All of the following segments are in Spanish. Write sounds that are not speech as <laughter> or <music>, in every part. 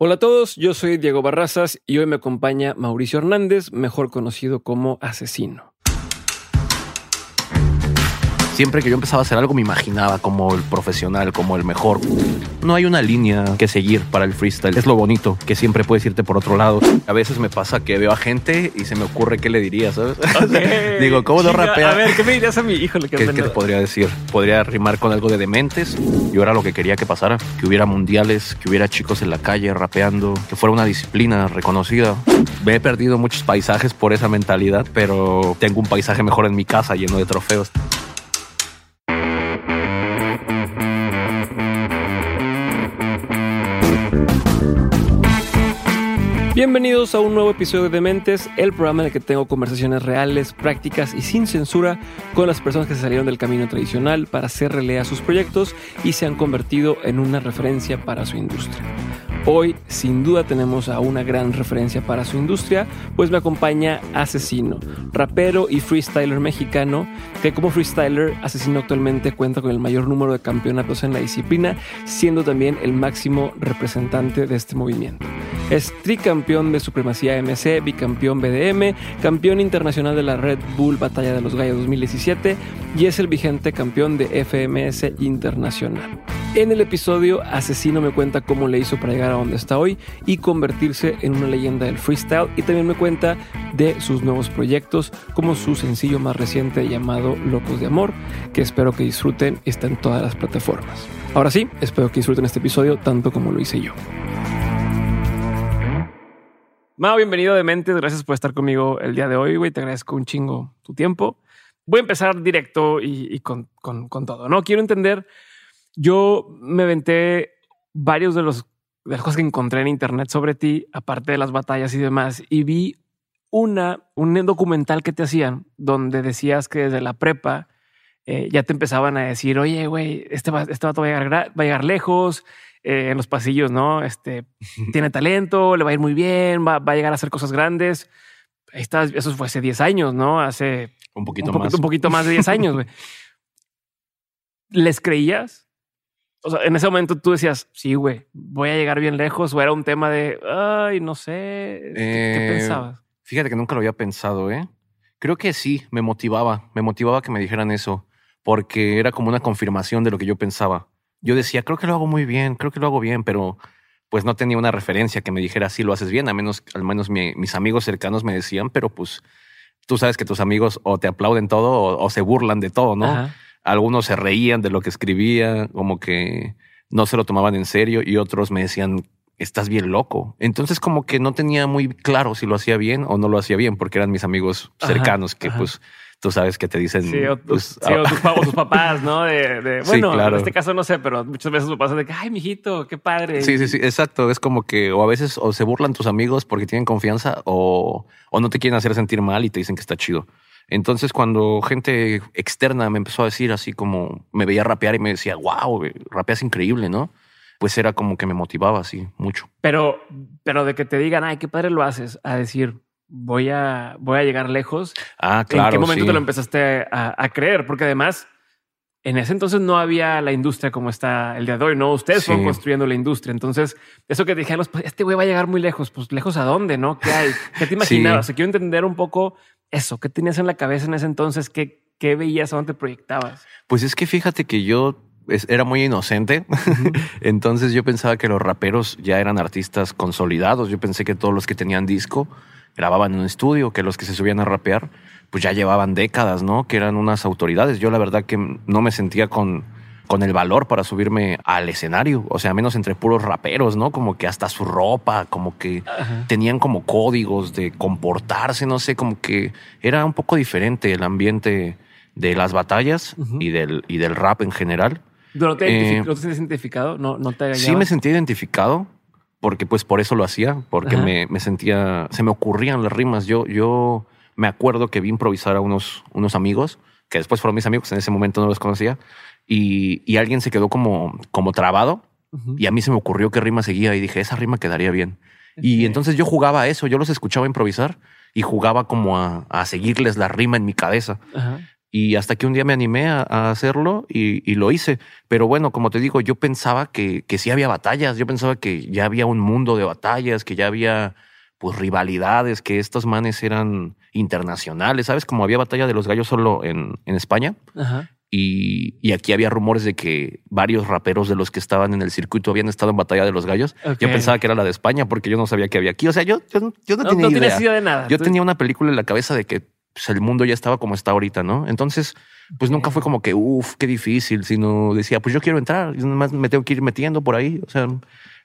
Hola a todos, yo soy Diego Barrazas y hoy me acompaña Mauricio Hernández, mejor conocido como Asesino. Siempre que yo empezaba a hacer algo me imaginaba como el profesional, como el mejor. No hay una línea que seguir para el freestyle. Es lo bonito, que siempre puedes irte por otro lado. A veces me pasa que veo a gente y se me ocurre qué le diría, ¿sabes? <laughs> Digo, ¿cómo no rapea? A ver, ¿qué me dirías a mi hijo? ¿Qué, ¿Qué te podría decir? Podría rimar con algo de dementes. Yo era lo que quería que pasara. Que hubiera mundiales, que hubiera chicos en la calle rapeando, que fuera una disciplina reconocida. Me he perdido muchos paisajes por esa mentalidad, pero tengo un paisaje mejor en mi casa lleno de trofeos. Bienvenidos a un nuevo episodio de Dementes, el programa en el que tengo conversaciones reales, prácticas y sin censura con las personas que se salieron del camino tradicional para hacer realidad sus proyectos y se han convertido en una referencia para su industria. Hoy, sin duda, tenemos a una gran referencia para su industria, pues me acompaña Asesino, rapero y freestyler mexicano, que como freestyler, Asesino actualmente cuenta con el mayor número de campeonatos en la disciplina, siendo también el máximo representante de este movimiento. Es tricampeón de Supremacía MC, bicampeón BDM, campeón internacional de la Red Bull Batalla de los Gallos 2017 y es el vigente campeón de FMS Internacional. En el episodio, Asesino me cuenta cómo le hizo para llegar a donde está hoy y convertirse en una leyenda del freestyle y también me cuenta de sus nuevos proyectos como su sencillo más reciente llamado Locos de Amor, que espero que disfruten está en todas las plataformas. Ahora sí, espero que disfruten este episodio tanto como lo hice yo. Mao, bienvenido de Mentes. Gracias por estar conmigo el día de hoy, güey. Te agradezco un chingo tu tiempo. Voy a empezar directo y, con, todo, ¿no? Quiero entender, yo me venté varios de los de las cosas que encontré en internet sobre ti, aparte de las batallas y demás, y vi una, un documental que te hacían donde decías que desde la prepa eh, ya te empezaban a decir, oye, güey, este, va, este vato va a, llegar, va a llegar lejos, eh, en los pasillos, ¿no? Este <laughs> tiene talento, le va a ir muy bien, va, a llegar a hacer cosas grandes. Ahí está, eso fue hace 10 años, ¿no? Hace un poquito más. Un poquito más de 10 años, güey. <laughs> ¿Les creías? O sea, en ese momento tú decías, sí, güey, voy a llegar bien lejos, o era un tema de, ay, no sé, ¿qué, eh, pensabas? Fíjate que nunca lo había pensado, ¿eh? Creo que sí, me motivaba, me motivaba que me dijeran eso, porque era como una confirmación de lo que yo pensaba yo decía, creo que lo hago muy bien, creo que lo hago bien, pero pues no tenía una referencia que me dijera, sí, lo haces bien, a menos, al menos mis amigos cercanos me decían, pero pues tú sabes que tus amigos o te aplauden todo o, se burlan de todo, ¿no? Algunos se reían de lo que escribía, como que no se lo tomaban en serio y otros me decían, estás bien loco. Entonces como que no tenía muy claro si lo hacía bien o no lo hacía bien, porque eran mis amigos cercanos que pues tú sabes que te dicen. Sí, o, tus, tus, papás, ¿no? De, <laughs> bueno, en este caso no sé, pero muchas veces lo pasa de que, ay, mijito, qué padre. Sí, sí, sí, exacto. Es como que, o a veces o se burlan tus amigos porque tienen confianza o, o no te quieren hacer sentir mal y te dicen que está chido. Entonces, cuando gente externa me empezó a decir así como me veía rapear y me decía, wow, rapeas increíble, ¿no? Pues era como que me motivaba así mucho. Pero, pero de que te digan, ay, qué padre lo haces, a decir, voy a, voy a llegar lejos. Ah, claro. ¿En qué momento te lo empezaste a, creer? Porque además, en ese entonces no había la industria como está el día de hoy, ¿no? Ustedes fueron construyendo la industria. Entonces, eso que dijeron, pues este güey va a llegar muy lejos. Pues lejos a dónde, ¿no? ¿Qué hay? ¿Qué te <laughs> imaginabas? quiero entender un poco eso. ¿Qué tenías en la cabeza en ese entonces? ¿Qué, qué veías? ¿A dónde te proyectabas? Pues es que fíjate que yo era muy inocente. <laughs> Entonces yo pensaba que los raperos ya eran artistas consolidados. Yo pensé que todos los que tenían disco grababan en un estudio, que los que se subían a rapear, pues ya llevaban décadas, ¿no? Que eran unas autoridades. Yo la verdad que no me sentía con, con el valor para subirme al escenario. O sea, menos entre puros raperos, ¿no? Como que hasta su ropa, como que tenían como códigos de comportarse, no sé, como que era un poco diferente el ambiente de las batallas y, del, y del rap en general. ¿No te, eh, identificado? ¿No, no te Sí me sentí identificado, porque pues por eso lo hacía, porque me, me, sentía, se me ocurrían las rimas. Yo, yo me acuerdo que vi improvisar a unos, unos amigos, que después fueron mis amigos, en ese momento no los conocía, y, y alguien se quedó como, como trabado, y a mí se me ocurrió qué rima seguía, y dije, esa rima quedaría bien. Y entonces yo jugaba a eso, yo los escuchaba improvisar, y jugaba como a, a seguirles la rima en mi cabeza. Y hasta que un día me animé a, a hacerlo y, y, lo hice. Pero bueno, como te digo, yo pensaba que, que sí había batallas. Yo pensaba que ya había un mundo de batallas, que ya había pues rivalidades, que estos manes eran internacionales. ¿Sabes? Como había batalla de los gallos solo en, en España. Ajá. Y, y, aquí había rumores de que varios raperos de los que estaban en el circuito habían estado en Batalla de los Gallos. Yo pensaba que era la de España porque yo no sabía que había aquí. O sea, yo, yo, yo no, No, tenía no idea. tienes idea de nada. Yo Tú- tenía una película en la cabeza de que pues, el mundo ya estaba como está ahorita, ¿no? Entonces, pues nunca fue como que, uff, qué difícil, sino decía, pues yo quiero entrar, y más me tengo que ir metiendo por ahí. O sea,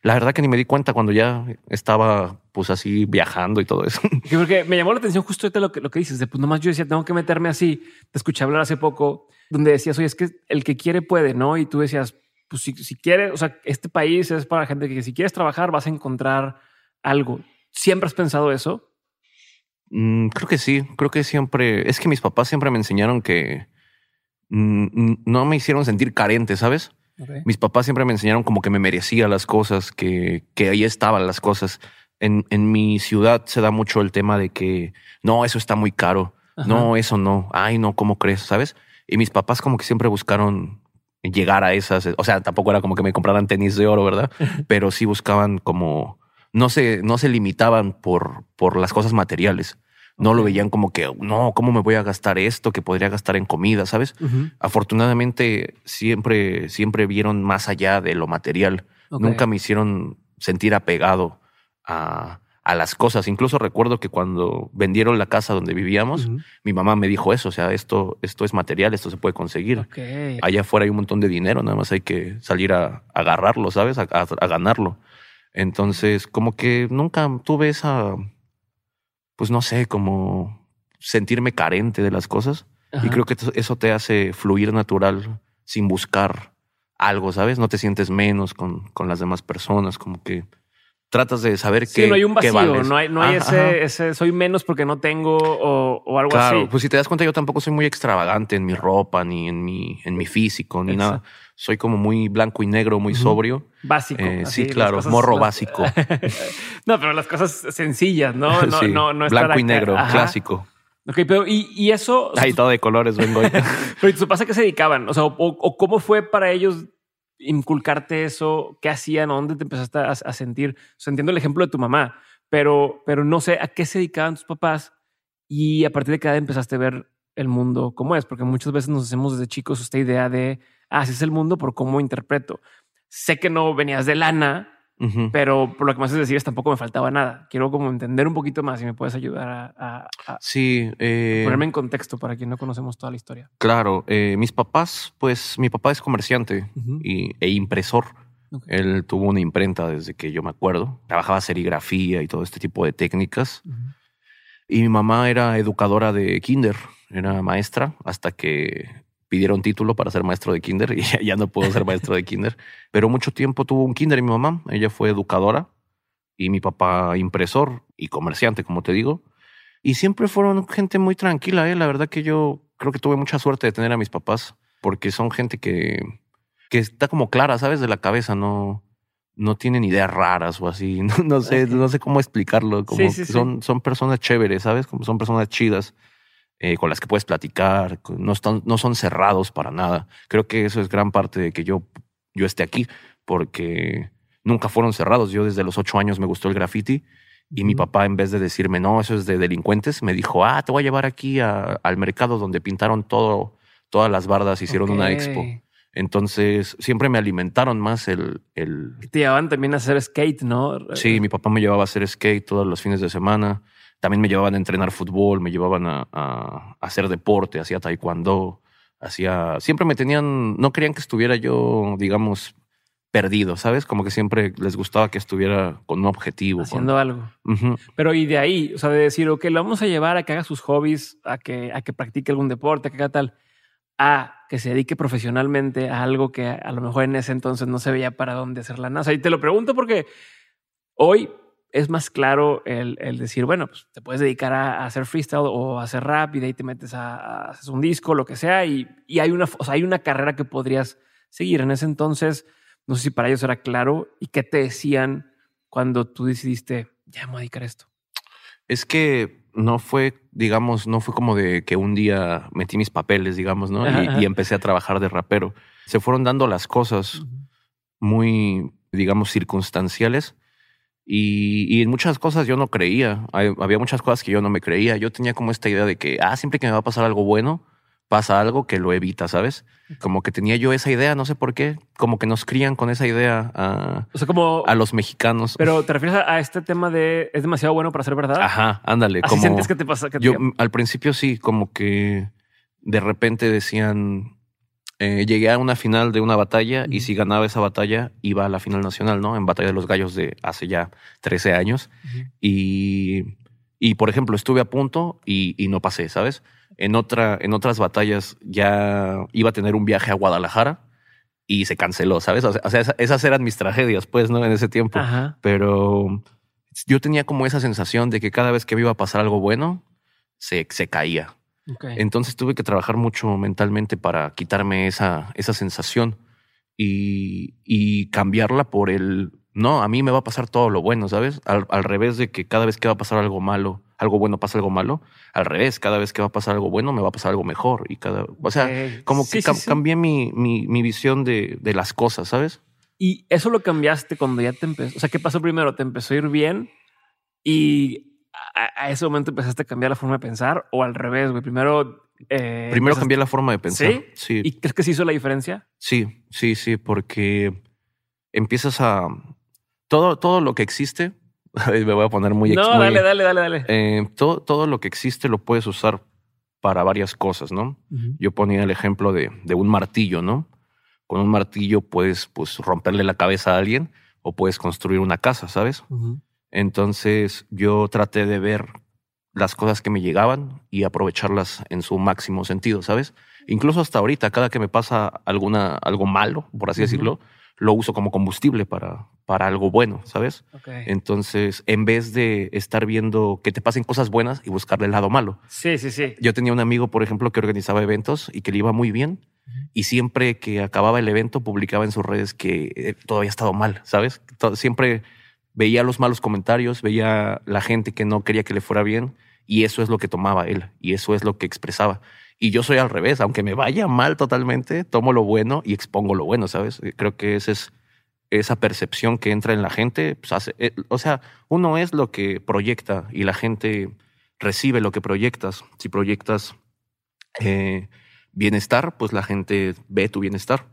la verdad que ni me di cuenta cuando ya estaba pues así viajando y todo eso. Que Porque me llamó la atención justo ahorita lo que, lo que dices, de pues nomás yo decía, tengo que meterme así. Te escuché hablar hace poco donde decías, oye, es que el que quiere puede, ¿no? Y tú decías, pues si, si quiere, o sea, este país es para gente que si quieres trabajar vas a encontrar algo. ¿Siempre has pensado eso? Mm, creo que sí, creo que siempre, es que mis papás siempre me enseñaron que mm, no me hicieron sentir carente, ¿sabes? Mis papás siempre me enseñaron como que me merecía las cosas, que, que ahí estaban las cosas. En, en mi ciudad se da mucho el tema de que no, eso está muy caro. Ajá. No, eso no. Ay, no, ¿cómo crees? ¿Sabes? Y mis papás como que siempre buscaron llegar a esas. O sea, tampoco era como que me compraran tenis de oro, ¿verdad? <laughs> Pero sí buscaban como no se, no se limitaban por, por las cosas materiales. No lo veían como que no, ¿cómo me voy a gastar esto que podría gastar en comida? ¿Sabes? Afortunadamente siempre, siempre vieron más allá de lo material. Nunca me hicieron sentir apegado a, a las cosas. Incluso recuerdo que cuando vendieron la casa donde vivíamos, mi mamá me dijo eso, o sea, esto, esto es material, esto se puede conseguir. Allá afuera hay un montón de dinero, nada más hay que salir a, a agarrarlo, ¿sabes? A, a- a ganarlo. Entonces, como que nunca tuve esa, pues no sé, como sentirme carente de las cosas. Y creo que eso- eso te hace fluir natural sin buscar algo, ¿sabes? No te sientes menos con, con las demás personas, como que tratas de saber Sí, qué no hay un vacío, vales. no hay, no hay ese, soy menos porque no tengo o, o algo Claro, así. pues si te das cuenta, yo tampoco soy muy extravagante en mi ropa, ni en mi, en mi físico, ni Exacto. nada. Soy como muy blanco y negro, muy sobrio. Básico. Eh, así, sí, claro, cosas- morro básico. <laughs> no, pero las cosas sencillas, ¿no? <laughs> No, Sí, no, no blanco y negro, Ajá. clásico. Ok, pero y, y eso. Ahí todo de colores vengo. <laughs> Pero ¿y tus papás a qué se dedicaban? O sea, o, o cómo fue para ellos inculcarte eso? ¿Qué hacían? ¿A ¿Dónde te empezaste a, sentir? O entiendo el ejemplo de tu mamá, pero, pero no sé a qué se dedicaban tus papás y a partir de qué edad empezaste a ver el mundo como es, porque muchas veces nos hacemos desde chicos esta idea de, ah, así es el mundo por cómo interpreto. Sé que no venías de lana, Pero por lo que me haces decir es tampoco me faltaba nada. Quiero como entender un poquito más y me puedes ayudar a, a- a Sí, eh, ponerme en contexto para quien no conocemos toda la historia. claro. eh, mis papás, pues mi papá es comerciante y, e impresor. Él tuvo una imprenta desde que yo me acuerdo. Trabajaba serigrafía y todo este tipo de técnicas. Y mi mamá era educadora de kinder, era maestra hasta que pidieron título para ser maestro de kinder y <laughs> ya, no puedo ser maestro de kinder. Pero mucho tiempo tuvo un kinder y mi mamá, ella fue educadora y mi papá impresor y comerciante, como te digo. Y siempre fueron gente muy tranquila, ¿eh? la verdad que yo creo que tuve mucha suerte de tener a mis papás porque son gente que, que está como clara, ¿sabes? De la cabeza, no, no tienen ideas raras o así. <laughs> No, no sé, no sé cómo explicarlo. Como Sí, sí, que sí. son, son personas chéveres, ¿sabes? Como son personas chidas eh, con las que puedes platicar. No, están, no son cerrados para nada. Creo que eso es gran parte de que yo, yo esté aquí, porque nunca fueron cerrados. Yo desde los ocho años me gustó el graffiti. Y mi papá, en vez de decirme, no, eso es de delincuentes, me dijo, ah, te voy a llevar aquí a- al mercado donde pintaron todo, todas las bardas, hicieron una expo. Entonces, siempre me alimentaron más el, el... Te llevaban también a hacer skate, ¿no? Sí, mi papá me llevaba a hacer skate todos los fines de semana. También me llevaban a entrenar fútbol, me llevaban a, a- a hacer deporte, hacía taekwondo, hacía... Siempre me tenían... No querían que estuviera yo, digamos, perdido, ¿sabes? Como que siempre les gustaba que estuviera con un objetivo. con- Haciendo algo. Pero y de ahí, o sea, de decir, ok, lo vamos a llevar a que haga sus hobbies, a que, a que practique algún deporte, a que haga tal, a que se dedique profesionalmente a algo que a lo mejor en ese entonces no se veía para dónde hacer la NASA. Y te lo pregunto porque hoy es más claro el, el decir, bueno, pues te puedes dedicar a, a hacer freestyle o a hacer rap y de ahí te metes a, a haces un disco, lo que sea, y, y hay, una, o sea, hay una carrera que podrías seguir. En ese entonces, no sé si para ellos era claro y qué te decían cuando tú decidiste, ya me voy a dedicar a esto. Es que no fue, digamos, no fue como de que un día metí mis papeles, digamos, ¿no? Ajá, Y, ajá. y empecé a trabajar de rapero. Se fueron dando las cosas muy, digamos, circunstanciales. Y, y en muchas cosas yo no creía. Hay- había muchas cosas que yo no me creía. Yo tenía como esta idea de que, ah, siempre que me va a pasar algo bueno, pasa algo que lo evita, ¿sabes? Como que tenía yo esa idea, no sé por qué. Como que nos crían con esa idea a, O sea, como. a los mexicanos. Pero te refieres a, este tema de es demasiado bueno para ser verdad. Ajá, ándale. Así como sientes que te pasa. Que te- yo al principio sí, como que de repente decían, eh, llegué a una final de una batalla y si ganaba esa batalla iba a la final nacional, ¿no? En Batalla de los Gallos de hace ya 13 años. Ujú. Y, y por ejemplo, estuve a punto y, y no pasé, ¿sabes? En, otra, en otras batallas ya iba a tener un viaje a Guadalajara y se canceló, ¿sabes? O sea, esas eran mis tragedias, pues, ¿no? En ese tiempo Ajá. pero yo tenía como esa sensación de que cada vez que me iba a pasar algo bueno, se, se caía. Entonces tuve que trabajar mucho mentalmente para quitarme esa, esa sensación y, y cambiarla por el, no, a mí me va a pasar todo lo bueno, ¿sabes? Al, al revés de que cada vez que va a pasar algo malo, algo bueno pasa algo malo, al revés, cada vez que va a pasar algo bueno, me va a pasar algo mejor. Y cada, o sea, como que sí, cam- sí. cambié mi, mi, mi visión de, de las cosas, ¿sabes? Y eso lo cambiaste cuando ya te empezó. O sea, ¿qué pasó primero? ¿Te empezó a ir bien? Y a, a ese momento empezaste a cambiar la forma de pensar o al revés, güey. Primero. eh, Primero empezaste- cambié la forma de pensar. ¿Sí? sí. ¿Y crees que se hizo la diferencia? Sí, sí, sí, porque empiezas a todo, todo lo que existe. <laughs> Me voy a poner muy, ex- no, muy- dale, dale, dale, dale. eh, todo, todo lo que existe lo puedes usar para varias cosas, ¿no? Yo ponía el ejemplo de, de un martillo, ¿no? Con un martillo puedes pues, romperle la cabeza a alguien o puedes construir una casa, ¿sabes? Ujú. Entonces yo traté de ver las cosas que me llegaban y aprovecharlas en su máximo sentido, ¿sabes? Incluso hasta ahorita, cada que me pasa alguna, algo malo, por así Ujú. decirlo, lo uso como combustible para, para algo bueno, ¿sabes? Ok. Entonces, en vez de estar viendo que te pasen cosas buenas y buscarle el lado malo. Sí, sí, sí. Yo tenía un amigo, por ejemplo, que organizaba eventos y que le iba muy bien. Ujú. Y siempre que acababa el evento, publicaba en sus redes que eh, todo había estado mal, ¿sabes? To- Siempre veía los malos comentarios, veía la gente que no quería que le fuera bien y eso es lo que tomaba él y eso es lo que expresaba. Y yo soy al revés, aunque me vaya mal totalmente, tomo lo bueno y expongo lo bueno, ¿sabes? Eh, Creo que esa es esa percepción que entra en la gente. pues, hace- eh, o sea, uno es lo que proyecta y la gente recibe lo que proyectas. Si proyectas eh, bienestar, pues la gente ve tu bienestar.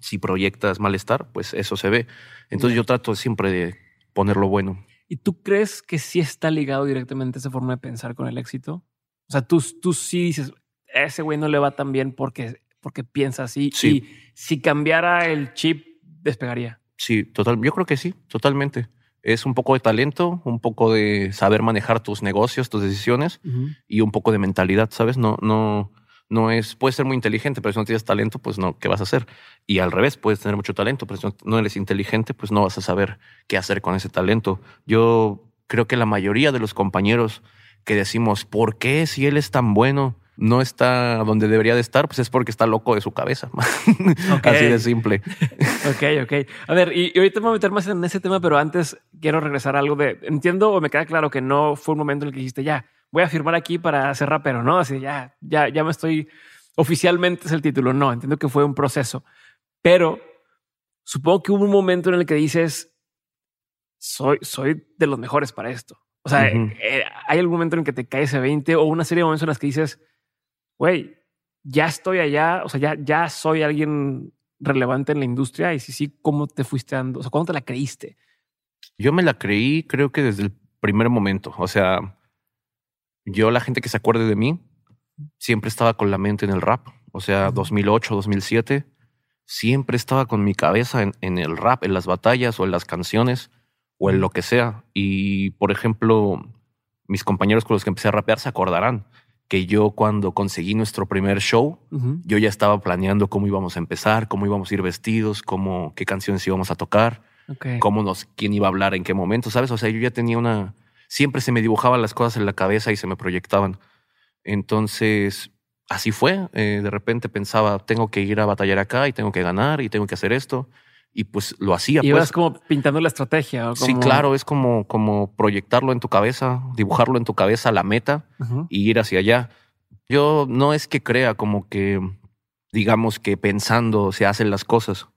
Si proyectas malestar, pues eso se ve. Entonces yo trato siempre de poner lo bueno. ¿Y tú crees que sí está ligado directamente esa forma de pensar con el éxito? O sea, tú, tú sí dices, ese güey no le va tan bien porque, porque piensa así. Sí. Y si cambiara el chip, despegaría. Sí, total. Yo creo que sí, totalmente. Es un poco de talento, un poco de saber manejar tus negocios, tus decisiones y un poco de mentalidad, ¿sabes? No, no, no es, puedes ser muy inteligente, pero si no tienes talento, pues no, ¿qué vas a hacer? Y al revés, puedes tener mucho talento, pero si no, no eres inteligente, pues no vas a saber qué hacer con ese talento. Yo creo que la mayoría de los compañeros que decimos, ¿por qué si él es tan bueno? No está donde debería de estar, pues es porque está loco de su cabeza. <laughs> Ok. Así de simple. <laughs> Ok, ok. A ver, y, y ahorita me voy a meter más en ese tema, pero antes quiero regresar a algo de. Entiendo o me queda claro que no fue un momento en el que dijiste ya, voy a firmar aquí para ser rapero, ¿no? Así ya, ya, ya me estoy. Oficialmente es el título. No, entiendo que fue un proceso, pero supongo que hubo un momento en el que dices, soy, soy de los mejores para esto. O sea, eh, hay algún momento en el que te cae ese 20 o una serie de momentos en los que dices, güey, ya estoy allá, o sea, ya, ya soy alguien relevante en la industria y si sí, ¿cómo te fuiste dando? O sea, ¿cuándo te la creíste? Yo me la creí, creo que desde el primer momento. O sea, yo, la gente que se acuerde de mí, siempre estaba con la mente en el rap. O sea, Ujú. 2008, 2007, siempre estaba con mi cabeza en, en el rap, en las batallas o en las canciones o en lo que sea. Y, por ejemplo, mis compañeros con los que empecé a rapear se acordarán que yo cuando conseguí nuestro primer show, yo ya estaba planeando cómo íbamos a empezar, cómo íbamos a ir vestidos, cómo, qué canciones íbamos a tocar cómo nos, quién iba a hablar en qué momento, ¿sabes? O sea, yo ya tenía una, siempre se me dibujaban las cosas en la cabeza y se me proyectaban. Entonces, así fue. Eh, de repente pensaba, tengo que ir a batallar acá y tengo que ganar y tengo que hacer esto. y pues lo hacía. Y pues. vas como pintando la estrategia. ¿o Sí, claro, es como, como proyectarlo en tu cabeza, dibujarlo en tu cabeza, la meta y ir hacia allá. Yo no es que crea como que, digamos que pensando se hacen las cosas,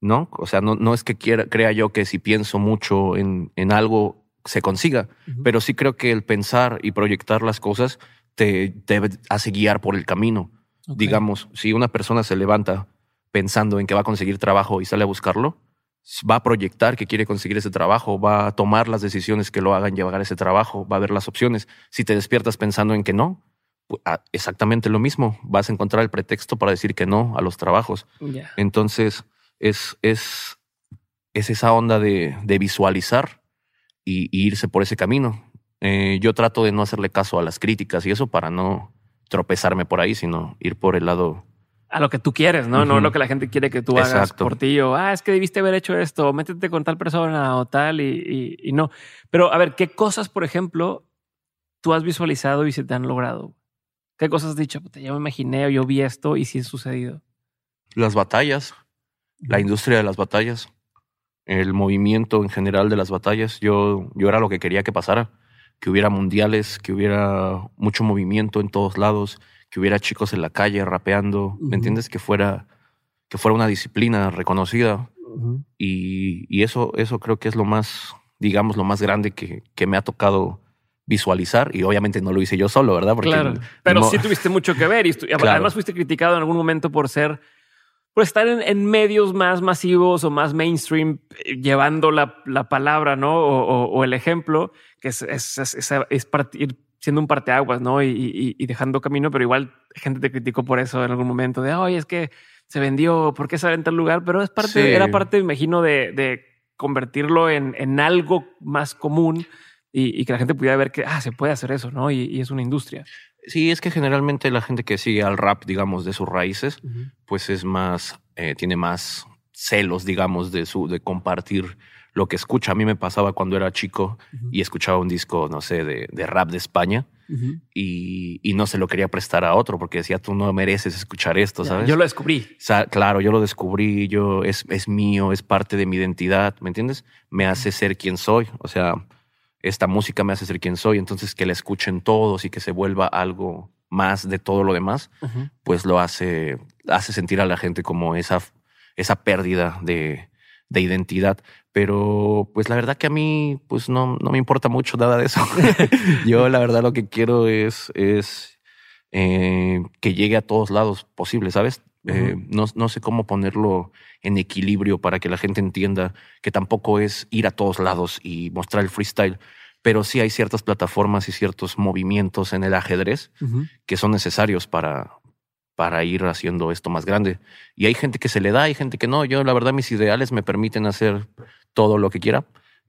¿no? O sea, no, no es que quiera, crea yo que si pienso mucho en, en algo se consiga, pero sí creo que el pensar y proyectar las cosas te, te hace guiar por el camino. Digamos, si una persona se levanta pensando en que va a conseguir trabajo y sale a buscarlo, va a proyectar que quiere conseguir ese trabajo, va a tomar las decisiones que lo hagan llegar a ese trabajo, va a ver las opciones. Si te despiertas pensando en que no, ah, exactamente lo mismo, vas a encontrar el pretexto para decir que no a los trabajos. Entonces, es, es, es esa onda de, de visualizar y, y irse por ese camino. Eh, yo trato de no hacerle caso a las críticas y eso para no tropezarme por ahí, sino ir por el lado. A lo que tú quieres, ¿no? No lo que la gente quiere que tú hagas Exacto. por ti. O, ah, es que debiste haber hecho esto. o Métete con tal persona o tal y, y- y no. Pero a ver, ¿qué cosas, por ejemplo, tú has visualizado y se te han logrado? ¿Qué cosas has dicho? Puta, ya me imaginé o yo vi esto y sí ha sucedido. Las batallas, la industria de las batallas, el movimiento en general de las batallas. Yo, yo era lo que quería que pasara, que hubiera mundiales, que hubiera mucho movimiento en todos lados, que hubiera chicos en la calle rapeando. ¿me entiendes? Que fuera, que fuera una disciplina reconocida. Y, y eso, eso creo que es lo más, digamos, lo más grande que, que me ha tocado visualizar. Y obviamente no lo hice yo solo, ¿verdad? Porque claro. Pero no- sí tuviste mucho que ver y <laughs> Claro. además fuiste criticado en algún momento por ser, por estar en, en medios más masivos o más mainstream, eh, llevando la, la palabra, ¿no? O, o- o el ejemplo, que es, es, es, es- partir siendo un parteaguas, ¿no? Y, y- y dejando camino, pero igual gente te criticó por eso en algún momento de, oye, es que se vendió, ¿por qué sale en tal lugar? Pero es parte, Sí. era parte, me imagino, de, de convertirlo en, en algo más común y, y que la gente pudiera ver que, ah, se puede hacer eso, ¿no? Y, y es una industria. Sí, es que generalmente la gente que sigue al rap, digamos, de sus raíces, pues es más, eh, tiene más celos, digamos, de su, de compartir lo que escucha. A mí me pasaba cuando era chico y escuchaba un disco, no sé, de, de rap de España y, y no se lo quería prestar a otro porque decía, tú no mereces escuchar esto, ¿sabes? Yo lo descubrí. O sea, claro, yo lo descubrí, yo es, es mío, es parte de mi identidad, ¿me entiendes? Me hace ser quien soy. O sea, esta música me hace ser quien soy. Entonces, que la escuchen todos y que se vuelva algo más de todo lo demás, pues lo hace, hace sentir a la gente como esa, esa pérdida de, de identidad. Pero pues la verdad que a mí pues no, no me importa mucho nada de eso. <laughs> Yo la verdad lo que quiero es, es eh, que llegue a todos lados posible, ¿sabes? Eh, no, no sé cómo ponerlo en equilibrio para que la gente entienda que tampoco es ir a todos lados y mostrar el freestyle, pero sí hay ciertas plataformas y ciertos movimientos en el ajedrez que son necesarios para, para ir haciendo esto más grande. Y hay gente que se le da, hay gente que no. Yo, la verdad, mis ideales me permiten hacer todo lo que quiera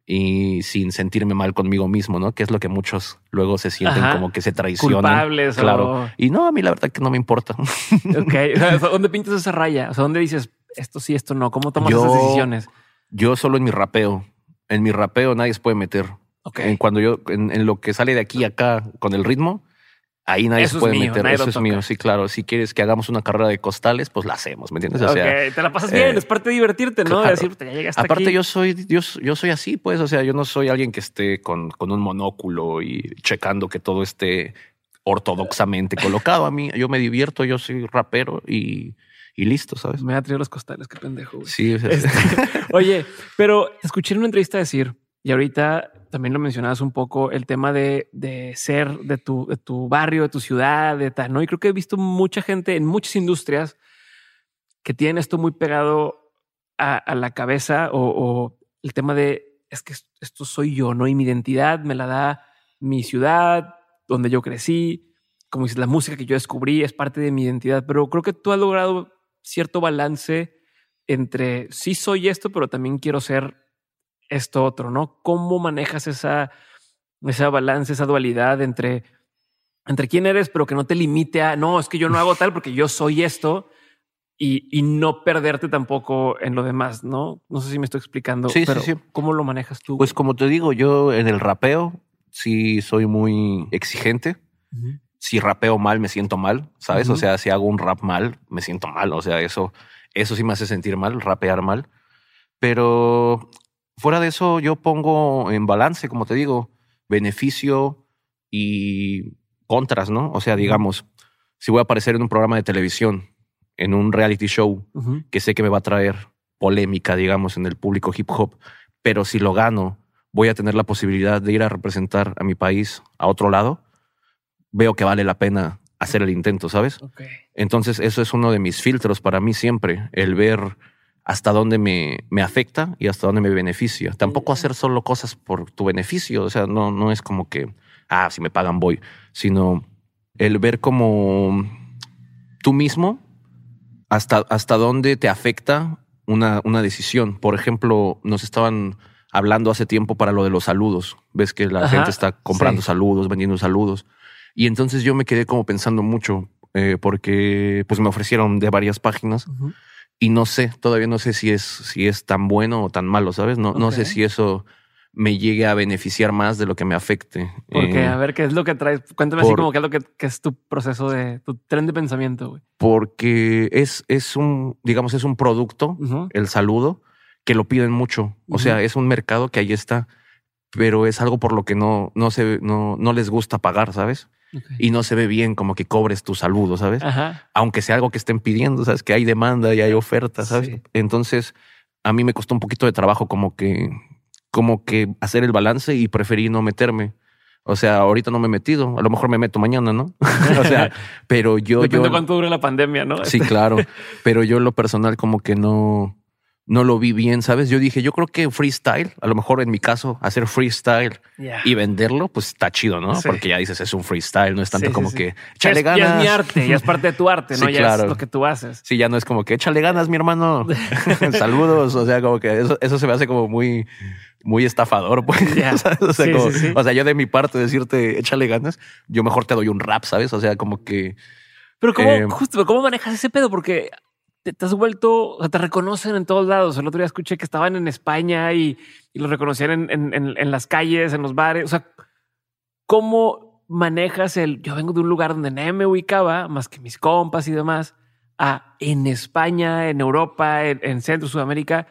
y sin sentirme mal conmigo mismo, ¿no? Que es lo que muchos luego se sienten Ajá. como que se traicionan. Culpables Claro. o... Y no, a mí la verdad que no me importa. Ok. O sea, ¿Dónde <laughs> pintas esa raya? O sea, ¿dónde dices esto sí, esto no? ¿Cómo tomas Yo- esas decisiones? Yo solo en mi rapeo. En mi rapeo nadie se puede meter. Ok. En cuando yo, en, en lo que sale de aquí a acá con el ritmo, ahí nadie Eso se es puede mío, meter. Eso es toca. mío, sí, claro. Si quieres que hagamos una carrera de costales, pues la hacemos, ¿me entiendes? O sea, te la pasas bien, eh, es parte de divertirte, ¿no? De claro. decir, "Puta, ya llegaste Aparte, aquí. yo soy, yo, yo soy así, pues. O sea, yo no soy alguien que esté con, con un monóculo y checando que todo esté ortodoxamente colocado. A mí, yo me divierto, yo soy rapero y, y listo, ¿sabes? Me ha traído los costales, qué pendejo. güey. Sí, o sea, Este, <laughs> oye, pero escuché en una entrevista decir, y ahorita también lo mencionabas un poco, el tema de, de ser de tu, de tu barrio, de tu ciudad, de tal, ¿no? Y creo que he visto mucha gente en muchas industrias que tienen esto muy pegado a, a la cabeza o, o el tema de, es que esto soy yo, ¿no? Y mi identidad me la da mi ciudad, donde yo crecí, como dices, la música que yo descubrí es parte de mi identidad, pero creo que tú has logrado cierto balance entre sí soy esto, pero también quiero ser esto otro, ¿no? ¿Cómo manejas esa, esa balance, esa dualidad entre, entre quién eres, pero que no te limite a, no, es que yo no hago tal porque yo soy esto y, y no perderte tampoco en lo demás, ¿no? No sé si me estoy explicando, Sí, sí, pero sí. ¿cómo lo manejas tú? Pues como te digo, yo en el rapeo sí soy muy exigente. Si rapeo mal, me siento mal, ¿sabes? Ujú. O sea, si hago un rap mal, me siento mal. O sea, eso, eso sí me hace sentir mal, rapear mal. Pero fuera de eso, yo pongo en balance, como te digo, beneficio y contras, ¿no? O sea, digamos, si voy a aparecer en un programa de televisión, en un reality show, Ujú. que sé que me va a traer polémica, digamos, en el público hip hop, pero si lo gano, voy a tener la posibilidad de ir a representar a mi país a otro lado, veo que vale la pena hacer el intento, ¿sabes? Entonces, eso es uno de mis filtros para mí siempre, el ver hasta dónde me, me afecta y hasta dónde me beneficia. Tampoco hacer solo cosas por tu beneficio, o sea, no, no es como que, ah, si me pagan voy, sino el ver como tú mismo hasta, hasta dónde te afecta una, una decisión. Por ejemplo, nos estaban hablando hace tiempo para lo de los saludos. Ves que la Ajá, gente está comprando sí. saludos, vendiendo saludos. Y entonces yo me quedé como pensando mucho eh, porque pues me ofrecieron de varias páginas y no sé, todavía no sé si es, si es tan bueno o tan malo, ¿sabes? No, no sé si eso me llegue a beneficiar más de lo que me afecte. Porque, Eh, a ver, ¿qué es lo que traes? Cuéntame así como qué es lo que, es tu proceso de, tu tren de pensamiento, güey. porque es, es un, digamos, es un producto, el saludo, que lo piden mucho. O sea, es un mercado que ahí está, pero es algo por lo que no, no, se, no, no les gusta pagar, ¿sabes? Y no se ve bien como que cobres tu saludo, ¿sabes? Ajá. aunque sea algo que estén pidiendo, sabes que hay demanda y hay oferta, ¿sabes? Sí. Entonces, a mí me costó un poquito de trabajo como que, como que hacer el balance y preferí no meterme. O sea, ahorita no me he metido, a lo mejor me meto mañana, ¿no? <laughs> o sea, pero yo, Depende yo, cuánto dure la pandemia, ¿no? sí, claro, <laughs> pero yo en lo personal como que no, no lo vi bien, ¿sabes? Yo dije, yo creo que freestyle, a lo mejor en mi caso, hacer freestyle y venderlo, pues está chido, ¿no? Sí. porque ya dices, es un freestyle, no es tanto Sí, como sí. que, échale es, ya es ganas. mi arte, ya es parte de tu arte, <laughs> ¿no? Sí, ya claro. es lo que tú haces. Sí, ya no es como que échale ganas, mi hermano. <laughs> <laughs> Saludos. O sea, como que eso, eso se me hace como muy, muy estafador. Pues. O, sea, como- o yo de mi parte decirte échale ganas, yo mejor te doy un rap, ¿sabes? O sea, como que Pero cómo, Eh, justo, ¿cómo manejas ese pedo? Porque te, te has vuelto, o sea, te reconocen en todos lados. El otro día escuché que estaban en España y, y lo reconocían en, en- en- en las calles, en los bares. O sea, ¿cómo manejas el, yo vengo de un lugar donde nadie me ubicaba, más que mis compas y demás, a en España, en Europa, en, en Centro, Sudamérica,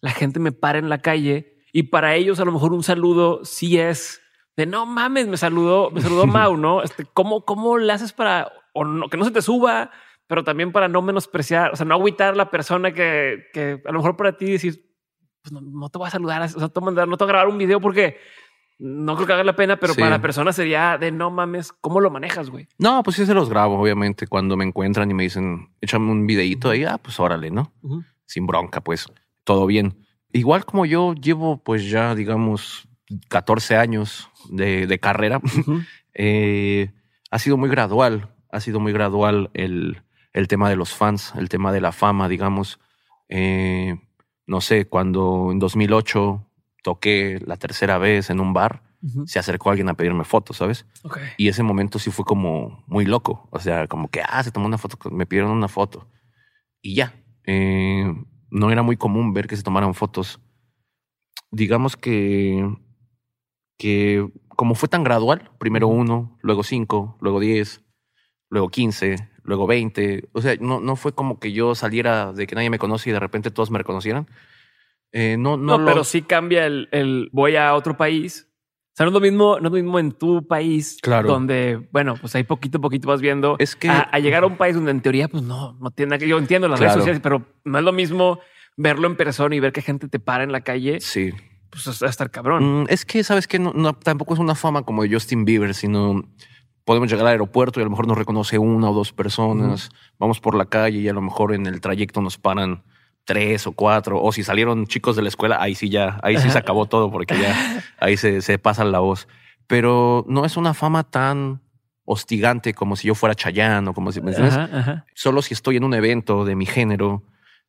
la gente me para en la calle y para ellos a lo mejor un saludo sí es de no mames, me saludó, me saludó <laughs> Mau, ¿no? Este, ¿cómo, ¿Cómo le haces para o no, que no se te suba, pero también para no menospreciar, o sea, no agüitar a la persona que, que a lo mejor para ti decir, pues no, no te voy a saludar, o sea, te voy a mandar, no te voy a grabar un video porque no creo que haga la pena, pero Sí. para la persona sería de no mames, ¿cómo lo manejas, güey? no, pues sí se los grabo, obviamente, cuando me encuentran y me dicen, échame un videíto ahí, ah, pues órale, ¿no? sin bronca, pues todo bien. Igual como yo llevo pues ya, digamos, 14 años de, de carrera, Ujú. <laughs> eh, ha sido muy gradual, ha sido muy gradual el, el tema de los fans, el tema de la fama, digamos. Eh, no sé, cuando en 2008 toqué la tercera vez en un bar, se acercó alguien a pedirme fotos, ¿sabes? Y ese momento sí fue como muy loco. O sea, como que, ah, se tomó una foto, me pidieron una foto. Y ya. Eh, no era muy común ver que se tomaran fotos. Digamos que, que como fue tan gradual, primero uno, luego cinco, luego diez, luego quince, luego veinte. O sea, no, no fue como que yo saliera de que nadie me conoce y de repente todos me reconocieran. Eh, no, no, No, lo- pero sí cambia el, el voy a otro país. O sea, no es lo mismo, no es lo mismo en tu país, Claro. donde, bueno, pues ahí poquito a poquito vas viendo Es que- a, a llegar a un país donde en teoría, pues no, no tiene que yo entiendo las Claro. redes sociales, pero no es lo mismo verlo en persona y ver que gente te para en la calle, Sí. pues es- va a estar cabrón. Mm, es que, ¿sabes que no, no- tampoco es una fama como Justin Bieber, sino podemos llegar al aeropuerto y a lo mejor nos reconoce una o dos personas. Vamos por la calle y a lo mejor en el trayecto nos paran tres o cuatro. O si salieron chicos de la escuela, ahí sí ya, ahí sí se acabó todo porque ya ahí se, se pasa la voz. Pero no es una fama tan hostigante como si yo fuera Chayanne o como si me entiendes? Ajá, ajá. Solo si estoy en un evento de mi género,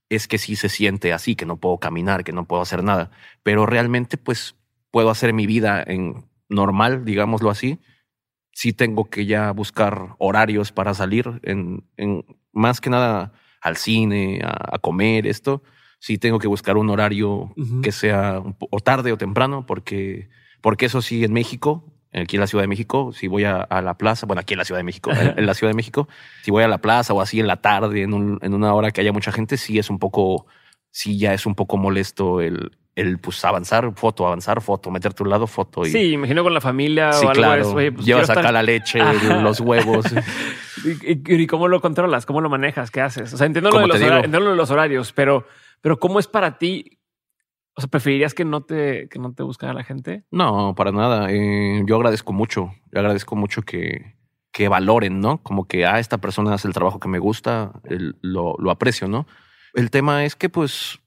es que sí se siente así, que no puedo caminar, que no puedo hacer nada. Pero realmente, pues, puedo hacer mi vida en normal, digámoslo así. Sí tengo que ya buscar horarios para salir, en, en más que nada al cine, a, a comer, esto. Sí tengo que buscar un horario que sea o tarde o temprano, porque, porque eso sí, en México, aquí en la Ciudad de México, si voy a, a la plaza, bueno, aquí en la Ciudad de México, en, en la Ciudad de México, si voy a la plaza o así en la tarde, en, un- en una hora que haya mucha gente, sí es un poco sí ya es un poco molesto el, el pues avanzar foto, avanzar foto, meterte a un lado foto. Y, Sí, imagino con la familia sí, o algo claro. oye, pues Llevas acá estar- la leche, los huevos. <laughs> ¿Y, y- y cómo lo controlas? ¿Cómo lo manejas? ¿Qué haces? O sea, entiendo lo, de los, te digo. hora- entiendo lo de los horarios, pero, pero ¿cómo es para ti? O sea, ¿preferirías que no te, que no te buscara la gente? No, para nada. Eh, yo agradezco mucho. Yo agradezco mucho que, que valoren, ¿no? Como que, ah, esta persona hace el trabajo que me gusta, el- lo, lo aprecio, ¿no? El tema es que, pues,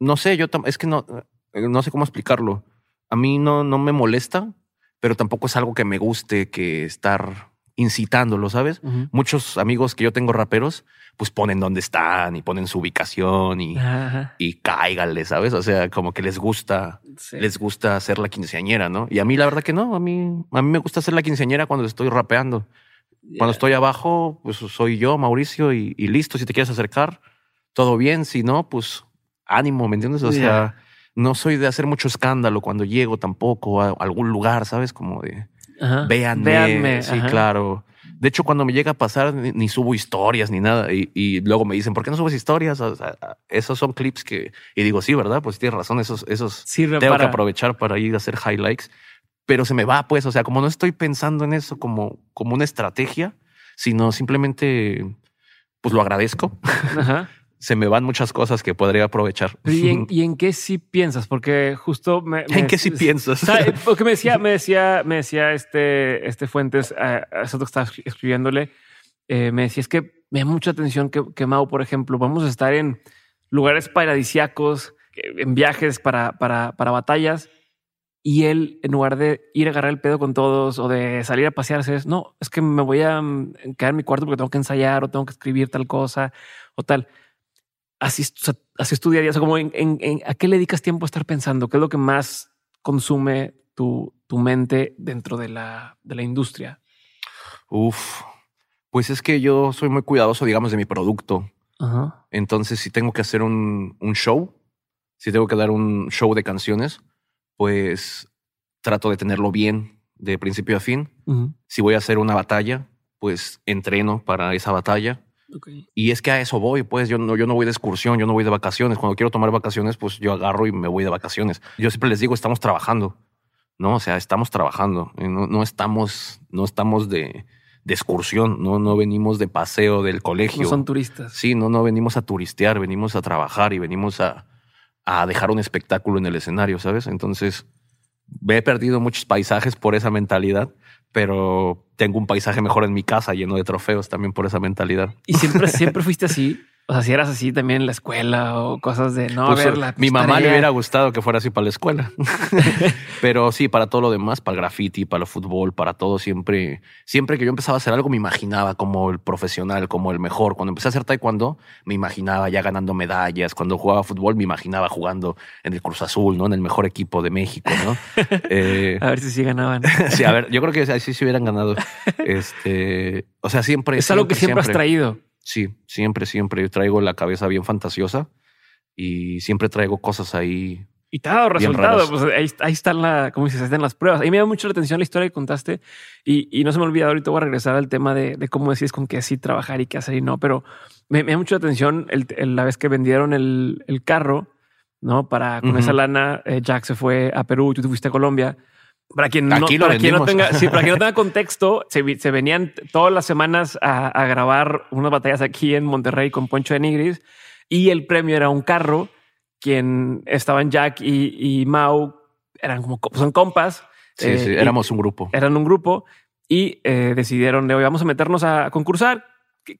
no sé, yo es que no, eh, no sé cómo explicarlo. A mí no, no me molesta, pero tampoco es algo que me guste que estar incitándolo, ¿sabes? Muchos amigos que yo tengo raperos, pues ponen dónde están y ponen su ubicación y, Ajá. y cáiganle, ¿sabes? O sea, como que les gusta Sí. les gusta hacer la quinceañera, ¿no? Y a mí la verdad que no, a mí, a mí me gusta hacer la quinceañera cuando estoy rapeando. Cuando estoy abajo, pues soy yo, Mauricio, y, y listo, si te quieres acercar, todo bien, si no, pues ánimo, ¿me entiendes? O sea, no soy de hacer mucho escándalo cuando llego tampoco a algún lugar, ¿sabes? Como de, Ajá. véanme, Véanme, sí, ajá. claro. De hecho, cuando me llega a pasar, ni, ni subo historias ni nada. Y, y luego me dicen, ¿por qué no subes historias? O sea, esos son clips que... Y digo, sí, ¿verdad? Pues tienes razón, esos, esos Sirve tengo para... que aprovechar para ir a hacer highlights, pero se me va, pues, o sea, como no estoy pensando en eso como, como una estrategia, sino simplemente, pues lo agradezco. Ajá. <laughs> Se me van muchas cosas que podría aprovechar. ¿Y en, <laughs> y en qué sí piensas? Porque justo me... me- ¿En qué sí <laughs> piensas? O sea, porque me decía, me decía, me decía este, este Fuentes, eh, eso que estaba escribiéndole, eh, me decía, es que me llama mucha atención que, que Mau, por ejemplo, vamos a estar en lugares paradisiacos, en viajes para, para, para batallas, y él, en lugar de ir a agarrar el pedo con todos o de salir a pasearse, es, no, es que me voy a mm, quedar en mi cuarto porque tengo que ensayar o tengo que escribir tal cosa o tal. Así, o sea, así estudiarías, o sea, como en, en- en- ¿a qué le dedicas tiempo a estar pensando? ¿Qué es lo que más consume tu, tu mente dentro de la, de la industria? Uf, pues es que yo soy muy cuidadoso, digamos, de mi producto. Ajá. Entonces, si tengo que hacer un, un show, si tengo que dar un show de canciones, pues trato de tenerlo bien de principio a fin. Si voy a hacer una batalla, pues entreno para esa batalla. Y es que a eso voy, pues yo no, yo no voy de excursión, yo no voy de vacaciones. Cuando quiero tomar vacaciones, pues yo agarro y me voy de vacaciones. Yo siempre les digo, estamos trabajando, ¿no? O sea, estamos trabajando, eh, no, no estamos, no estamos de, de excursión, no, no venimos de paseo del colegio. No son turistas. Sí, no, no venimos a turistear, venimos a trabajar y venimos a, a dejar un espectáculo en el escenario, ¿sabes? Entonces, he perdido muchos paisajes por esa mentalidad, pero tengo un paisaje mejor en mi casa lleno de trofeos también por esa mentalidad. Y siempre, siempre fuiste así. O sea, si eras así también en la escuela o cosas de no, Pues, a ver, la mi mamá le hubiera gustado que fuera así para la escuela. <laughs> <laughs> Pero sí, para todo lo demás, para el graffiti, para el fútbol, para todo, siempre, siempre que yo empezaba a hacer algo, me imaginaba como el profesional, como el mejor. Cuando empecé a hacer taekwondo, me imaginaba ya ganando medallas. Cuando jugaba fútbol, me imaginaba jugando en el Cruz Azul, ¿no? En el mejor equipo de México, ¿no? <laughs> Eh, A ver si sí ganaban. sí, a ver, yo creo que así se hubieran ganado. Este, o sea, siempre. es algo que siempre, has traído. Sí, siempre, siempre. Yo traigo la cabeza bien fantasiosa y siempre traigo cosas ahí. Y te ha dado resultado. Pues ahí, ahí están la, como dices, ahí están las pruebas. A mí me da mucho la atención la historia que contaste y, y no se me olvida. Ahorita voy a regresar al tema de, de cómo decides con qué sí trabajar y qué hacer y no, pero me, me da mucho la atención el, el- la vez que vendieron el, el carro, no para con Ujú. esa lana. eh, Jack se fue a Perú y tú te fuiste a Colombia. Para quien no, Aquí para quien no tenga, sí, para quien no tenga <laughs> contexto, se, se venían todas las semanas a, a grabar unas batallas aquí en Monterrey con Poncho de Nigris y el premio era un carro. Quien estaban Jack y, y Mau eran como co- son compas. Sí, eh, sí, éramos un grupo. eran un grupo y eh, decidieron de hoy vamos a meternos a concursar. Qu-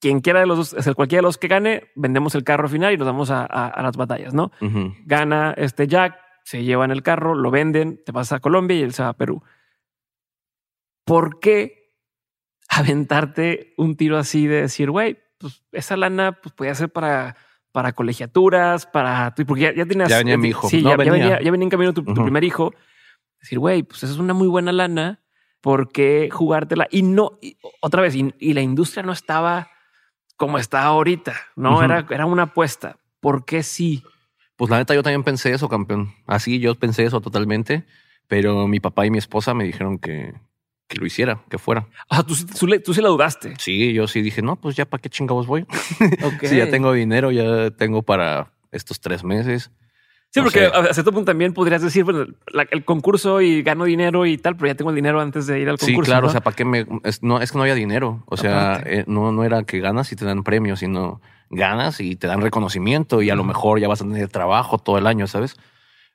Quien quiera de los dos, cualquiera de los que gane, vendemos el carro final y nos vamos a, a- a las batallas, ¿no? Ujú. Gana este Jack, se llevan el carro, lo venden, te vas a Colombia y él se va a Perú. ¿Por qué aventarte un tiro así de decir, güey, pues esa lana pues podía ser para, para colegiaturas, para porque ya, ya tenías. Ya venía mi hijo. Sí, No, ya, ya venía. venía, ya venía en camino tu, primer hijo. Decir, güey, pues esa es una muy buena lana. ¿Por qué jugártela? Y no, y otra vez, y, y la industria no estaba como está ahorita, no era, era una apuesta. ¿Por qué sí? Pues la neta, yo también pensé eso, campeón. Así yo pensé eso totalmente, pero mi papá y mi esposa me dijeron que, que lo hiciera, que fuera. Sea, tú, sí- tú, tú sí la dudaste. Sí, yo sí dije, no, pues ya para qué chingados voy. <laughs> Ok. Sí, ya tengo dinero, ya tengo para estos tres meses. Sí, No porque sé. a cierto punto también podrías decir, bueno, la- el concurso y gano dinero y tal, pero ya tengo el dinero antes de ir al Sí, concurso. claro, ¿no? o sea, ¿para qué me...? Es, no, es que no había dinero. O sea, eh, no, no era que ganas y te dan premios, sino ganas y te dan reconocimiento y a lo mejor ya vas a tener trabajo todo el año, ¿sabes?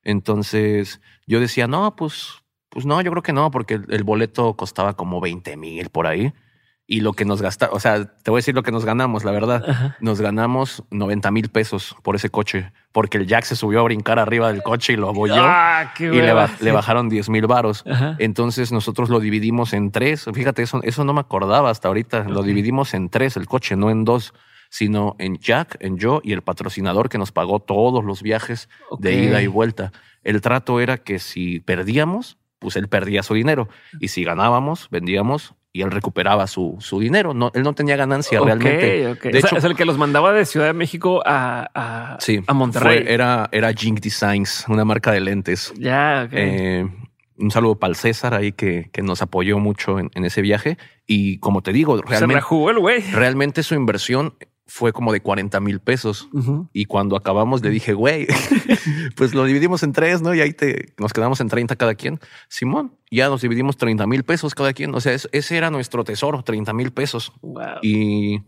Entonces yo decía, no, pues, pues no, yo creo que no, porque el, el boleto costaba como 20 mil por ahí. Y lo que nos gastamos, o sea, te voy a decir lo que nos ganamos, la verdad. Ajá. Nos ganamos 90 mil pesos por ese coche, porque el Jack se subió a brincar arriba del coche y lo abolló Ah, qué y le, ba- le bajaron 10 mil varos. Ajá. Entonces nosotros lo dividimos en tres. Fíjate, eso, eso no me acordaba hasta ahorita. Lo dividimos en tres, el coche, no en dos, sino en Jack, en yo y el patrocinador que nos pagó todos los viajes de ida y vuelta. El trato era que si perdíamos, pues él perdía su dinero. Y si ganábamos, vendíamos y él recuperaba su, su dinero. No, él no tenía ganancia realmente. De O sea, hecho- es el que los mandaba de Ciudad de México a, a, Sí, a Monterrey. fue- era, era Jink Designs, una marca de lentes. ya. Eh, un saludo para el César ahí que, que nos apoyó mucho en, en ese viaje. Y como te digo, el güey. realmente su inversión fue como de 40 mil pesos. Y cuando acabamos le dije, güey, <laughs> pues lo dividimos en tres, ¿no? Y ahí te, nos quedamos en 30 cada quien. Simón, ya nos dividimos 30 mil pesos cada quien. O sea, es- ese era nuestro tesoro, 30 mil pesos. Wow. Y,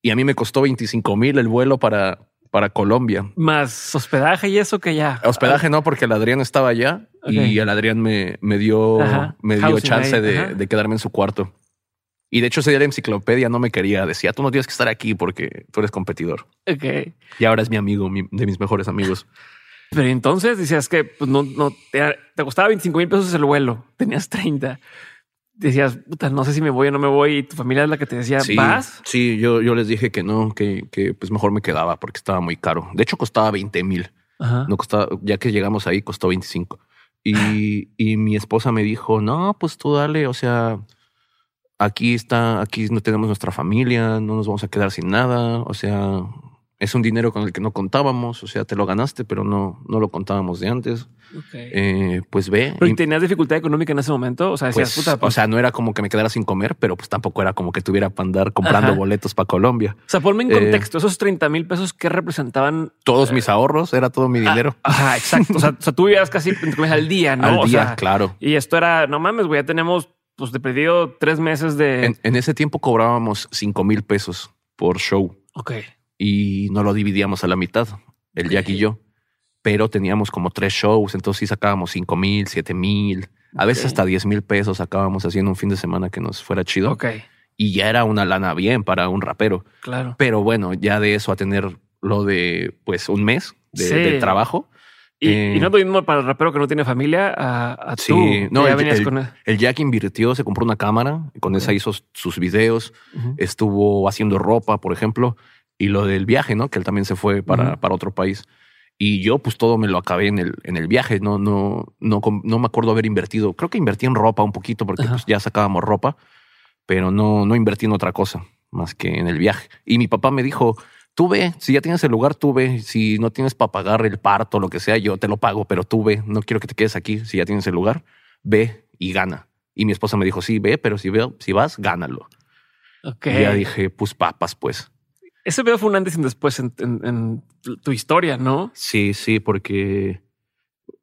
y a mí me costó 25 mil el vuelo para, para Colombia. Más hospedaje y eso que ya. Hospedaje no, porque el Adrián estaba allá y el Adrián me, me dio, Ajá. me dio Housing chance de quedarme en su cuarto. Y de hecho ese día la enciclopedia no me quería. Decía, tú no tienes que estar aquí porque tú eres competidor. Ok. Y ahora es mi amigo, mi- de mis mejores amigos. <laughs> Pero entonces decías que pues, no, no te, te costaba 25 mil pesos el vuelo, tenías 30. Decías, puta, no sé si me voy o no me voy. Y tu familia es la que te decía, Sí, ¿vas? sí yo, yo les dije que no, que, que pues mejor me quedaba porque estaba muy caro. De hecho costaba 20 mil. No costaba, ya que llegamos ahí costó 25. Y, y mi esposa me dijo, no, pues tú dale, o sea, aquí está, aquí no tenemos nuestra familia, no nos vamos a quedar sin nada, o sea, es un dinero con el que no contábamos, o sea, te lo ganaste, pero no, no lo contábamos de antes. Eh, pues ve. Pero y, tenías dificultad económica en ese momento. O sea, decías, pues, puta, pues, o sea, no era como que me quedara sin comer, pero pues tampoco era como que tuviera para andar comprando Ajá. boletos para Colombia. o sea, ponme en eh, contexto. Esos 30 mil pesos que representaban. Todos mis ahorros, era todo mi dinero. Ajá, exacto. O sea, o sea, tú vivías casi al día, ¿no? <laughs> Al O día, sea, claro. Y esto era, no mames, güey, ya tenemos, pues, de perdido tres meses de. En, en ese tiempo cobrábamos 5 mil pesos por show Ok. y no lo dividíamos a la mitad, el Jack y yo. Pero teníamos como tres shows, entonces sí sacábamos 5 mil, 7 mil, a veces hasta 10 mil pesos sacábamos haciendo un fin de semana que nos fuera chido. Ok. Y ya era una lana bien para un rapero. Claro. Pero bueno, ya de eso a tener lo de pues un mes de, Sí. de trabajo. Y, Eh, y no es lo mismo para el rapero que no tiene familia a, a Sí, tú. no, el- el- con. El Jack invirtió, se compró una cámara, y con esa hizo sus videos, Ujú. estuvo haciendo ropa, por ejemplo, y lo del viaje, ¿no? Que él también se fue para, Ujú. para otro país. Y yo, pues todo me lo acabé en el, en el viaje. No, no, no, no me acuerdo haber invertido. Creo que invertí en ropa un poquito porque pues, ya sacábamos ropa, pero no, no invertí en otra cosa más que en el viaje. Y mi papá me dijo: Tú ve, si ya tienes el lugar, tú ve. Si no tienes para pagar el parto, lo que sea, yo te lo pago, pero tú ve. No quiero que te quedes aquí. Si ya tienes el lugar, ve y gana. Y mi esposa me dijo: Sí, ve, pero si, veo, si vas, gánalo. Ok. Y ya dije: Pues papas, pues. Ese video fue un antes y un después en, en- tu historia, ¿no? Sí, sí, porque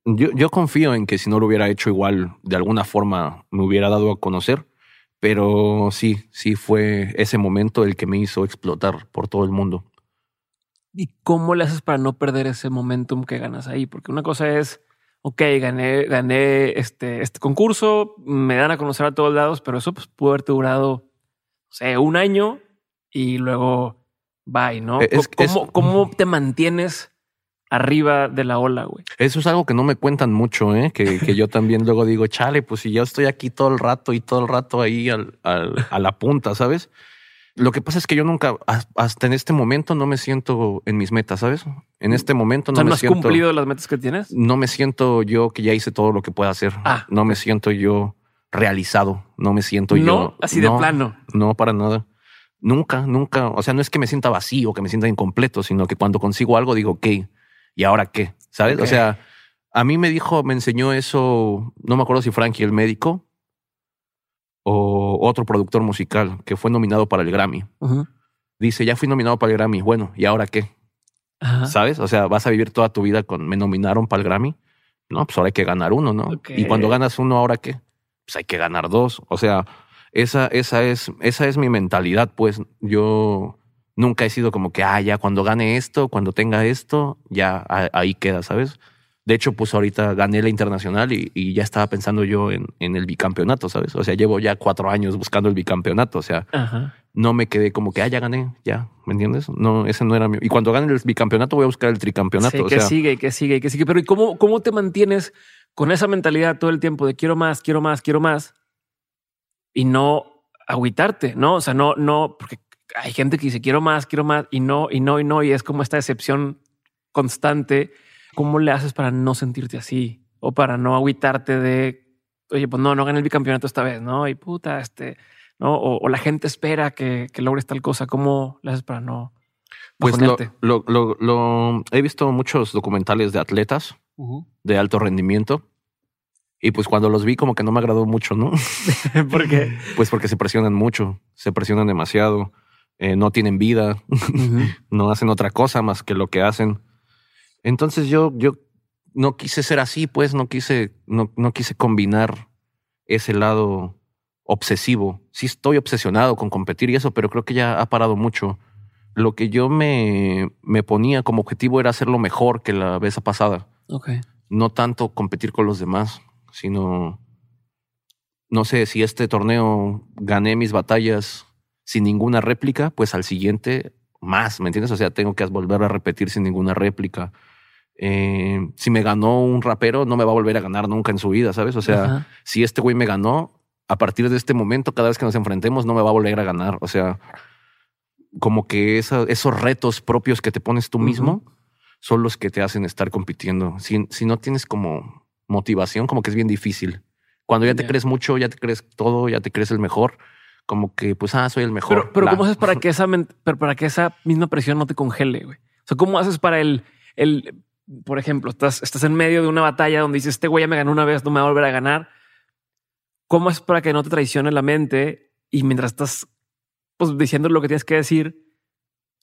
yo, yo confío en que si no lo hubiera hecho igual, de alguna forma me hubiera dado a conocer. Pero sí, sí fue ese momento el que me hizo explotar por todo el mundo. ¿Y cómo le haces para no perder ese momentum que ganas ahí? Porque una cosa es, ok, gané, gané este, este concurso, me dan a conocer a todos lados, pero eso pues, pudo haberte durado, no sé, un año y luego bye, ¿no? Es- ¿Cómo, es- cómo te mantienes arriba de la ola, güey? Eso es algo que no me cuentan mucho, ¿eh? que, que yo también luego digo, chale, pues si yo estoy aquí todo el rato y todo el rato ahí al, al- a la punta, ¿sabes? Lo que pasa es que yo nunca, has- hasta en este momento, no me siento en mis metas, ¿sabes? En este momento O no sea, me ¿no has siento. cumplido las metas que tienes? no me siento yo que ya hice todo lo que pueda hacer. Ah, no me siento yo realizado. No me siento No, yo. así de no, plano. No, para nada. Nunca, nunca. O sea, no es que me sienta vacío, que me sienta incompleto, sino que cuando consigo algo digo, ok, ¿y ahora qué? ¿Sabes? O sea, a mí me dijo, me enseñó eso, no me acuerdo si Frankie el médico o otro productor musical que fue nominado para el Grammy. Dice, ya fui nominado para el Grammy. Bueno, ¿y ahora qué? Ajá. ¿sabes? O sea, vas a vivir toda tu vida con me nominaron para el Grammy. No, pues ahora hay que ganar uno, ¿no? Y cuando ganas uno, ¿ahora qué? Pues hay que ganar dos. O sea, esa, esa, es, esa es mi mentalidad, pues yo nunca he sido como que, ah, ya cuando gane esto, cuando tenga esto, ya ahí queda, ¿sabes? De hecho, pues ahorita gané la internacional y, y ya estaba pensando yo en, en el bicampeonato, ¿sabes? O sea, llevo ya cuatro años buscando el bicampeonato. O sea, Ajá. no me quedé como que, ah, ya gané, ya, ¿me entiendes? No, ese no era mi... Y cuando gane el bicampeonato voy a buscar el tricampeonato. Sí, o que sea, sigue, que sigue, que sigue. Pero ¿y cómo, cómo te mantienes con esa mentalidad todo el tiempo de quiero más, quiero más, quiero más? Y no agüitarte, ¿no? O sea, no, no, porque hay gente que dice quiero más, quiero más y no, y no, y no, y es como esta decepción constante. ¿Cómo le haces para no sentirte así? O para no agüitarte de, oye, pues no, no gané el bicampeonato esta vez, ¿no? Y puta, este, ¿no? O, o la gente espera que, que logres tal cosa. ¿Cómo le haces para no pues lo, lo, lo, lo- he visto muchos documentales de atletas de alto rendimiento y pues cuando los vi como que no me agradó mucho, ¿no? <laughs> Porque <laughs> Pues porque se presionan mucho, se presionan demasiado, eh, no tienen vida, <laughs> no hacen otra cosa más que lo que hacen. Entonces yo, yo no quise ser así, pues no quise, no, no quise combinar ese lado obsesivo. Sí estoy obsesionado con competir y eso, pero creo que ya ha parado mucho. Lo que yo me, me ponía como objetivo era hacerlo mejor que la vez pasada. Ok. No tanto competir con los demás, sino, no sé, si este torneo gané mis batallas sin ninguna réplica, pues al siguiente más, ¿me entiendes? O sea, tengo que volver a repetir sin ninguna réplica. Eh, si me ganó un rapero, no me va a volver a ganar nunca en su vida, ¿sabes? O sea, Ajá. si este güey me ganó, a partir de este momento, cada vez que nos enfrentemos, no me va a volver a ganar. O sea, como que esa- esos retos propios que te pones tú mismo son los que te hacen estar compitiendo. Si, si no tienes como motivación, como que es bien difícil. Cuando ya te crees mucho, ya te crees todo, ya te crees el mejor, como que pues, ah, soy el mejor. Pero, pero. ¿cómo haces para <laughs> que esa pero para que esa misma presión no te congele? Güey? O sea, ¿cómo haces para el, el, por ejemplo, estás, estás en medio de una batalla donde dices este güey ya me ganó una vez, no me va a volver a ganar? ¿Cómo es para que no te traicione la mente y mientras estás pues diciendo lo que tienes que decir,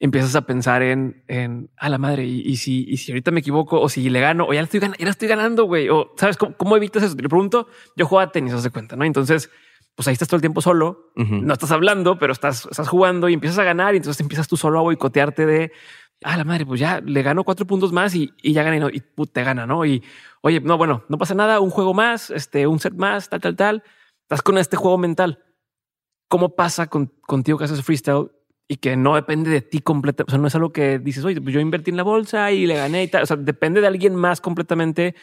empiezas a pensar en, en a la madre y, y si, y si ahorita me equivoco o si le gano o ya le estoy ganando, ya estoy ganando, güey. O sabes cómo, cómo evitas eso? Te lo pregunto. Yo juego a tenis, haz de cuenta, no? Entonces, pues ahí estás todo el tiempo solo no estás hablando, pero estás, estás jugando y empiezas a ganar y entonces empiezas tú solo a boicotearte de, ah, la madre, pues ya le gano cuatro puntos más y, y ya gané ¿no? y put, te gana, ¿no? Y oye, no, bueno, no pasa nada, un juego más, este, un set más, tal, tal, tal. Estás con este juego mental. ¿Cómo pasa con, contigo que haces freestyle y que no depende de ti completamente? O sea, no es algo que dices, oye, pues yo invertí en la bolsa y le gané y tal. O sea, depende de alguien más completamente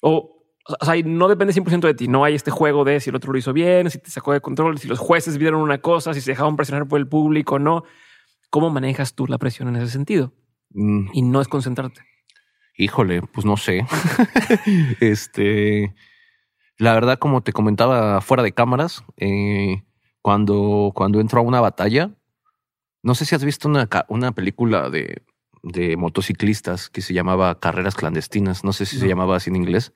o o sea, no depende 100% de ti. No hay este juego de si el otro lo hizo bien, si te sacó de control, si los jueces vieron una cosa, si se dejaron presionar por el público o no. ¿Cómo manejas tú la presión en ese sentido? Mm, Y no es concentrarte. Híjole, pues no sé. <laughs> este, la verdad, como te comentaba fuera de cámaras, eh, cuando, cuando entro a una batalla, no sé si has visto una, una película de, de motociclistas que se llamaba Carreras Clandestinas. No sé si se llamaba así en inglés.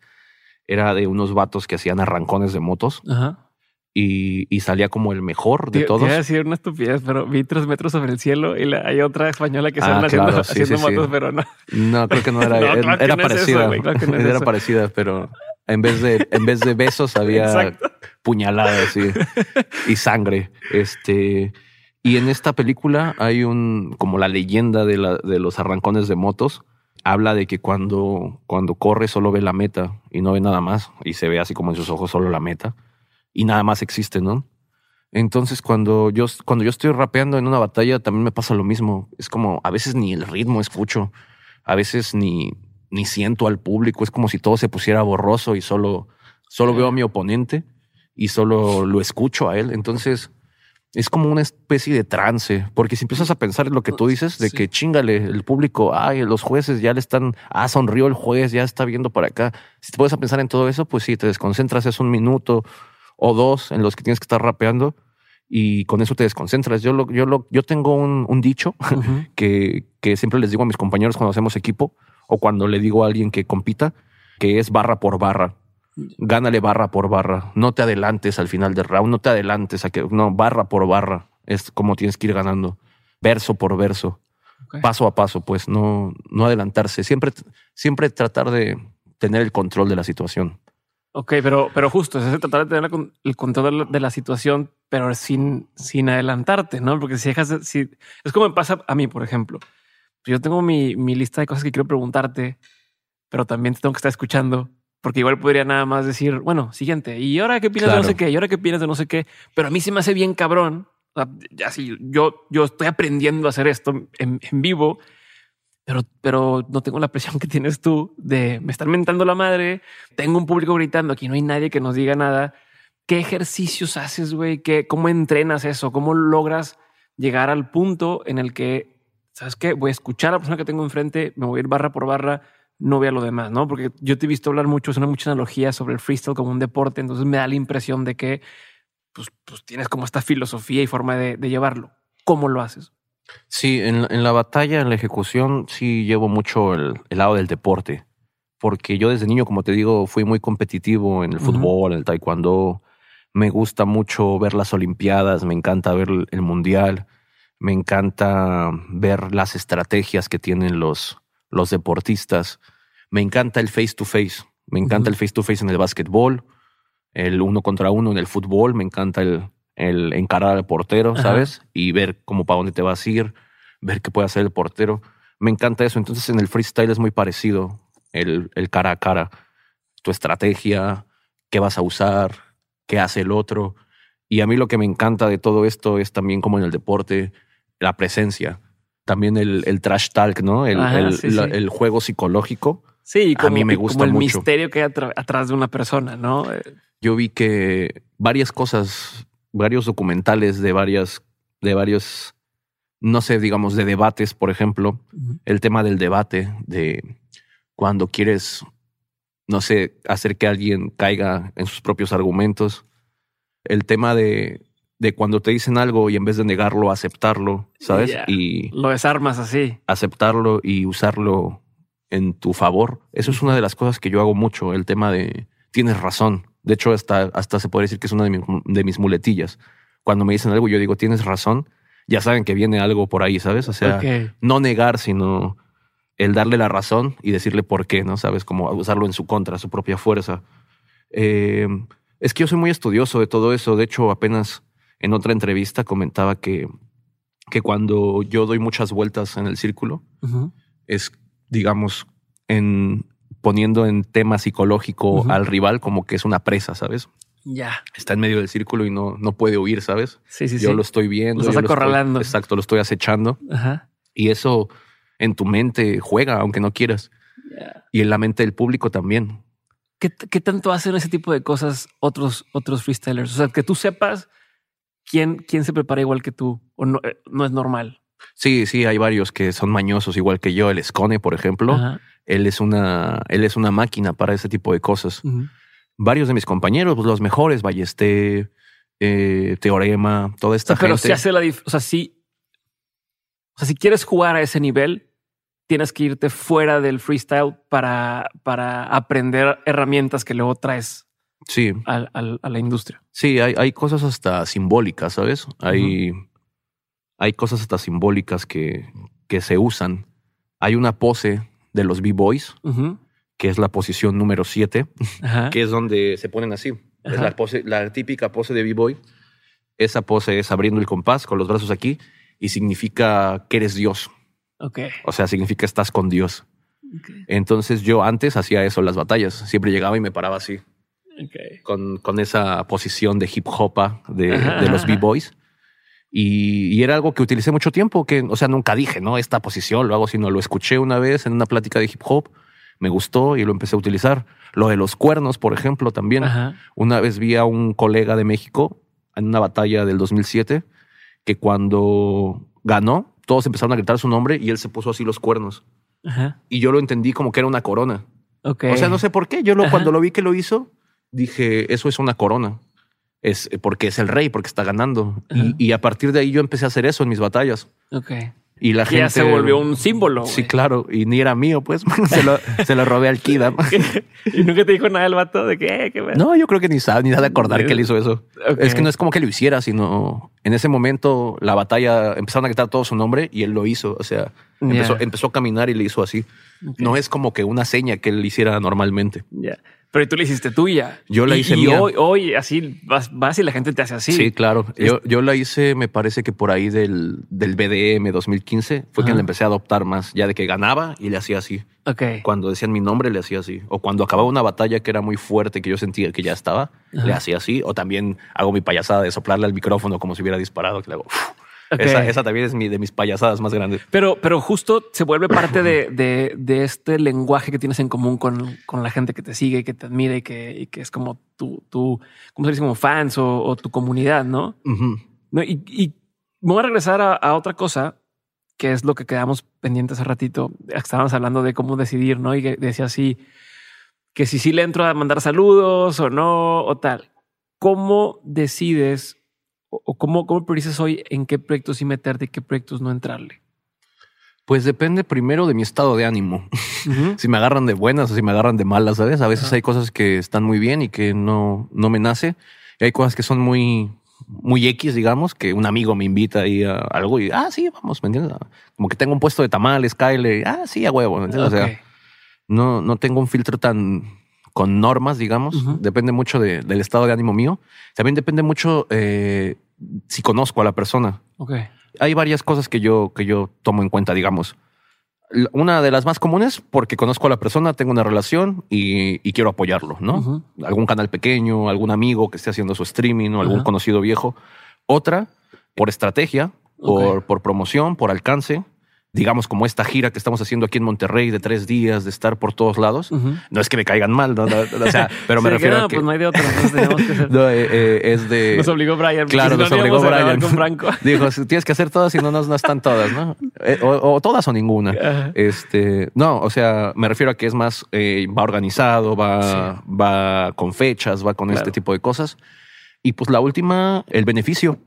Era de unos vatos que hacían arrancones de motos Ajá. y, y salía como el mejor de todos. iba a decir una estupidez, pero vi tres metros sobre el cielo y la- hay otra española que se Ah, haciendo, claro, sí, haciendo sí, sí. motos, pero no. No, creo que no era, <laughs> No, era, claro que era no es eso, parecida. güey, claro que no <laughs> es era eso. parecida, pero en vez de, en vez de besos había Exacto. puñaladas y, y sangre. Este, y en esta película hay un, como la leyenda de, la, de los arrancones de motos. Habla de que cuando, cuando corre solo ve la meta y no ve nada más y se ve así como en sus ojos solo la meta y nada más existe, ¿no? Entonces cuando yo, cuando yo estoy rapeando en una batalla también me pasa lo mismo. Es como a veces ni el ritmo escucho, a veces ni, ni siento al público. Es como si todo se pusiera borroso y solo, solo veo a mi oponente y solo lo escucho a él. Entonces es como una especie de trance, porque si empiezas a pensar en lo que tú dices, de Sí. que chingale, el público, ay, los jueces ya le están, ah, sonrió el juez, ya está viendo para acá. Si te puedes a pensar en todo eso, pues sí, te desconcentras, es un minuto o dos en los que tienes que estar rapeando y con eso te desconcentras. Yo, lo, yo, lo, yo tengo un, un dicho <laughs> que, que siempre les digo a mis compañeros cuando hacemos equipo o cuando le digo a alguien que compita, que es barra por barra. Gánale barra por barra. No te adelantes al final del round, no te adelantes a que no barra por barra. Es como tienes que ir ganando, verso por verso. Paso a paso, pues no, no adelantarse, siempre, siempre tratar de tener el control de la situación. Ok, pero, pero justo, es tratar de tener el control de la, situación, pero sin, sin adelantarte, ¿no? Porque si dejas, si, es como me pasa a mí, por ejemplo. Yo tengo mi, mi lista de cosas que quiero preguntarte, pero también te tengo que estar escuchando, porque igual podría nada más decir, bueno, siguiente, ¿y ahora qué opinas de no sé qué? ¿Y ahora qué opinas de no sé qué? Pero a mí se me hace bien cabrón. Si yo, yo estoy aprendiendo a hacer esto en, en vivo, pero, pero no tengo la presión que tienes tú de me están mentando la madre, tengo un público gritando, aquí no hay nadie que nos diga nada. ¿Qué ejercicios haces, güey? ¿Qué, ¿Cómo entrenas eso? ¿Cómo logras llegar al punto en el que, ¿sabes qué? Voy a escuchar a la persona que tengo enfrente, me voy a ir barra por barra, no vea lo demás, ¿no? Porque yo te he visto hablar mucho, es una mucha analogía sobre el freestyle como un deporte, entonces me da la impresión de que pues, pues tienes como esta filosofía y forma de, de llevarlo. ¿Cómo lo haces? Sí, en, en la batalla, en la ejecución, sí llevo mucho el, el lado del deporte, porque yo desde niño, como te digo, fui muy competitivo en el fútbol, en el taekwondo. Me gusta mucho ver las Olimpiadas, me encanta ver el, el Mundial, me encanta ver las estrategias que tienen los, los deportistas. Me encanta el face to face, me encanta el face to face en el básquetbol, el uno contra uno en el fútbol, me encanta el, el encarar al portero, Ajá. ¿sabes? Y ver cómo para dónde te vas a ir, ver qué puede hacer el portero. Me encanta eso. Entonces en el freestyle es muy parecido, el, el cara a cara, tu estrategia, qué vas a usar, qué hace el otro. Y a mí lo que me encanta de todo esto es también como en el deporte, la presencia. También el, el trash talk, ¿no? El, Ajá, el- sí, la- sí. el juego psicológico. Sí, A como, mí me gusta como el mucho. misterio que hay atrás de una persona, ¿no? Eh, yo vi que varias cosas, varios documentales de varias, de varios, no sé, digamos, de debates, por ejemplo, el tema del debate, de cuando quieres, no sé, hacer que alguien caiga en sus propios argumentos, el tema de, de cuando te dicen algo y en vez de negarlo, aceptarlo, ¿sabes? Y Lo desarmas así. aceptarlo y usarlo en tu favor. Eso es una de las cosas que yo hago mucho, el tema de tienes razón. De hecho, hasta, hasta se puede decir que es una de mis, de mis muletillas. Cuando me dicen algo, yo digo tienes razón. Ya saben que viene algo por ahí, ¿sabes? O sea, no negar, sino el darle la razón y decirle por qué, ¿no? ¿Sabes? Como usarlo en su contra, su propia fuerza. Eh, es que yo soy muy estudioso de todo eso. De hecho, apenas en otra entrevista comentaba que, que cuando yo doy muchas vueltas en el círculo, es, digamos, en poniendo en tema psicológico al rival como que es una presa, ¿sabes? Ya. Está en medio del círculo y no, no puede huir, ¿sabes? Sí, sí, yo sí. lo estoy viendo. Lo estás estoy- acorralando. exacto, lo estoy acechando. Ajá. Y eso en tu mente juega, aunque no quieras. Ya. Y en la mente del público también. ¿Qué, qué tanto hacen ese tipo de cosas otros, otros freestylers? O sea, que tú sepas quién, quién se prepara igual que tú o no, eh, no es normal. Sí, sí, hay varios que son mañosos, igual que yo. El Scone, por ejemplo, Ajá. él es una, él es una máquina para ese tipo de cosas. Varios de mis compañeros, pues, los mejores, Ballesté, eh, Teorema, toda esta sea, pero gente. si hace la dif- o sea, si, o sea, si quieres jugar a ese nivel, tienes que irte fuera del freestyle para, para aprender herramientas que luego traes Sí, al- a la industria. sí, hay, hay cosas hasta simbólicas, ¿sabes? Hay, hay cosas hasta simbólicas que, que se usan. Hay una pose de los B-Boys, que es la posición número 7, Ajá. que es donde se ponen así. Es la, pose, la típica pose de B-Boy. Esa pose es abriendo el compás con los brazos aquí y significa que eres Dios. Ok. O sea, significa estás con Dios. Ok. Entonces yo antes hacía eso en las batallas. Siempre llegaba y me paraba así, con, con esa posición de hip hopa de, de los. B-Boys. Y, y era algo que utilicé mucho tiempo, que, o sea, nunca dije, no, esta posición lo hago, sino lo escuché una vez en una plática de hip hop, me gustó y lo empecé a utilizar. Lo de los cuernos, por ejemplo, también. Ajá. Una vez vi a un colega de México en una batalla del 2007 que cuando ganó, todos empezaron a gritar su nombre y él se puso así los cuernos. Ajá. Y yo lo entendí como que era una corona. O sea, no sé por qué. Yo lo, cuando lo vi que lo hizo, dije, eso es una corona. Es porque es el rey, porque está ganando. Ajá. Y, y a partir de ahí yo empecé a hacer eso en mis batallas. Ok. Y la Que gente ya se volvió un símbolo. Sí, güey. claro, y ni era mío, pues <laughs> se lo, se lo robé al Kida. <laughs> y nunca te dijo nada el vato de que, eh, qué bueno. No, yo creo que ni sabe, ni sabe acordar que él hizo eso. Ok. Es que no es como que lo hiciera, sino en ese momento la batalla empezaron a gritar todo su nombre y él lo hizo. O sea, Ya. empezó, empezó a caminar y le hizo así. No es como que una seña que él hiciera normalmente. Ya. Pero tú le hiciste tuya. Yo la Y- hice y mía. hoy, hoy así vas, vas y la gente te hace así. Sí, claro. Yo, yo la hice, me parece que por ahí del, del BDM 2015 fue que Ajá. la empecé a adoptar más, ya de que ganaba y le hacía así. Ok. Cuando decían mi nombre, le hacía así. O cuando acababa una batalla que era muy fuerte, que yo sentía que ya estaba, Ajá. le hacía así. O también hago mi payasada de soplarle al micrófono como si hubiera disparado, que le hago. Ok. Esa, esa también es mi, de mis payasadas más grandes. Pero, pero justo se vuelve parte de, de, de este lenguaje que tienes en común con, con la gente que te sigue, y que te admira y que, y que es como tu, tu, ¿cómo se dice? Como fans o, o tu comunidad, ¿no? Ujú. No, y, y me voy a regresar a, a otra cosa que es lo que quedamos pendientes hace ratito. Estábamos hablando de cómo decidir, ¿no? Y que decía así que si sí le entro a mandar saludos o no o tal. ¿Cómo decides o, cómo, cómo priorizas hoy en qué proyectos sí meterte y qué proyectos no entrarle? Pues depende primero de mi estado de ánimo. <laughs> Si me agarran de buenas o si me agarran de malas, ¿sabes? A veces hay cosas que están muy bien y que no, no me nace. Y hay cosas que son muy, muy X, digamos, que un amigo me invita ahí a algo y, ah, sí, vamos, ¿me entiendes? Como que tengo un puesto de tamales, Kyle, ah, sí, a huevo, ¿me entiendes? O sea, no, no tengo un filtro tan con normas, digamos. Depende mucho de- del estado de ánimo mío. También depende mucho eh, si conozco a la persona Ok. hay varias cosas que yo, que yo tomo en cuenta, digamos. Una de las más comunes, porque conozco a la persona, tengo una relación y, y quiero apoyarlo, ¿no? Algún canal pequeño, algún amigo que esté haciendo su streaming o algún conocido viejo. Otra, por estrategia, por, por promoción, por alcance. Digamos, como esta gira que estamos haciendo aquí en Monterrey de tres días, de estar por todos lados. No es que me caigan mal, ¿no? No, no, o sea, pero me Sí, refiero no, a que... Pues no hay de otra, tenemos que hacer. <laughs> Eh, eh, es de... Nos obligó Brian. Claro, nos no obligó Brian. Con Franco. <laughs> Dijo, "Si tienes que hacer todas y no, no, están todas, ¿no? Eh, o, o todas o ninguna. Este, no, o sea, me refiero a que es más, va organizado, va, va con fechas, va con Claro. este tipo de cosas. Y pues la última, el beneficio,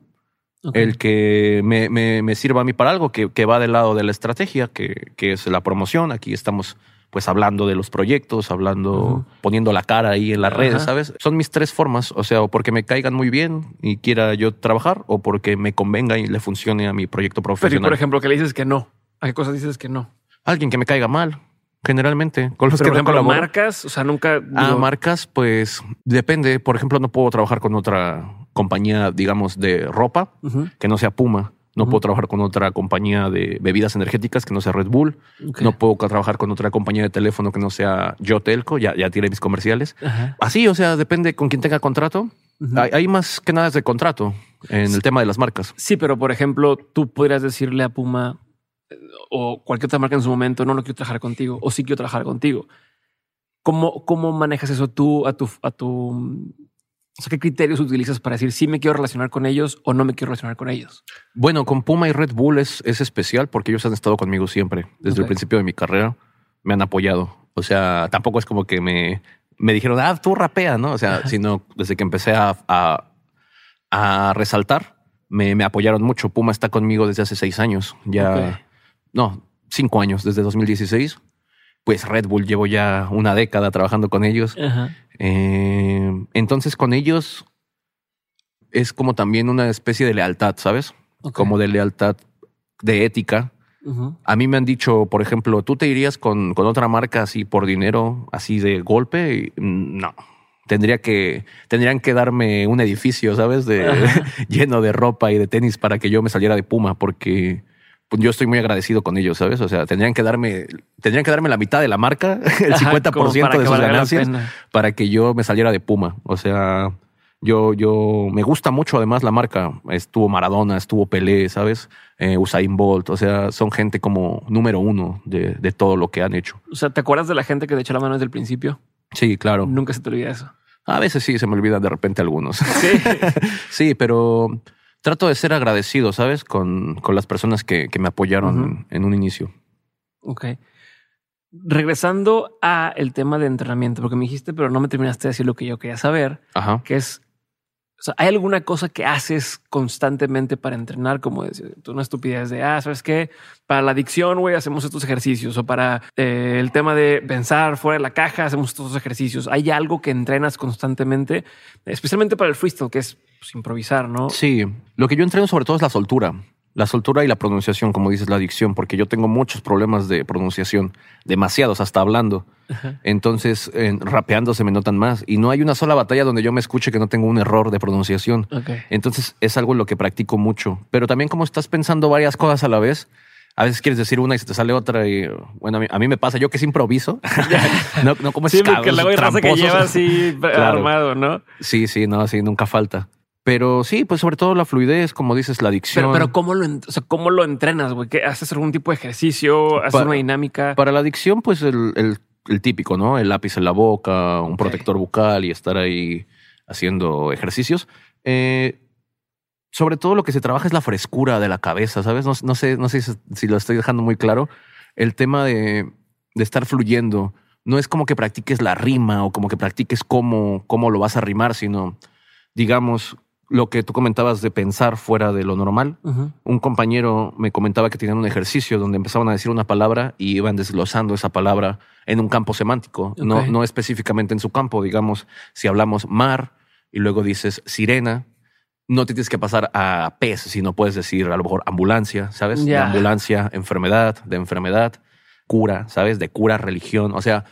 El que me, me- me sirva a mí para algo, que, que va del lado de la estrategia, que, que es la promoción. Aquí estamos pues hablando de los proyectos, hablando, poniendo la cara ahí en las Ajá. redes, ¿sabes? Son mis tres formas, o sea, o porque me caigan muy bien y quiera yo trabajar, o porque me convenga y le funcione a mi proyecto Pero, profesional. por ejemplo, que le dices que no. ¿A qué cosas dices que no? Alguien que me caiga mal, generalmente, con los Pero, por que no ejemplo, marcas, o sea, nunca. Ah, digo, marcas, pues depende. Por ejemplo, no puedo trabajar con otra compañía, digamos, de ropa que no sea Puma. No puedo trabajar con otra compañía de bebidas energéticas que no sea Red Bull. No puedo trabajar con otra compañía de teléfono que no sea Yo Telco. Ya, ya tiré mis comerciales. Ajá, Así, o sea, depende con quién tenga contrato. hay más que nada de contrato en el tema de las marcas. Sí, pero por ejemplo, tú podrías decirle a Puma eh, o cualquier otra marca en su momento, no, no quiero trabajar contigo o sí quiero trabajar contigo. ¿Cómo, cómo manejas eso tú a tu, a tu, o sea, qué criterios utilizas para decir si me quiero relacionar con ellos o no me quiero relacionar con ellos? Bueno, con Puma y Red Bull es, es especial porque ellos han estado conmigo siempre. Desde el principio de mi carrera me han apoyado. O sea, tampoco es como que me, me dijeron, ah, tú rapea, ¿no? O sea, Ajá. sino desde que empecé a, a, a resaltar, me, me apoyaron mucho. Puma está conmigo desde hace seis años. Ya, no, cinco años, desde 2016. Pues Red Bull llevo ya una década trabajando con ellos. Ajá. Eh, entonces con ellos es como también una especie de lealtad, ¿sabes? Como de lealtad, de ética. A mí me han dicho, por ejemplo, tú te irías con, con otra marca así por dinero, así de golpe. Y, mm, no. Tendría que, tendrían que darme un edificio, ¿sabes? De, <laughs> lleno de ropa y de tenis para que yo me saliera de Puma, porque yo estoy muy agradecido con ellos, ¿sabes? O sea, tendrían que darme, tendrían que darme la mitad de la marca, <laughs> el Ajá, 50% como para de sus ganancias para que yo me saliera de Puma. O sea, yo, yo me gusta mucho además la marca. Estuvo Maradona, estuvo Pelé, ¿sabes? Eh, Usain Bolt. O sea, son gente como número uno de, de todo lo que han hecho. O sea, ¿te acuerdas de la gente que te echó la mano desde el principio? Sí, claro. Nunca se te olvida eso. A veces sí se me olvidan de repente algunos. Sí. <laughs> sí, pero trato de ser agradecido, ¿sabes? Con, con las personas que, que me apoyaron en un inicio. ok. Regresando a el tema de entrenamiento, porque me dijiste, pero no me terminaste de decir lo que yo quería saber, Ajá. que es ¿hay alguna cosa que haces constantemente para entrenar? Como decir, una estupidez de, ah, ¿sabes qué? Para la adicción, güey, hacemos estos ejercicios. O para eh, el tema de pensar fuera de la caja, hacemos estos ejercicios. ¿Hay algo que entrenas constantemente? Especialmente para el freestyle, que es pues, improvisar, ¿no? Sí, lo que yo entreno sobre todo es la soltura. La soltura y la pronunciación, como dices, la adicción, porque yo tengo muchos problemas de pronunciación, demasiados, hasta hablando. Entonces, en, rapeando se me notan más. Y no hay una sola batalla donde yo me escuche que no tengo un error de pronunciación. Okay. Entonces, es algo en lo que practico mucho. Pero también como estás pensando varias cosas a la vez, a veces quieres decir una y se te sale otra y bueno, a mí, a mí me pasa, yo que es improviso, <laughs> no, no como Sí, esos porque cabros luego hay raza que lleva así <laughs> Claro. armado, ¿no? Sí, sí, no, sí, nunca falta. Pero sí, pues sobre todo la fluidez, como dices, la adicción. Pero, pero ¿cómo lo, en- o sea, ¿cómo lo entrenas, güey? ¿Qué- ¿Haces algún tipo de ejercicio? ¿Haces Para- una dinámica? Para la adicción, pues el, el- el típico, ¿no? El lápiz en la boca, un protector bucal y estar ahí haciendo ejercicios. Eh, sobre todo lo que se trabaja es la frescura de la cabeza, ¿sabes? No, no sé, no sé si, si lo estoy dejando muy claro. El tema de, de estar fluyendo no es como que practiques la rima o como que practiques cómo, cómo lo vas a rimar, sino, digamos, lo que tú comentabas de pensar fuera de lo normal un compañero me comentaba que tenían un ejercicio donde empezaban a decir una palabra y iban desglosando esa palabra en un campo semántico, no, no específicamente en su campo. Digamos, si hablamos mar y luego dices sirena, no te tienes que pasar a pez, sino puedes decir a lo mejor ambulancia, ¿sabes? De ambulancia, enfermedad, de enfermedad, cura, ¿sabes? De cura, religión. O sea,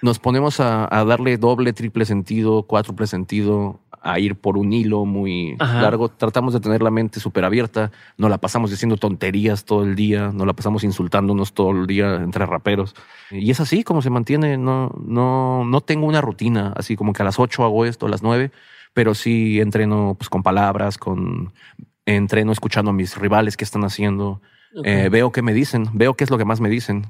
nos ponemos a, a darle doble, triple sentido, cuádruple sentido, a ir por un hilo muy Ajá. largo. Tratamos de tener la mente súper abierta, no la pasamos diciendo tonterías todo el día, no la pasamos insultándonos todo el día entre raperos. Y es así como se mantiene, no, no, no tengo una rutina, así como que a las 8 hago esto, a las 9, pero sí entreno pues, con palabras, con entreno escuchando a mis rivales que están haciendo. Eh, veo qué me dicen, veo qué es lo que más me dicen.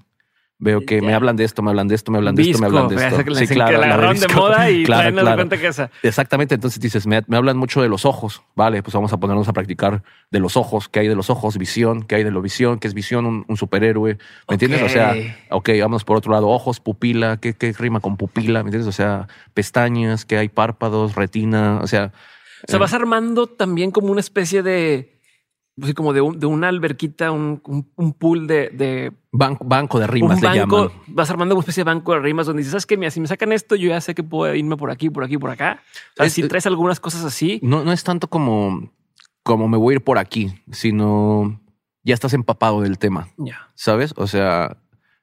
Veo que me hablan de esto, me hablan de esto, me hablan de esto, me hablan de esto. que le dicen que la de moda y <laughs> Claro, claro. cuenta que esa. Exactamente, entonces dices, me, me hablan mucho de los ojos, vale, pues vamos a ponernos a practicar de los ojos, qué hay de los ojos, visión, qué hay de lo visión, qué es visión, un, un superhéroe, ¿me entiendes? O sea, ok, vamos por otro lado, ojos, pupila, ¿qué, qué rima con pupila? ¿Me entiendes? O sea, pestañas, qué hay párpados, retina, o sea... O sea, eh, vas armando también como una especie de, pues sí, como de, un- de una alberquita, un, un, un pool de, de banco, banco de rimas un le banco. llaman. Vas armando una especie de banco de rimas donde dices, ¿sabes qué? Mira, si me sacan esto, yo ya sé que puedo irme por aquí, por aquí, por acá. O sea, Es- si traes algunas cosas así, No, no es tanto como, como me voy a ir por aquí, sino ya estás empapado del tema. ya. ¿sabes? O sea,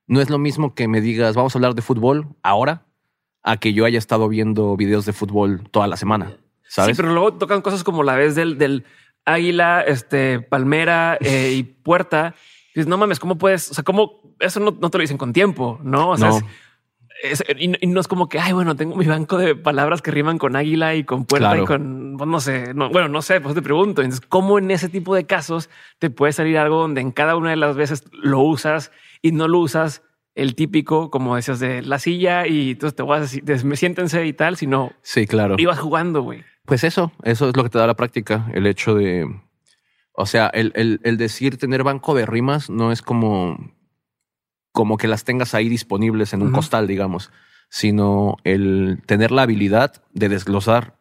no es lo mismo que me digas, vamos a hablar de fútbol ahora, a que yo haya estado viendo videos de fútbol toda la semana, ¿sabes? Sí, pero luego tocan cosas como la vez del, del águila, este, palmera eh, <laughs> y puerta. Dices, no mames, ¿cómo puedes? O sea, ¿cómo? Eso no, no te lo dicen con tiempo, ¿no? O sea, No. es- es- y, no- y no es como que, ay, bueno, tengo mi banco de palabras que riman con águila y con puerta Claro. y con, pues, no sé, no, bueno, no sé, pues te pregunto. Entonces, ¿cómo en ese tipo de casos te puede salir algo donde en cada una de las veces lo usas y no lo usas el típico, como decías, de la silla y entonces te vas a decir, siéntense y tal, sino Sí, claro. ibas jugando, güey. Pues eso, eso es lo que te da la práctica, el hecho de, o sea, el, el, el decir tener banco de rimas no es como, como que las tengas ahí disponibles en un costal, digamos, sino el tener la habilidad de desglosar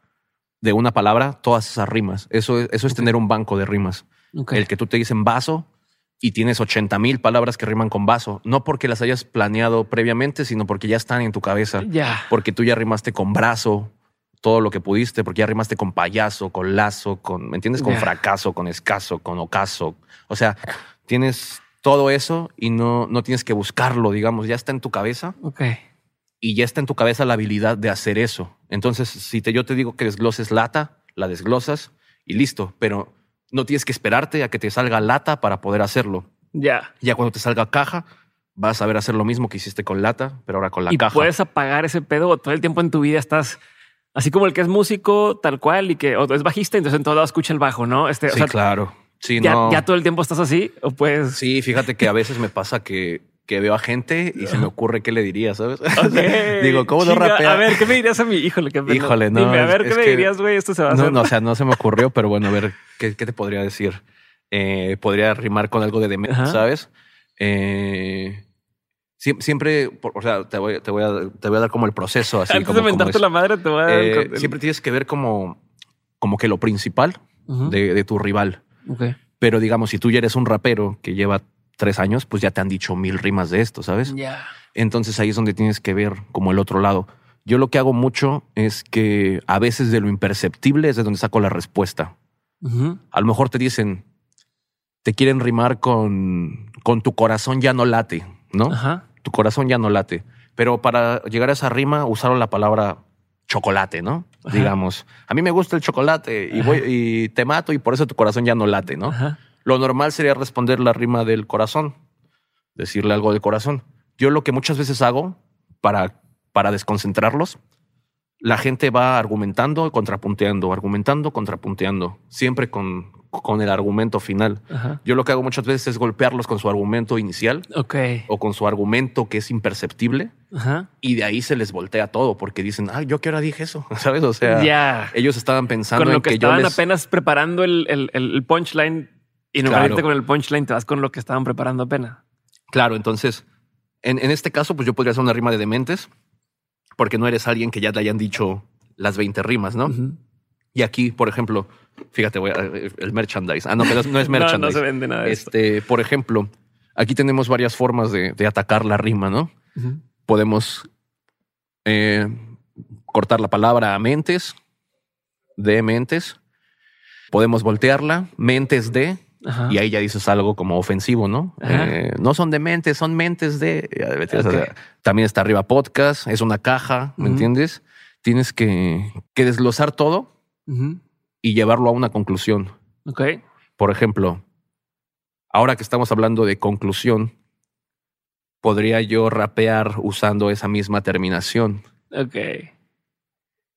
de una palabra todas esas rimas. Eso, es- eso es tener un banco de rimas. El que tú te dicen vaso y tienes 80 mil palabras que riman con vaso, no porque las hayas planeado previamente, sino porque ya están en tu cabeza, Ya. porque tú ya rimaste con brazo todo lo que pudiste, porque ya rimaste con payaso, con lazo, con, ¿me entiendes? Con fracaso, con escaso, con ocaso. O sea, tienes todo eso y no, no tienes que buscarlo, digamos, ya está en tu cabeza Ok. y ya está en tu cabeza la habilidad de hacer eso. Entonces, si te, yo te digo que desgloses lata, la desglosas y listo, pero no tienes que esperarte a que te salga lata para poder hacerlo. Ya. Ya cuando te salga caja, vas a saber hacer lo mismo que hiciste con lata, pero ahora con la y caja. puedes apagar ese pedo todo el tiempo en tu vida estás así como el que es músico tal cual y que o es bajista, entonces en todo lado escucha el bajo, ¿no? Este, o sí, sea, claro. Sí, ya, no. ya todo el tiempo estás así o puedes. Sí, fíjate que a veces me pasa que, que veo a gente y se me ocurre qué le diría, ¿sabes? <laughs> Digo, ¿cómo no rapea? A ver, ¿qué me dirías a mí? Híjole, qué. Híjole, no, Dime, a es- ver, ¿qué es me que- dirías, güey? Esto se va a No, hacer. no, o sea, no se me ocurrió, pero bueno, a ver, ¿qué, qué te podría decir? Eh, podría rimar con algo de Ajá. ¿sabes? Eh, siempre, o sea, te voy, te, voy a, te voy a dar como el proceso así. Antes como, de mentarte la madre, te voy a dar Eh, siempre tienes que ver como, como que lo principal de, de tu rival. Pero digamos, si tú ya eres un rapero que lleva tres años, pues ya te han dicho mil rimas de esto, ¿sabes? Entonces ahí es donde tienes que ver como el otro lado. Yo lo que hago mucho es que a veces de lo imperceptible es de donde saco la respuesta. A lo mejor te dicen, te quieren rimar con, con tu corazón ya no late, ¿no? Ajá. Tu corazón ya no late. Pero para llegar a esa rima usaron la palabra chocolate, ¿no? Ajá. Digamos, a mí me gusta el chocolate y, voy, y te mato y por eso tu corazón ya no late, ¿no? Ajá. Lo normal sería responder la rima del corazón, decirle algo del corazón. Yo lo que muchas veces hago para, para desconcentrarlos, la gente va argumentando, contrapunteando, argumentando, contrapunteando, siempre con, con el argumento final. Ajá. Yo lo que hago muchas veces es golpearlos con su argumento inicial o con su argumento que es imperceptible Ajá. y de ahí se les voltea todo porque dicen, ay, yo qué hora dije eso, <laughs> ¿sabes? O sea, ya. ellos estaban pensando Con lo en que, que, yo estaban les... apenas preparando el, el, el punchline y no Claro. con el punchline, te vas con lo que estaban preparando apenas. Claro, entonces, en, en este caso, pues yo podría hacer una rima de dementes, porque no eres alguien que ya te hayan dicho las 20 rimas, ¿no? Y aquí, por ejemplo, fíjate, voy a- el merchandise. Ah, no, pero no es <laughs> merchandise. no se vende nada de esto. este, por ejemplo, aquí tenemos varias formas de, de atacar la rima, ¿no? Podemos eh, cortar la palabra a mentes, de mentes. Podemos voltearla, mentes de, Ajá. y ahí ya dices algo como ofensivo, ¿no? Eh, no son de mentes, son mentes de. También está arriba podcast, es una caja, ¿me entiendes? Tienes que, que desglosar todo Ujú. Y llevarlo a una conclusión. Ok. Por ejemplo, ahora que estamos hablando de conclusión, podría yo rapear usando esa misma terminación Ok.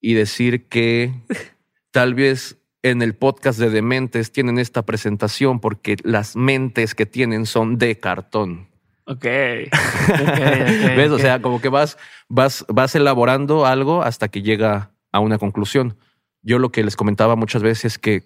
y decir que <laughs> tal vez en el podcast de Dementes tienen esta presentación porque las mentes que tienen son de cartón. Ok. <laughs> Ok, ok, ¿Ves? O sea, como que vas, vas, vas elaborando algo hasta que llega a una conclusión. Yo lo que les comentaba muchas veces es que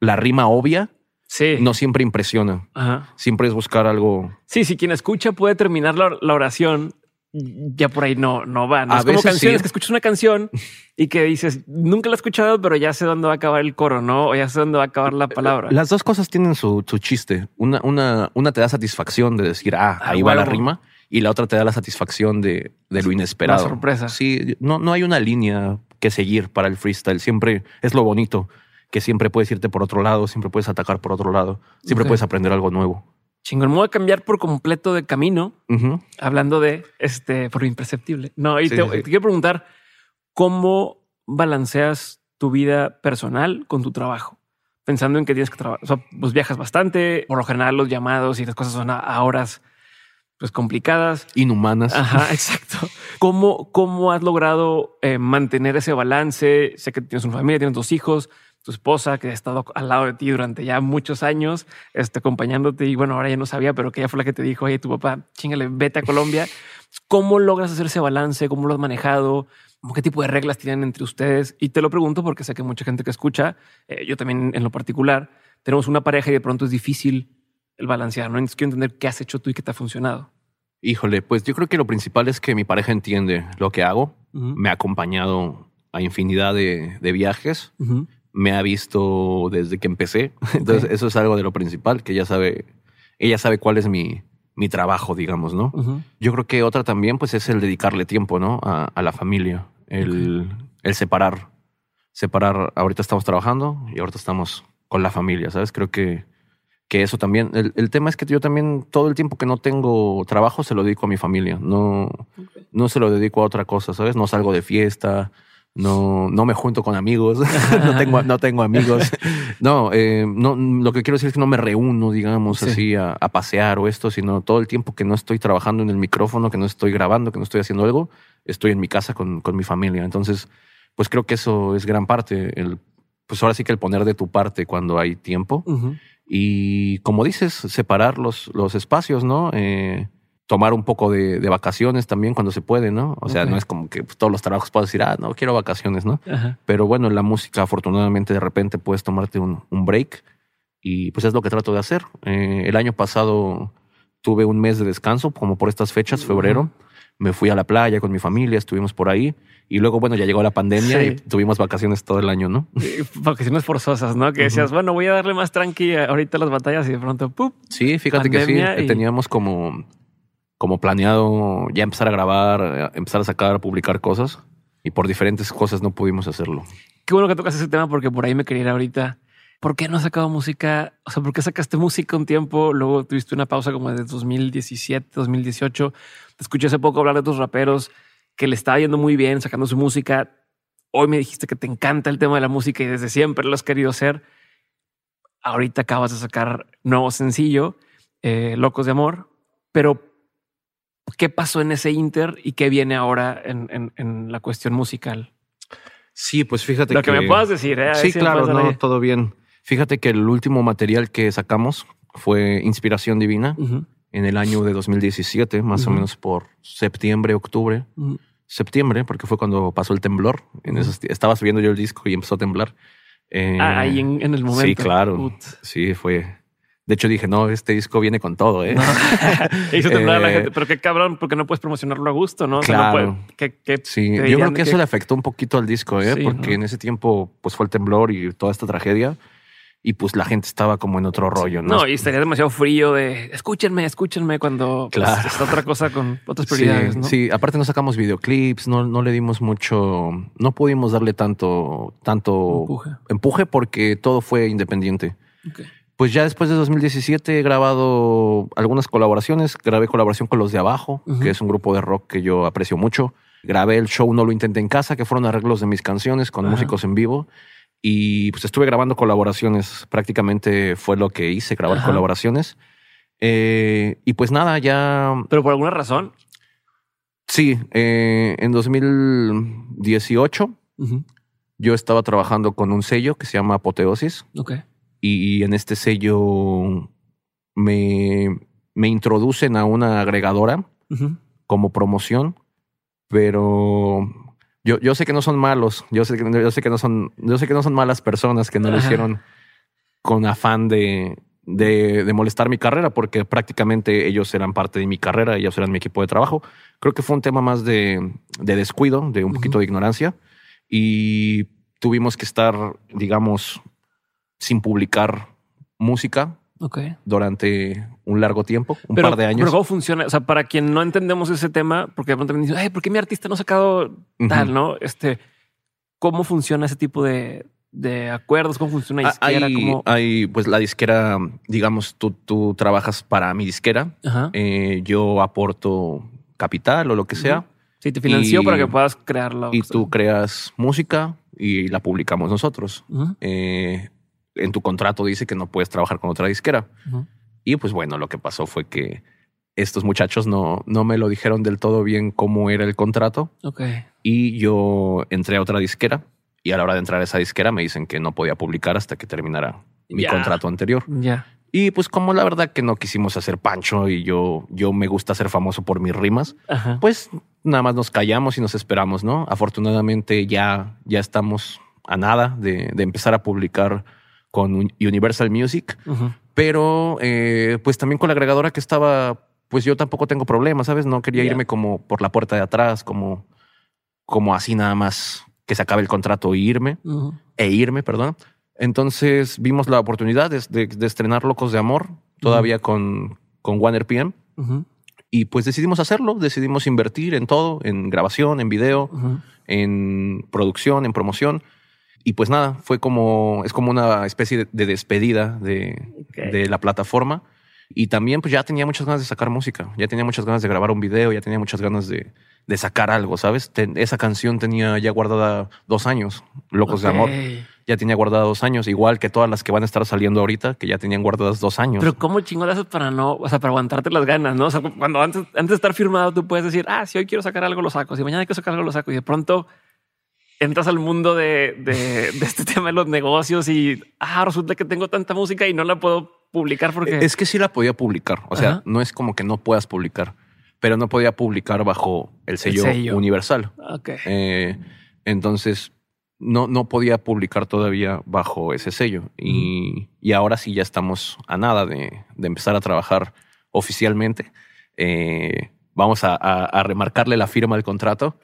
la rima obvia Sí. no siempre impresiona. Ajá. Siempre es buscar algo. Sí, si quien escucha puede terminar la, la oración, ya por ahí no, no va. No A es como canciones sí. que escuchas una canción y que dices, nunca la he escuchado, pero ya sé dónde va a acabar el coro, ¿no? O ya sé dónde va a acabar la palabra. Las dos cosas tienen su, su chiste. Una, una, una te da satisfacción de decir, ah, Ah, ahí va la huevo. rima. Y la otra te da la satisfacción de, de lo inesperado. La sorpresa. Sí, no, no hay una línea que seguir para el freestyle. Siempre es lo bonito, que siempre puedes irte por otro lado, siempre puedes atacar por otro lado, siempre puedes aprender algo nuevo. Chingón, me voy a cambiar por completo de camino, hablando de este, por lo imperceptible. No, y Sí, te, sí, sí. te quiero preguntar, ¿cómo balanceas tu vida personal con tu trabajo? Pensando en que tienes que trabajar, o sea, pues viajas bastante, por lo general los llamados y las cosas son a, a horas pues complicadas. Inhumanas. Ajá, <laughs> exacto. ¿Cómo, cómo has logrado eh, mantener ese balance? Sé que tienes una familia, tienes dos hijos, tu esposa que ha estado al lado de ti durante ya muchos años, este, acompañándote y bueno, ahora ya no sabía, pero que ella fue la que te dijo, oye, tu papá, chingale, vete a Colombia. ¿Cómo logras hacer ese balance? ¿Cómo lo has manejado? ¿Cómo ¿Qué tipo de reglas tienen entre ustedes? Y te lo pregunto porque sé que mucha gente que escucha, eh, yo también en lo particular, tenemos una pareja y de pronto es difícil el balancear, ¿no? Entonces quiero entender qué has hecho tú y qué te ha funcionado. Híjole, pues yo creo que lo principal es que mi pareja entiende lo que hago. Me ha acompañado a infinidad de, de viajes. me ha visto desde que empecé. <laughs> Entonces, eso es algo de lo principal, que ella sabe, ella sabe cuál es mi, mi trabajo, digamos, ¿no? Yo creo que otra también, pues, es el dedicarle tiempo, ¿no? A, a la familia, el, el separar. Separar, ahorita estamos trabajando y ahorita estamos con la familia, ¿sabes? Creo que, que eso también, el, el tema es que yo también todo el tiempo que no tengo trabajo se lo dedico a mi familia, no, no se lo dedico a otra cosa, ¿sabes? No salgo de fiesta, no, no me junto con amigos, <laughs> no, tengo, no tengo amigos. <laughs> No, eh, no, lo que quiero decir es que no me reúno, digamos, Sí. así a, a pasear o esto, sino todo el tiempo que no estoy trabajando en el micrófono, que no estoy grabando, que no estoy haciendo algo, estoy en mi casa con, con mi familia. Entonces, pues creo que eso es gran parte, el, pues ahora sí que el poner de tu parte cuando hay tiempo. Y como dices, separar los, los espacios, ¿no? Eh, tomar un poco de, de vacaciones también cuando se puede, ¿no? O sea, no es como que pues, todos los trabajos puedas decir, ah, no, quiero vacaciones, ¿no? Ajá. Pero bueno, en la música afortunadamente de repente puedes tomarte un, un break y pues es lo que trato de hacer. Eh, el año pasado tuve un mes de descanso, como por estas fechas, febrero. Me fui a la playa con mi familia, estuvimos por ahí. Y luego, bueno, ya llegó la pandemia Sí. y tuvimos vacaciones todo el año, ¿no? Vacaciones forzosas, ¿no? Que decías, bueno, voy a darle más tranqui ahorita a las batallas y de pronto, ¡pup! Sí, fíjate que sí. y- Teníamos como, como planeado ya empezar a grabar, eh, empezar a sacar, a publicar cosas. Y por diferentes cosas no pudimos hacerlo. Qué bueno que tocas ese tema porque por ahí me quería ir ahorita. ¿Por qué no has sacado música? O sea, ¿por qué sacaste música un tiempo? Luego tuviste una pausa como de 2017, 2018. Te escuché hace poco hablar de tus raperos que le estaba yendo muy bien sacando su música. Hoy me dijiste que te encanta el tema de la música y desde siempre lo has querido hacer. Ahorita acabas de sacar nuevo sencillo, eh, Locos de Amor. Pero, ¿qué pasó en ese inter y qué viene ahora en, en- en la cuestión musical? Sí, pues fíjate Lo que, me puedas decir, ¿eh? Sí, claro, no, todo bien. Fíjate que el último material que sacamos fue Inspiración Divina Ujú, en el año de 2017, más o Ujú. menos por septiembre, octubre. ujú. Septiembre, porque fue cuando pasó el temblor. En esos estaba subiendo yo el disco y empezó a temblar. Eh, Ah, ahí en, en el momento. Sí, claro. Sí, fue. De hecho, dije, no, este disco viene con todo, ¿eh? E <laughs> hizo temblar a la Eh, gente, pero qué cabrón, porque no puedes promocionarlo a gusto, ¿no? O sea, no Claro. ¿qué- qué Sí, yo creo de que eso le afectó un poquito al disco, ¿eh? Sí, Porque ¿no? en ese tiempo, pues fue el temblor y toda esta tragedia. Y pues la gente estaba como en otro rollo, ¿no? No, y estaría demasiado frío de escúchenme, escúchenme cuando pues, Claro. está otra cosa con otras Sí, prioridades, ¿no? sí, aparte no sacamos videoclips, no, no le dimos mucho, no pudimos darle tanto, tanto Empuje. empuje porque todo fue independiente. Pues ya después de 2017 he grabado algunas colaboraciones. Grabé colaboración con Los de Abajo, que es un grupo de rock que yo aprecio mucho. Grabé el show No lo intenté en casa, que fueron arreglos de mis canciones con músicos en vivo. Y pues estuve grabando colaboraciones. Prácticamente fue lo que hice, grabar Ajá. colaboraciones. Eh, y pues nada, ya Pero por alguna razón. sí, eh, en 2018 Ujú. yo estaba trabajando con un sello que se llama Apoteosis. Ok. y en este sello me, me introducen a una agregadora como promoción, pero yo, yo sé que no son malos, yo sé que, yo sé que no son, yo sé que no son malas personas que no lo hicieron con afán de, de, de molestar mi carrera, porque prácticamente ellos eran parte de mi carrera, ellos eran mi equipo de trabajo. Creo que fue un tema más de, de descuido, de un poquito de ignorancia, y tuvimos que estar, digamos, sin publicar música Ok. durante un largo tiempo, un pero, par de años. Pero ¿cómo funciona? O sea, para quien no entendemos ese tema, porque de pronto me dicen, ay, ¿por qué mi artista no ha sacado tal, no? Este, ¿cómo funciona ese tipo de, de acuerdos? ¿Cómo funciona una Ah, disquera? Hay, ¿Cómo? hay, pues la disquera, digamos, tú, tú trabajas para mi disquera, eh, yo aporto capital o lo que sea, Sí, te financió y- para que puedas crearla. y tú creas música y la publicamos nosotros. Eh, en tu contrato dice que no puedes trabajar con otra disquera. Y pues bueno, lo que pasó fue que estos muchachos no, no me lo dijeron del todo bien cómo era el contrato. Y yo entré a otra disquera y a la hora de entrar a esa disquera me dicen que no podía publicar hasta que terminara mi contrato anterior. Ya. Y pues como la verdad que no quisimos hacer pancho y yo, yo me gusta ser famoso por mis rimas, Ajá. pues nada más nos callamos y nos esperamos, ¿no? Afortunadamente ya, ya estamos a nada de, de empezar a publicar con Un- Universal Music, pero eh, pues también con la agregadora que estaba, pues yo tampoco tengo problemas, ¿sabes? No quería irme como por la puerta de atrás, como, como así nada más que se acabe el contrato e irme, e irme, perdón. Entonces vimos la oportunidad de, de- de estrenar Locos de Amor, todavía con, con PM. Ujú. Y pues decidimos hacerlo, decidimos invertir en todo, en grabación, en video, en producción, en promoción. Y pues nada, fue como, es como una especie de, de despedida de, la plataforma. Y también pues ya tenía muchas ganas de sacar música, ya tenía muchas ganas de grabar un video, ya tenía muchas ganas de, de sacar algo, ¿sabes? Ten- esa canción tenía ya guardada dos años, Locos de Amor. Ya tenía guardada dos años, igual que todas las que van a estar saliendo ahorita, que ya tenían guardadas dos años. Pero cómo haces para no, o sea, para aguantarte las ganas, ¿no? O sea, cuando antes, antes de estar firmado, tú puedes decir, ah, si hoy quiero sacar algo, lo saco. Si mañana quiero sacar algo, lo saco. Y de pronto entras al mundo de, de, de este <laughs> tema de los negocios y, ah, resulta que tengo tanta música y no la puedo publicar porque... Es que sí la podía publicar. O sea, Ajá. no es como que no puedas publicar, pero no podía publicar bajo el sello, sello. universal. Ok. Eh, entonces, no, no podía publicar todavía bajo ese sello. Y, y ahora sí ya estamos a nada de, de empezar a trabajar oficialmente. Eh, vamos a, a- a remarcarle la firma del contrato.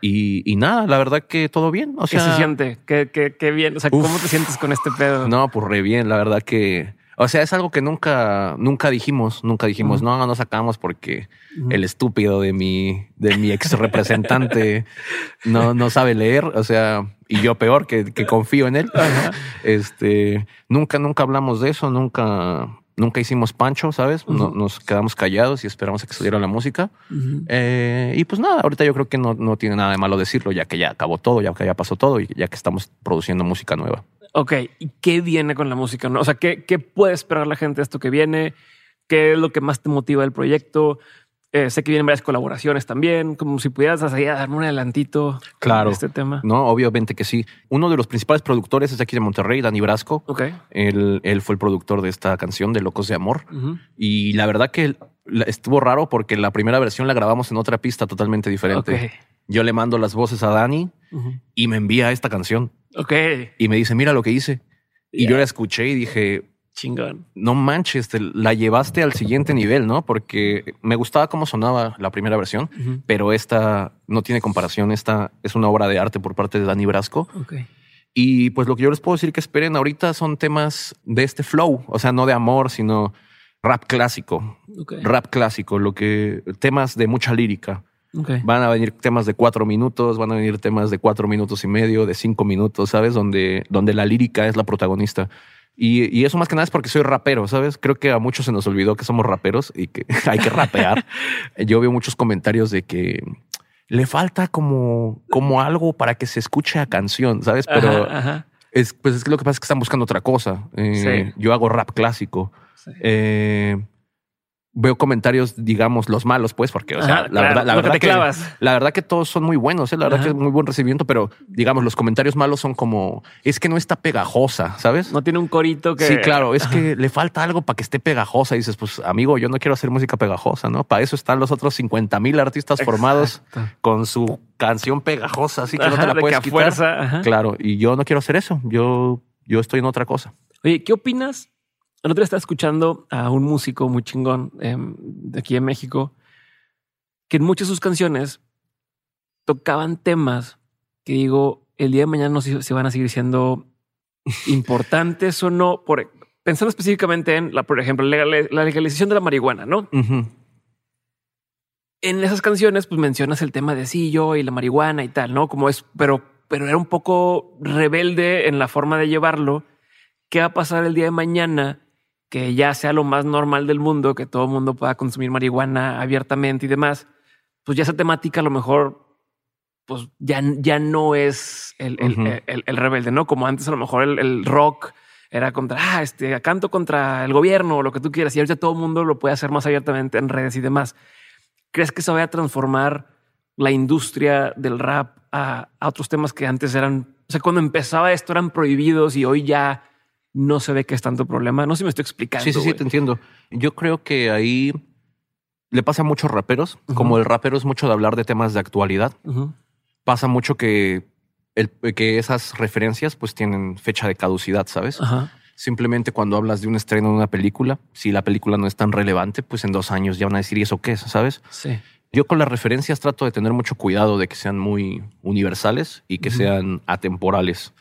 Y, y nada, la verdad que todo bien. O ¿Qué sea, se siente? ¿Qué, qué, qué bien? O sea, Uf. ¿cómo te sientes con este pedo? No, pues re bien, la verdad que. O sea, es algo que nunca, nunca dijimos, nunca dijimos, Ujú. no, no, no sacamos porque el estúpido de mi, de mi ex representante no, no sabe leer. O sea, y yo peor que, que confío en él. Este, nunca, nunca hablamos de eso, nunca, nunca hicimos pancho, ¿sabes? Ujú. nos quedamos callados y esperamos a que saliera la música. Eh, y pues nada, ahorita yo creo que no, no tiene nada de malo decirlo, ya que ya acabó todo, ya que ya pasó todo y ya que estamos produciendo música nueva. Ok, ¿y qué viene con la música? O sea, ¿qué, ¿qué puede esperar la gente de esto que viene? ¿Qué es lo que más te motiva del proyecto? Eh, sé que vienen varias colaboraciones también, como si pudieras darme un adelantito Claro. de este tema. No, obviamente que sí. Uno de los principales productores es de aquí de Monterrey, Dani Brasco. Ok. Él, él fue el productor de esta canción de Locos de Amor. Y la verdad que estuvo raro porque la primera versión la grabamos en otra pista totalmente diferente. Yo le mando las voces a Dani y me envía esta canción Ok. y me dice, mira lo que hice. Y yo la escuché y dije, Chingón. no manches, te la llevaste al siguiente nivel, ¿no? Porque me gustaba cómo sonaba la primera versión, pero esta no tiene comparación. Esta es una obra de arte por parte de Dani Brasco. Y pues lo que yo les puedo decir que esperen ahorita son temas de este flow, o sea, no de amor, sino rap clásico, rap clásico, lo que temas de mucha lírica. Ok. Van a venir temas de cuatro minutos, van a venir temas de cuatro minutos y medio, de cinco minutos, ¿sabes? Donde, donde la lírica es la protagonista. Y, y eso más que nada es porque soy rapero, ¿sabes? Creo que a muchos se nos olvidó que somos raperos y que <laughs> hay que rapear. <laughs> Yo veo muchos comentarios de que le falta como, como algo para que se escuche a canción, ¿sabes? Pero Ajá, ajá. es, pues es que lo que pasa es que están buscando otra cosa. Eh, Sí. Yo hago rap clásico. Sí. Eh, veo comentarios, digamos, los malos, pues, porque, o sea, Ajá, la claro, verdad, la verdad que, clavas. la verdad que todos son muy buenos, ¿eh? la verdad Ajá. que es muy buen recibimiento, pero digamos, los comentarios malos son como, es que no está pegajosa, ¿sabes? No tiene un corito que. Sí, claro, es que le falta algo para que esté pegajosa. Y dices, pues, amigo, yo no quiero hacer música pegajosa, ¿no? Para eso están los otros 50 mil artistas formados con su canción pegajosa, así que no te la puedes quitar. fuerza. Claro, y yo no quiero hacer eso. Yo, yo estoy en otra cosa. Oye, ¿qué opinas? El otro día estaba escuchando a un músico muy chingón em, de aquí en México que en muchas de sus canciones tocaban temas que digo, el día de mañana no sé si van a seguir siendo importantes o no. Por, pensando específicamente en, la, por ejemplo, legal- la legalización de la marihuana, ¿no? En esas canciones, pues mencionas el tema de sí, yo y la marihuana y tal, ¿no? Como es, pero, pero era un poco rebelde en la forma de llevarlo. ¿Qué va a pasar el día de mañana? Que ya sea lo más normal del mundo, que todo el mundo pueda consumir marihuana abiertamente y demás. Pues ya esa temática a lo mejor, pues ya, ya no es el, el- el- el rebelde, ¿no? Como antes a lo mejor el, el rock era contra, ah, este, canto contra el gobierno o lo que tú quieras. Y ahorita todo el mundo lo puede hacer más abiertamente en redes y demás. ¿Crees que se vaya a transformar la industria del rap a, a otros temas que antes eran, o sea, cuando empezaba esto eran prohibidos y hoy ya no se ve que es tanto problema? No sé si me estoy explicando. Sí, sí, sí, te entiendo. Yo creo que ahí le pasa a muchos raperos. Como el rapero es mucho de hablar de temas de actualidad, pasa mucho que, el, que esas referencias pues tienen fecha de caducidad, ¿sabes? Simplemente cuando hablas de un estreno de una película, si la película no es tan relevante, pues en dos años ya van a decir, ¿y eso qué es? ¿Sabes? Sí. Yo con las referencias trato de tener mucho cuidado de que sean muy universales y que sean atemporales.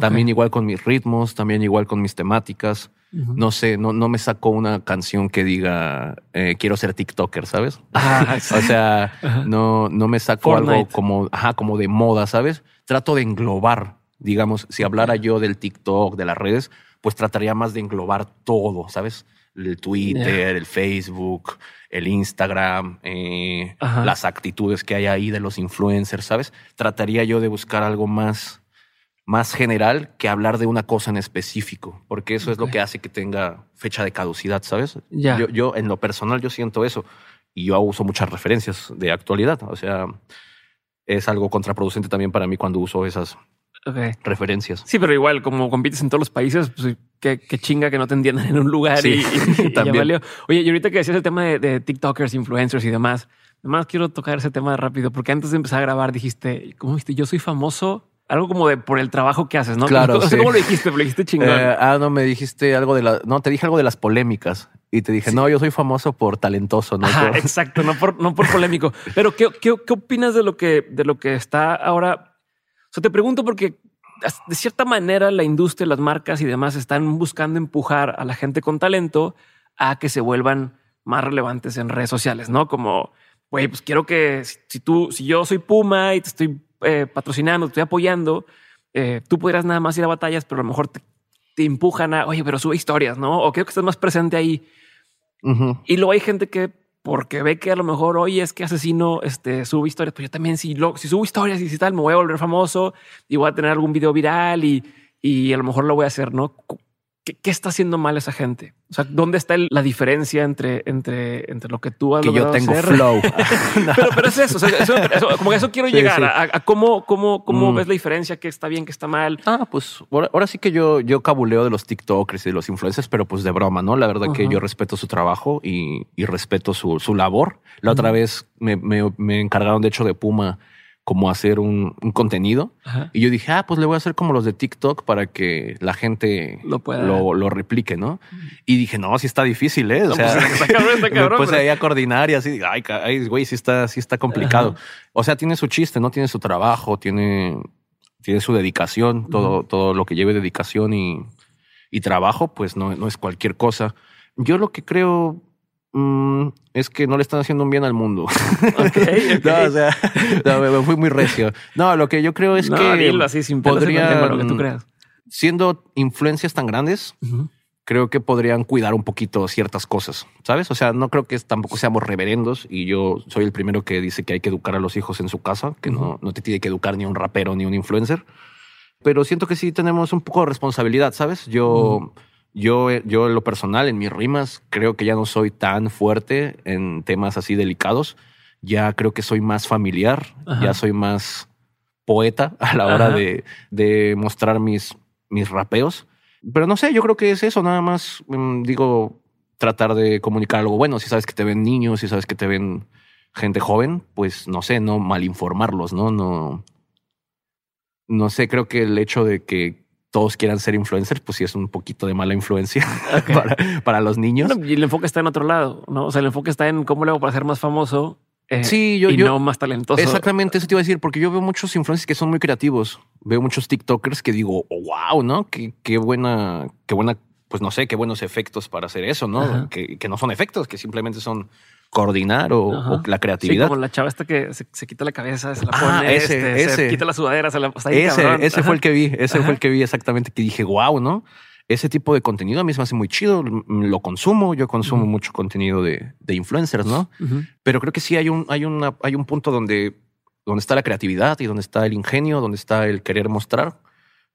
También igual con mis ritmos, también igual con mis temáticas. No sé, no, no me saco una canción que diga eh, quiero ser TikToker, ¿sabes? Ah, sí. <laughs> O sea, no, no me saco algo Fortnite. como, ajá, como de moda, ¿sabes? Trato de englobar, digamos, si hablara yo del TikTok, de las redes, pues trataría más de englobar todo, ¿sabes? El Twitter, el Facebook, el Instagram, eh, las actitudes que hay ahí de los influencers, ¿sabes? Trataría yo de buscar algo más, más general que hablar de una cosa en específico, porque eso es lo que hace que tenga fecha de caducidad, ¿sabes? Ya. Yo, yo, en lo personal, yo siento eso y yo uso muchas referencias de actualidad. O sea, es algo contraproducente también para mí cuando uso esas Ok. referencias. Sí, pero igual, como compites en todos los países, pues qué, qué chinga que no te entiendan en un lugar Sí, y, y- <laughs> y ya también. valió. Oye, y ahorita que decías el tema de, de TikTokers, influencers y demás, además quiero tocar ese tema rápido, porque antes de empezar a grabar dijiste, ¿cómo dijiste? Yo soy famoso, algo como de por el trabajo que haces, ¿no? <laughs> Claro, No sé sí. cómo lo dijiste, pero lo dijiste chingón. Eh, ah, no, me dijiste algo de la. No, te dije algo de las polémicas. Y te dije, no, yo soy famoso por talentoso, ¿no? Ajá, <laughs> exacto, no por, no por polémico. Pero ¿qué, qué, qué opinas de lo que de lo que está ahora? O sea, te pregunto porque de cierta manera la industria, las marcas y demás están buscando empujar a la gente con talento a que se vuelvan más relevantes en redes sociales, ¿no? Como, güey, pues quiero que si, si tú, si yo soy Puma y te estoy eh, patrocinando, te estoy apoyando, eh, tú podrías nada más ir a batallas, pero a lo mejor te, te empujan a, oye, pero sube historias, ¿no? O quiero que estés más presente ahí. Y luego hay gente que porque ve que a lo mejor oye es que asesino este sube historias, pues yo también si lo, si subo historias y si tal me voy a volver famoso y voy a tener algún video viral y, y a lo mejor lo voy a hacer, ¿no? ¿Qué, qué está haciendo mal esa gente? O sea, ¿dónde está el- la diferencia entre, entre, entre lo que tú has Que yo tengo hacer? flow. <laughs> pero, pero es eso, o sea, eso- eso- como que eso quiero Sí, llegar sí. a, a cómo, cómo, cómo Mm. ves la diferencia, qué está bien, qué está mal. Ah, pues ahora, ahora sí que yo, yo cabuleo de los TikTokers y de los influencers, pero pues de broma, ¿no? La verdad que yo respeto su trabajo y, y respeto su, su labor. La otra vez me, me- me encargaron, de hecho, de Puma como hacer un, un contenido. Ajá. Y yo dije, ah, pues le voy a hacer como los de TikTok para que la gente Lo pueda- lo, lo replique, ¿no? Y dije, no, sí está difícil, ¿eh? O No, sea, pues, <laughs> está cabrón, está <laughs> me cabrón, puse pero- ahí a coordinar y así, ay, güey, sí está, sí está complicado. Ajá. O sea, tiene su chiste, ¿no? Tiene su trabajo, tiene, tiene su dedicación, todo, todo lo que lleve dedicación y, y trabajo, pues no, no es cualquier cosa. Yo lo que creo mm, es que no le están haciendo un bien al mundo. <laughs> No, o sea, no, me, me fui muy recio. No, lo que yo creo es no, que dilo así sin lengua, lo que tú creas. siendo influencias tan grandes, creo que podrían cuidar un poquito ciertas cosas, ¿sabes? O sea, no creo que tampoco seamos reverendos y yo soy el primero que dice que hay que educar a los hijos en su casa, que no, no te tiene que educar ni un rapero ni un influencer. Pero siento que sí tenemos un poco de responsabilidad, ¿sabes? Yo, yo, yo en lo personal, en mis rimas, creo que ya no soy tan fuerte en temas así delicados. Ya creo que soy más familiar, Ajá. ya soy más poeta <laughs> a la hora de, de mostrar mis, mis rapeos. Pero no sé, yo creo que es eso, nada más, mm, digo, tratar de comunicar algo bueno. Si sabes que te ven niños, si sabes que te ven gente joven, pues no sé, no malinformarlos, ¿no? No, no sé, creo que el hecho de que todos quieran ser influencers, pues sí es un poquito de mala influencia <laughs> para, para los niños. Bueno, y el enfoque está en otro lado, ¿no? O sea, el enfoque está en cómo le hago para ser más famoso eh, Sí, yo- y yo- no más talentoso. Exactamente, eso te iba a decir, porque yo veo muchos influencers que son muy creativos. Veo muchos TikTokers que digo, oh, wow, ¿no? Qué, qué buena, qué buena, pues no sé, qué buenos efectos para hacer eso, ¿no? Que, que no son efectos, que simplemente son coordinar o, o la Sí, creatividad. como la chava esta que se, se quita la cabeza, se la Ah, pone, ese, este, se ese. quita la sudadera, se la está ahí, ese, cabrón. ese Ajá. fue el que vi, ese Ajá. fue el que vi exactamente, que dije, wow, ¿no? Ese tipo de contenido a mí se me hace muy chido, lo consumo, yo consumo mucho contenido de, de influencers, ¿no? Pero creo que sí hay un, hay una, hay un punto donde, donde está la creatividad y donde está el ingenio, donde está el querer mostrar.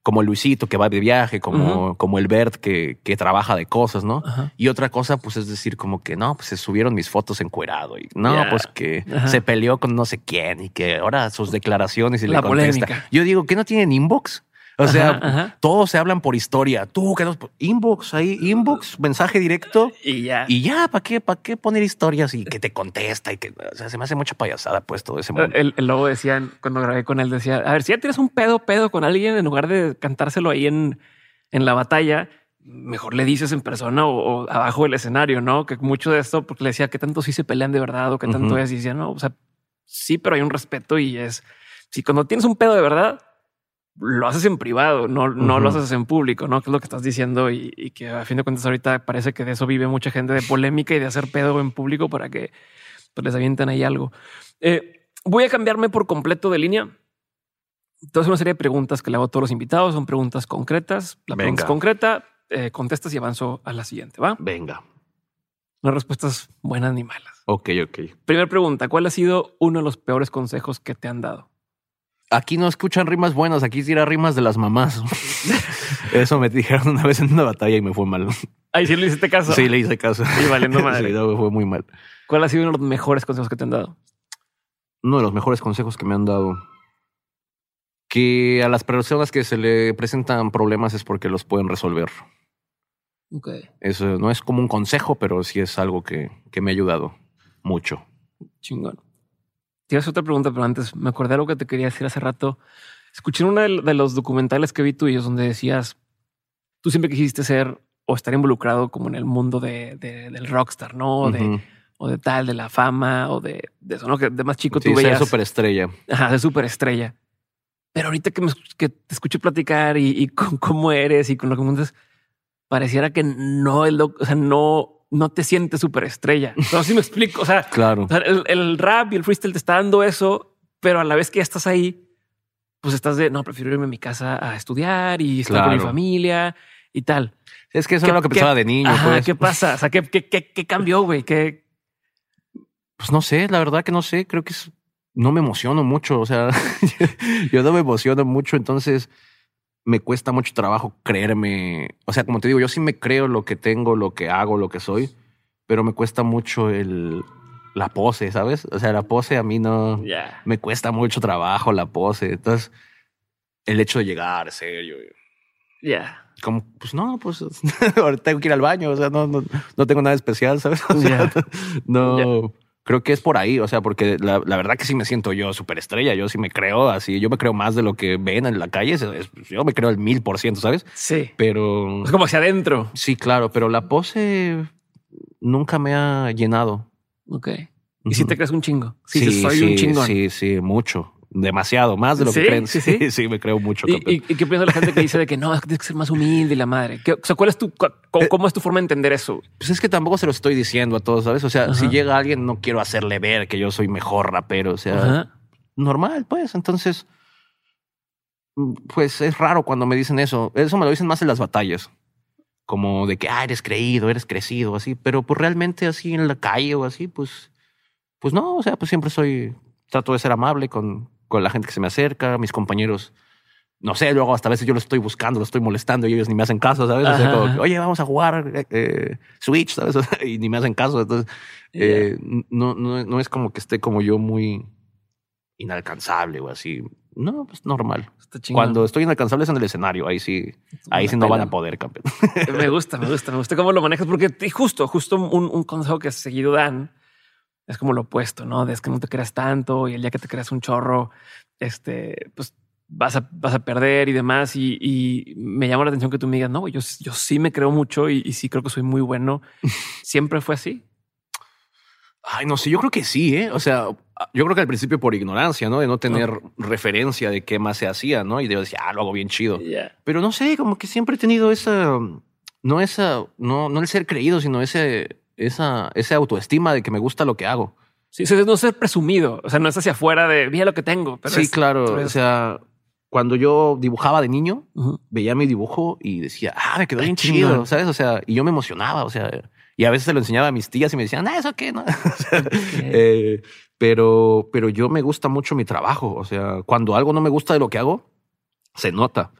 Como el Luisito que va de viaje, como, como el Bert que, que trabaja de cosas, ¿no? Y otra cosa, pues es decir, como que no, pues se subieron mis fotos encuerado y no, pues que se peleó con no sé quién y que ahora sus declaraciones y La le contesta. polémica. Yo digo, ¿qué no tienen inbox? O sea, Ajá, ajá. todos se hablan por historia. Tú, que no, inbox ahí, inbox, mensaje directo. Y ya. Y ya, ¿para qué, para qué poner historias y que te contesta? Y que, o sea, se me hace mucha payasada, pues, todo ese mundo. El, el lobo decía, cuando grabé con él, decía, a ver, si ya tienes un pedo, pedo con alguien, en lugar de cantárselo ahí en, en la batalla, mejor le dices en persona o, o abajo del escenario, ¿no? Que mucho de esto, porque le decía que tanto sí se pelean de verdad o que tanto es, y decía, no, o sea, sí, pero hay un respeto y es, si cuando tienes un pedo de verdad, lo haces en privado, no, no lo haces en público, ¿no? Que es lo que estás diciendo y, y que a fin de cuentas ahorita parece que de eso vive mucha gente, de polémica y de hacer pedo en público para que pues, les avienten ahí algo. Eh, voy a cambiarme por completo de línea. Entonces, una serie de preguntas que le hago a todos los invitados son preguntas concretas. La pregunta es concreta, eh, contestas y avanzo a la siguiente. Va Venga. no respuestas buenas ni malas. Ok, ok. Primera pregunta: ¿Cuál ha sido uno de los peores consejos que te han dado? Aquí no escuchan rimas buenas, aquí tira rimas de las mamás. <laughs> Eso me dijeron una vez en una batalla y me fue mal. Ahí sí le hiciste caso. Sí, le hice caso. Y valiendo madre. Sí, no, fue muy mal. ¿Cuál ha sido uno de los mejores consejos que te han dado? Uno de los mejores consejos que me han dado. Que a las personas que se le presentan problemas es porque los pueden resolver. Ok. Eso no es como un consejo, pero sí es algo que, que me ha ayudado mucho. Chingón. Tienes otra pregunta, pero antes me acordé de algo que te quería decir hace rato. Escuché uno de de los documentales que vi tuyos donde decías, tú siempre quisiste ser o estar involucrado como en el mundo de, de- del rockstar, ¿no? O, de, Ujú. o de tal, de la fama o de, de eso, ¿no? Que de más chico Sí, tú veías superestrella. ajá, de superestrella. Pero ahorita que, me, que te escucho platicar y, y <laughs> con cómo eres y con lo que me cuentas, pareciera que no es lo, o sea, no, no te sientes superestrella. No si me explico. O sea, <laughs> Claro. el, el rap y el freestyle te está dando eso, pero a la vez que ya estás ahí, pues estás de no, prefiero irme a mi casa a estudiar y estar con mi familia y tal. Es que eso ¿Qué- era lo que pensaba de niño. Ajá, pues. ¿Qué pasa? O sea, ¿qué, qué, qué, qué cambió, güey? ¿Qué? Pues no sé, la verdad que no sé. Creo que es- no me emociono mucho. O sea, <laughs> yo no me emociono mucho. Entonces me cuesta mucho trabajo creerme. O sea, como te digo, yo sí me creo lo que tengo, lo que hago, lo que soy, pero me cuesta mucho el la pose, ¿sabes? O sea, la pose a mí no Ya. me cuesta mucho trabajo la pose. Entonces, el hecho de llegar serio, Ya. como, pues no, pues <laughs> ahorita tengo que ir al baño, o sea, no, no, no tengo nada especial, ¿sabes? O sea, <laughs> Ya. no, creo que es por ahí, o sea, porque la, la verdad que sí me siento yo superestrella, yo sí me creo así, yo me creo más de lo que ven en la calle, es- es- yo me creo el mil por ciento, ¿sabes? Sí. Pero Es como hacia adentro. sí, claro, pero la pose nunca me ha llenado. Ok. Y si te crees un chingo. Sí, sí, soy un sí, chingón. Sí, sí, mucho. Demasiado, más de lo ¿Sí? que creen. Sí, Sí, sí. sí, me creo mucho. ¿Y, y, y qué piensa la gente que dice de que no, es que tienes que ser más humilde y la madre? ¿Qué- o sea, ¿cuál es tu, cómo, Eh, cómo es tu forma de entender eso? Pues es que tampoco se lo estoy diciendo a todos, ¿sabes? O sea, Ajá. si llega alguien, no quiero hacerle ver que yo soy mejor rapero. O sea, Ajá. normal, pues. Entonces, mm, pues es raro cuando me dicen eso. Eso me lo dicen más en las batallas. Como de que, ah, eres creído, eres crecido, así. Pero pues realmente así en la calle o así, pues, pues no. O sea, pues siempre soy, trato de ser amable con, con la gente que se me acerca, mis compañeros. No sé, luego hasta a veces yo lo estoy buscando, lo estoy molestando y ellos ni me hacen caso, ¿sabes? O sea, como oye, vamos a jugar eh, Switch, ¿sabes? O <laughs> sea, y ni me hacen caso. Entonces, eh, no, no, no es como que esté como yo muy inalcanzable o así. No, pues normal. Cuando estoy inalcanzable es en el escenario. Ahí sí, ahí sí no van a poder, campeón. <laughs> Me gusta, me gusta, me gusta cómo lo manejas, porque justo, justo un, un consejo que seguido dan es como lo opuesto, ¿no? De es que no te creas tanto y el día que te creas un chorro, este, pues vas a, vas a perder y demás. Y, y me llama la atención que tú me digas, no, yo, yo sí me creo mucho y, y sí creo que soy muy bueno. <laughs> Siempre fue así. Ay, no sé, yo creo que sí, ¿eh? O sea, yo creo que al principio por ignorancia, ¿no? De no tener referencia de qué más se hacía, ¿no? Y de decir, ah, lo hago bien chido. Ya. Pero no sé, como que siempre he tenido esa, no esa, no, no el ser creído, sino ese, esa, esa autoestima de que me gusta lo que hago. Sí, o sea, no ser presumido. O sea, no es hacia afuera de mira lo que tengo. Pero sí, es- claro. tú O sea, cuando yo dibujaba de niño, Ujú. veía mi dibujo y decía, ah, me quedó bien chido, ¿sabes? O sea, y yo me emocionaba, o sea, y a veces se lo enseñaba a mis tías y me decían, ah, ¿eso qué? No? <laughs> O sea, eh, pero, pero yo me gusta mucho mi trabajo, o sea, cuando algo no me gusta de lo que hago, se nota.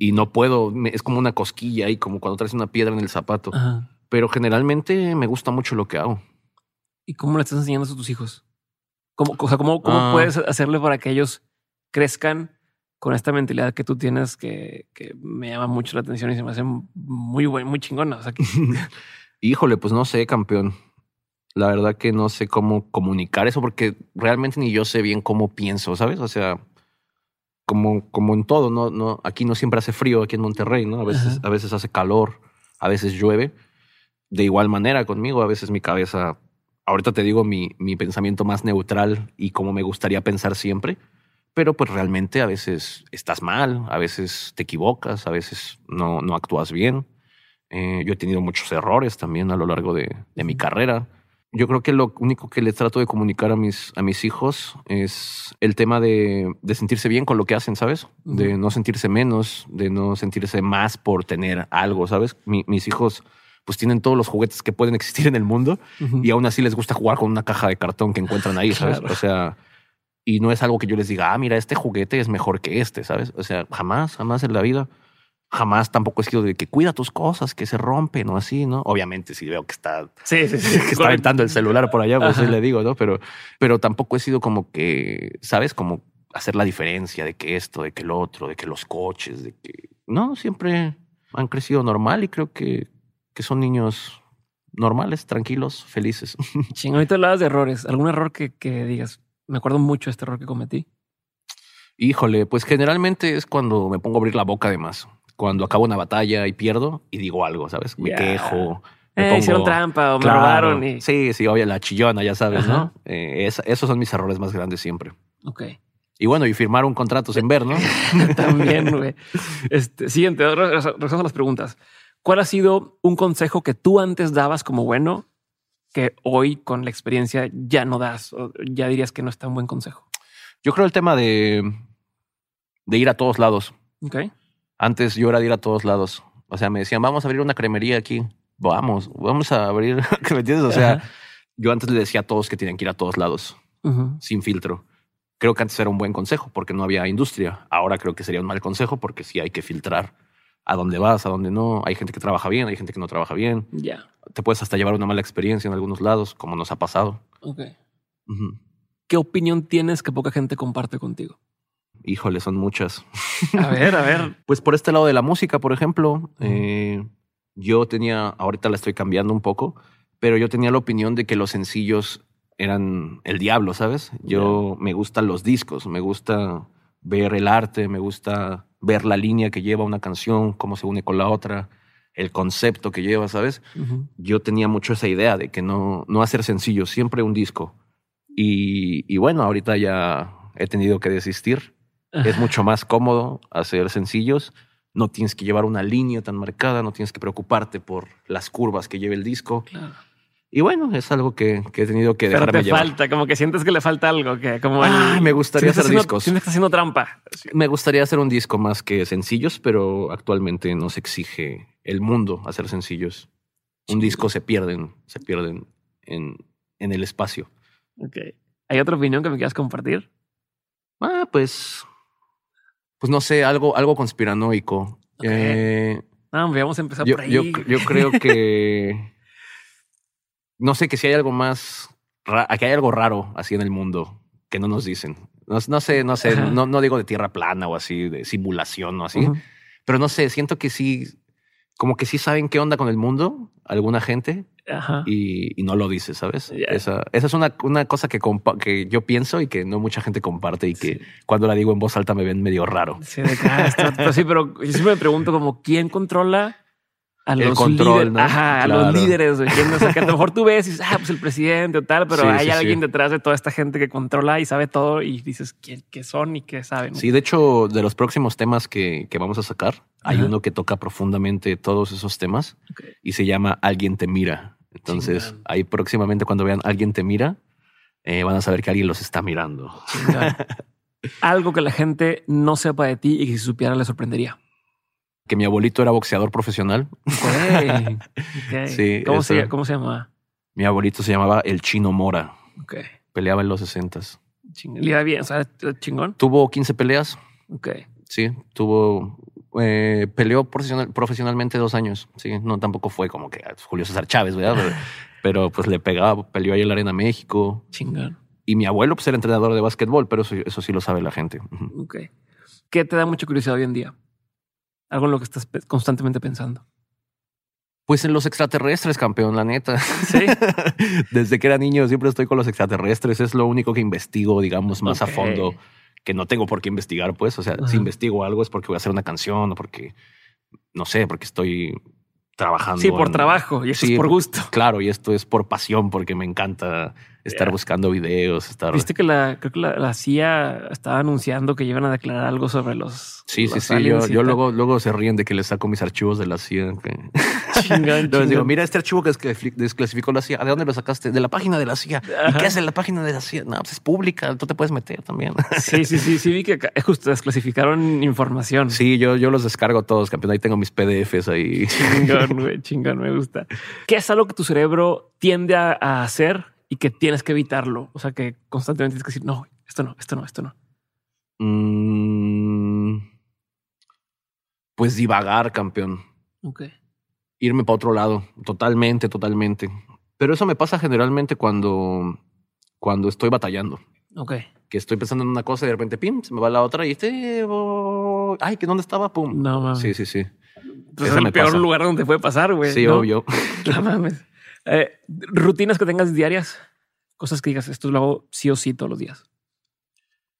Y no puedo, es como una cosquilla y como cuando traes una piedra en el zapato. Ajá. Pero generalmente me gusta mucho lo que hago. ¿Y cómo le estás enseñando eso a tus hijos? ¿Cómo, o sea, cómo, cómo Ah. puedes hacerle para que ellos crezcan con esta mentalidad que tú tienes que, que me llama mucho la atención y se me hace muy buen, muy chingona? O sea, que, <laughs> Híjole, pues no sé, campeón. La verdad que no sé cómo comunicar eso porque realmente ni yo sé bien cómo pienso, ¿sabes? O sea, como, como en todo, no, no, aquí no siempre hace frío, aquí en Monterrey, ¿no? A veces, Ajá. a veces hace calor, a veces llueve. De igual manera conmigo, a veces mi cabeza, ahorita te digo mi, mi pensamiento más neutral y como me gustaría pensar siempre, pero pues realmente a veces estás mal, a veces te equivocas, a veces no, no actúas bien. Eh, yo he tenido muchos errores también a lo largo de, de mi carrera. Yo creo que lo único que les trato de comunicar a mis, a mis hijos es el tema de, de sentirse bien con lo que hacen, ¿sabes? De no sentirse menos, de no sentirse más por tener algo, ¿sabes? Mi- mis hijos pues tienen todos los juguetes que pueden existir en el mundo y aún así les gusta jugar con una caja de cartón que encuentran ahí, ¿sabes? Claro. O sea, y no es algo que yo les diga, ah, mira, este juguete es mejor que este, ¿sabes? O sea, jamás, jamás en la vida. Jamás tampoco he sido de que cuida tus cosas, que se rompen o así, ¿no? Obviamente, si veo que está, sí, sí, sí. <laughs> que está aventando el celular por allá, pues sí le digo, ¿no? Pero, pero tampoco he sido como que, ¿sabes? Como hacer la diferencia de que esto, de que el otro, de que los coches, de que. No, siempre han crecido normal y creo que, que son niños normales, tranquilos, felices. <laughs> Chingón, ahorita hablabas de errores. ¿Algún error que, que digas? Me acuerdo mucho de este error que cometí. Híjole, pues generalmente es cuando me pongo a abrir la boca de más. cuando acabo una batalla y pierdo y digo algo, ¿sabes? Me quejo. me Eh, pongo- hicieron trampa o me robaron y... Sí, sí, obvio, la chillona, ya sabes, Ajá. ¿no? Eh, es- esos son mis errores más grandes siempre. Ok. Y bueno, y firmar un contrato sin ver, ¿no? <laughs> También, güey. Este, siguiente, re- re- regresamos a las preguntas. ¿Cuál ha sido un consejo que tú antes dabas como bueno que hoy con la experiencia ya no das? O ya dirías que no es tan buen consejo. Yo creo el tema de, de ir a todos lados. Antes yo era de ir a todos lados. O sea, me decían, vamos a abrir una cremería aquí. Vamos, vamos a abrir. ¿Que <laughs> ¿Me entiendes? O sea, Ajá. yo antes le decía a todos que tenían que ir a todos lados, sin filtro. Creo que antes era un buen consejo porque no había industria. Ahora creo que sería un mal consejo porque sí hay que filtrar a dónde vas, a dónde no. Hay gente que trabaja bien, hay gente que no trabaja bien. Ya. Te puedes hasta llevar una mala experiencia en algunos lados, como nos ha pasado. Ok. ¿Qué opinión tienes que poca gente comparte contigo? Híjole, son muchas. A ver, a ver. <laughs> Pues por este lado de la música, por ejemplo, eh, yo tenía, ahorita la estoy cambiando un poco, pero yo tenía la opinión de que los sencillos eran el diablo, ¿sabes? Yo me gustan los discos, me gusta ver el arte, me gusta ver la línea que lleva una canción, cómo se une con la otra, el concepto que lleva, ¿sabes? Ujú. Yo tenía mucho esa idea de que no, no hacer sencillos, siempre un disco. Y, y bueno, ahorita ya he tenido que desistir es mucho más cómodo hacer sencillos. No tienes que llevar una línea tan marcada, no tienes que preocuparte por las curvas que lleve el disco. Claro. Y bueno, es algo que, que he tenido que Pero dejarme te llevar. falta, como que sientes que le falta algo, que como el- Ah, me gustaría hacer haciendo- discos. Sientes que haciendo trampa. Me gustaría hacer un disco más que sencillos, pero actualmente no se exige el mundo hacer sencillos. Un disco se pierden, se pierden en, en el espacio. Ok. ¿Hay otra opinión que me quieras compartir? Ah, pues, pues no sé, algo, algo conspiranoico. Eh, Ah, vamos a empezar yo, por ahí. yo, yo creo que <laughs> no sé que si hay algo más, que hay algo raro así en el mundo que no nos dicen. No, no sé, no sé, no, no digo de tierra plana o así, de simulación o así, pero no sé, siento que sí, como que sí saben qué onda con el mundo, alguna gente, Ajá. y, y no lo dice, ¿sabes? Ya. Esa, esa es una, una cosa que, que yo pienso y que no mucha gente comparte y que Sí. cuando la digo en voz alta me ven medio raro. Sí, de ah, esto- pero sí, pero <laughs> yo siempre me pregunto como quién controla a El los control, líderes, ¿no? ajá, a los líderes, güey. ¿Quién? O sea, que a lo mejor tú ves y dices, ah, pues el presidente o tal, pero Sí, hay sí, alguien sí. detrás de toda esta gente que controla y sabe todo y dices quién, qué son y qué saben. Sí, de hecho, de los próximos temas que, que vamos a sacar, hay uno que toca profundamente todos esos temas y se llama Alguien te mira. Entonces, ahí próximamente cuando vean Alguien te mira, eh, van a saber que alguien los está mirando. <laughs> Algo que la gente no sepa de ti y que si supiera le sorprendería. Que mi abuelito era boxeador profesional. <laughs> Sí, ¿Cómo, se, eso. ¿Cómo se llama? Mi abuelito se llamaba el Chino Mora. Ok. Peleaba en los sesentas. Chingón. Le iba bien, o sea, chingón. Tuvo 15 peleas. Ok. Sí, tuvo. eh, peleó profesional- profesionalmente dos años. Sí, no tampoco fue como que Julio César Chávez, ¿verdad? Pero, <laughs> pero, pues le pegaba, peleó ahí en la Arena México. Chingón. Y mi abuelo, pues era entrenador de básquetbol, pero eso, eso sí lo sabe la gente. Ok. ¿Qué te da mucha curiosidad hoy en día? Algo en lo que estás constantemente pensando. Pues en los extraterrestres, campeón, la neta. Sí. <laughs> Desde que era niño siempre estoy con los extraterrestres. Es lo único que investigo, digamos, más a fondo, que no tengo por qué investigar, pues. O sea, Ajá. si investigo algo es porque voy a hacer una canción o porque, no sé, porque estoy trabajando. Sí, por en- trabajo y eso Sí, es por gusto. Claro, y esto es por pasión, porque me encanta estar buscando videos, estar... Viste que la, creo que la, la CIA estaba anunciando que iban a declarar algo sobre los. Sí, sí, los sí. Yo, yo luego, luego se ríen de que les saco mis archivos de la CIA. les <laughs> chingón. <laughs> digo, mira este archivo que desclasi- desclasificó la CIA. ¿De dónde lo sacaste? De la página de la CIA. ¿Y Ajá. qué hace la página de la CIA? No, pues es pública. Tú te puedes meter también. <laughs> Sí, sí, sí, sí, vi que justo desclasificaron información. Sí, yo, yo los descargo todos, campeón. Ahí tengo mis PDFs ahí. Chingón, güey, chingón, me gusta. ¿Qué es algo que tu cerebro tiende a hacer y que tienes que evitarlo? O sea, que constantemente tienes que decir, no, esto no, esto no, esto no. Mm, pues divagar, campeón. Ok. irme para otro lado, totalmente, totalmente. Pero eso me pasa generalmente cuando, cuando estoy batallando, Ok. que estoy pensando en una cosa y de repente, pim, se me va la otra y este, oh, ay, que dónde estaba, pum. No mames. Sí, sí, sí. Pues es el me peor pasa. lugar donde puede pasar, güey. Sí, ¿no? obvio. <laughs> No mames. Eh, rutinas que tengas diarias, cosas que digas, esto lo hago sí o sí todos los días.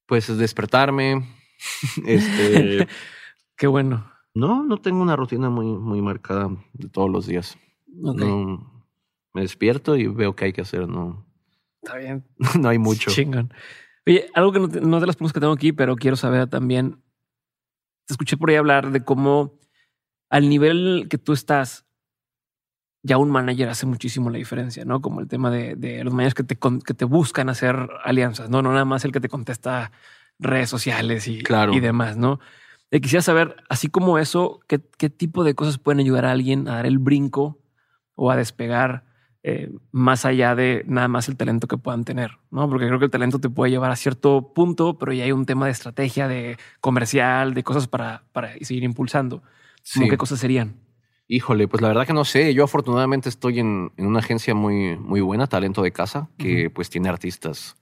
Pues despertarme, <laughs> este, <laughs> Qué bueno. No, no tengo una rutina muy, muy marcada de todos los días. No, me despierto y veo qué hay que hacer. No, Está bien. <laughs> no hay mucho. Chingón. Oye, algo que no, te- no de las preguntas que tengo aquí, pero quiero saber también. Te escuché por ahí hablar de cómo al nivel que tú estás, ya un manager hace muchísimo la diferencia, ¿no? Como el tema de, de los managers que te, con- que te buscan hacer alianzas, ¿no? No nada más el que te contesta redes sociales y, Claro. y demás, ¿no? Eh, quisiera saber, así como eso, ¿qué, qué tipo de cosas pueden ayudar a alguien a dar el brinco o a despegar eh, más allá de nada más el talento que puedan tener, ¿no? Porque creo que el talento te puede llevar a cierto punto, pero ya hay un tema de estrategia, de comercial, de cosas para, para seguir impulsando. ¿Cómo Sí. qué cosas serían? Híjole, pues la verdad que no sé. Yo afortunadamente estoy en, en una agencia muy, muy buena, Talento de Casa, que pues tiene artistas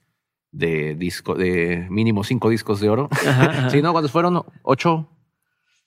de disco, de mínimo cinco discos de oro. Ajá, <laughs> ajá. Sí, no, cuando fueron ocho,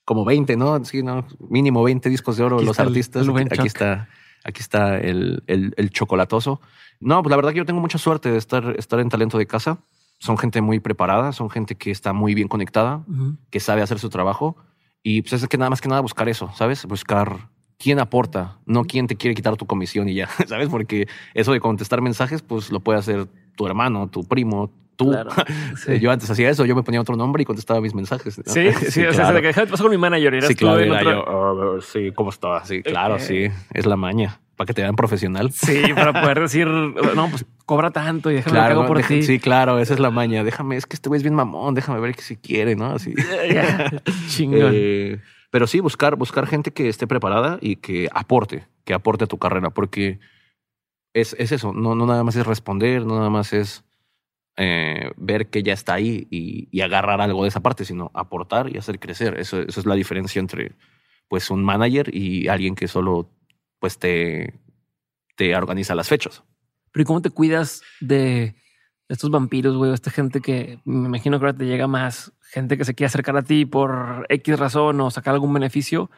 como 20, ¿no? Sí, no, mínimo 20 discos de oro Aquí los el- artistas. el aquí, está, aquí está el, el, el chocolatoso. No, pues la verdad que yo tengo mucha suerte de estar, estar en Talento de Casa. Son gente muy preparada, son gente que está muy bien conectada, que sabe hacer su trabajo. Y pues es que nada más que nada buscar eso, ¿sabes? Buscar quién aporta, no quién te quiere quitar tu comisión y ya, <laughs> ¿sabes? Porque eso de contestar mensajes, pues lo puede hacer tu hermano, tu primo, tú. Claro, <laughs> sí. Yo antes hacía eso, yo me ponía otro nombre y contestaba mis mensajes. ¿no? Sí, <laughs> sí, o sea, claro. se te quejaba, pasó con mi manager. y eras Sí, tú claro, en era otro- yo. "Ah, sí, ¿cómo está? Sí, claro, sí. Es la maña. Para que te vean profesional. Sí, para poder decir, no, pues cobra tanto y déjame lo que Claro, hago por ti. sí, claro, esa es la maña. Déjame, es que este güey es bien mamón, déjame ver que si quiere, ¿no? Así. <laughs> <laughs> Chingón. Eh, pero sí, buscar, buscar gente que esté preparada y que aporte, que aporte a tu carrera, porque es, es eso, no, no nada más es responder, no nada más es eh, ver que ya está ahí y, y agarrar algo de esa parte, sino aportar y hacer crecer. Eso, eso es la diferencia entre pues un manager y alguien que solo pues te, te organiza las fechas. Pero ¿y cómo te cuidas de estos vampiros, güey? Esta gente que me imagino que ahora te llega más gente que se quiere acercar a ti por X razón o sacar algún beneficio.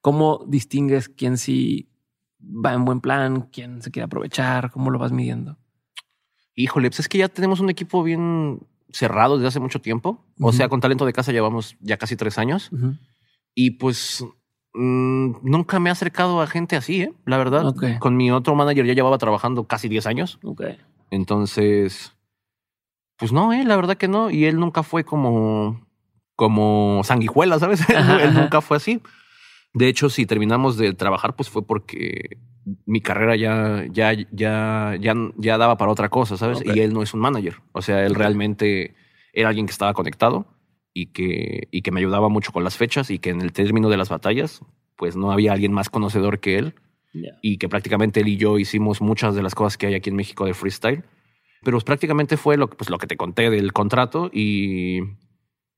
¿Cómo distingues quién sí va en buen plan, quién se quiere aprovechar? ¿Cómo lo vas midiendo? Híjole, pues es que ya tenemos un equipo bien cerrado desde hace mucho tiempo. O sea, con talento de casa llevamos ya casi tres años. Y pues mm, nunca me he acercado a gente así, ¿eh? La verdad. Con mi otro manager ya llevaba trabajando casi 10 años. Entonces, pues no, ¿eh? La verdad que no. Y él nunca fue como, como sanguijuela, ¿sabes? <laughs> Él- Ajá, él ajá. nunca fue así. De hecho, si terminamos de trabajar, pues fue porque mi carrera ya, ya, ya, ya, ya daba para otra cosa, ¿sabes? Y él no es un manager. O sea, él realmente era alguien que estaba conectado y que, y que me ayudaba mucho con las fechas y que en el término de las batallas, pues no había alguien más conocedor que él Ya. y que prácticamente él y yo hicimos muchas de las cosas que hay aquí en México de freestyle. Pero pues, prácticamente fue lo, pues, lo que te conté del contrato y,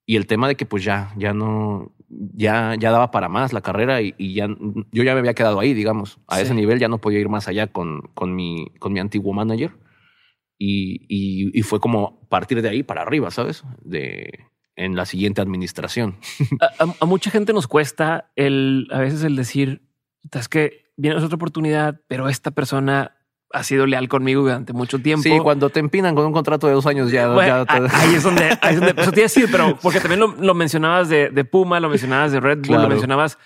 y el tema de que pues ya, ya no, ya, ya daba para más la carrera y, y ya, yo ya me había quedado ahí, digamos. A Sí. ese nivel ya no podía ir más allá con, con, mi, con mi antiguo manager. Y, y, y fue como partir de ahí para arriba, ¿sabes? De, en la siguiente administración. <laughs> A, a- a mucha gente nos cuesta el, a veces el decir, "Puta, es que viene otra oportunidad, pero esta persona ha sido leal conmigo durante mucho tiempo. Sí, cuando te empinan con un contrato de dos años ya, Bueno, ya te- ahí es donde, ahí es donde eso te decir, pero porque también lo, lo mencionabas de, de Puma, lo mencionabas de Red Bull, Claro. lo mencionabas.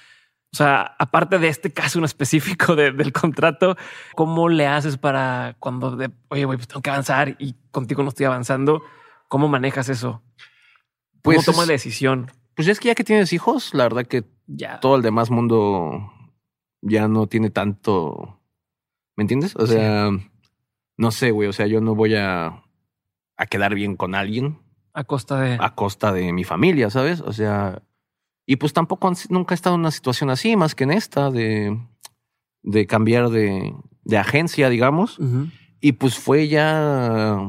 O sea, aparte de este caso en específico de- del contrato, ¿cómo le haces para cuando de, oye, güey, pues tengo que avanzar y contigo no estoy avanzando? ¿Cómo manejas eso? ¿Cómo Pues tomas es- la decisión? Pues es que ya que tienes hijos, la verdad que Ya. todo el demás mundo ya no tiene tanto. ¿Me entiendes? O Sí. sea, no sé, güey. O sea, yo no voy a, a quedar bien con alguien A costa de. a costa de mi familia, ¿sabes? O sea, y pues tampoco han- nunca he estado en una situación así, más que en esta, de, de cambiar de, de agencia, digamos. Y pues fue ya.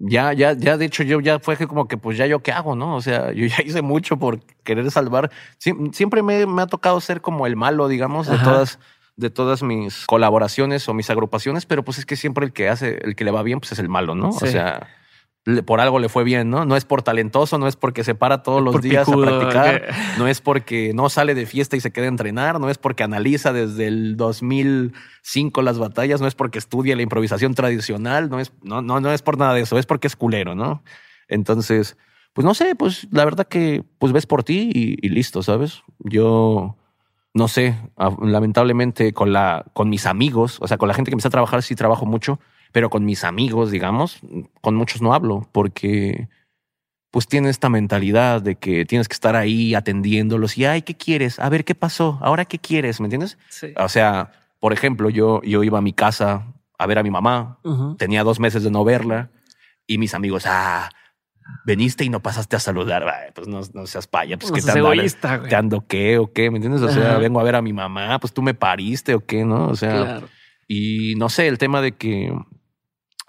Ya, ya, ya, de hecho, yo ya fue que como que, pues ya yo qué hago, ¿no? O sea, yo ya <laughs> hice mucho por querer salvar. Siem- siempre me, me ha tocado ser como el malo, digamos, de todas, de todas mis colaboraciones o mis agrupaciones, pero pues es que siempre el que hace, el que le va bien, pues es el malo, ¿no? Sí. O sea, por algo le fue bien, ¿no? No es por talentoso, no es porque se para todos los días picudo, a practicar, no es porque no sale de fiesta y se queda a entrenar, no es porque analiza desde el 2005 las batallas, no es porque estudia la improvisación tradicional, no es, no, no, no es por nada de eso, es porque es culero, ¿no? Entonces, pues no sé, pues la verdad que pues ves por ti y, y listo, ¿sabes? Yo no sé, lamentablemente con la con mis amigos, o sea, con la gente que empieza a trabajar sí trabajo mucho, pero con mis amigos, digamos, con muchos no hablo porque pues tienen esta mentalidad de que tienes que estar ahí atendiéndolos y, ay, ¿qué quieres? A ver, ¿qué pasó? ¿Ahora qué quieres? ¿Me entiendes? Sí. O sea, por ejemplo, yo, yo iba a mi casa a ver a mi mamá, tenía dos meses de no verla y mis amigos, ah, veniste y no pasaste a saludar. Ay, pues no, no seas paya, pues No que te ando, egoísta, te ando qué o qué, ¿me entiendes? O sea, Ajá. vengo a ver a mi mamá, pues tú me pariste o qué, ¿no? O sea, Claro. y no sé, el tema de que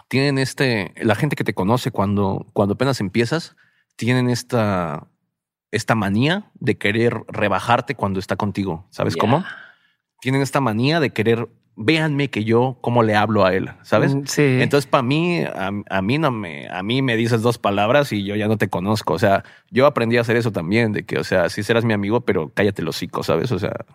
tienen este, la gente que te conoce cuando, cuando apenas empiezas, tienen esta, esta manía de querer rebajarte cuando está contigo. ¿Sabes cómo? Tienen esta manía de querer, véanme que yo cómo le hablo a él, ¿sabes? Mm, Sí. Entonces, para mí, a, a mí no me, a mí me dices dos palabras y yo ya no te conozco. O sea, yo aprendí a hacer eso también, de que, o sea, sí serás mi amigo, pero cállate el hocico, ¿sabes? O sea,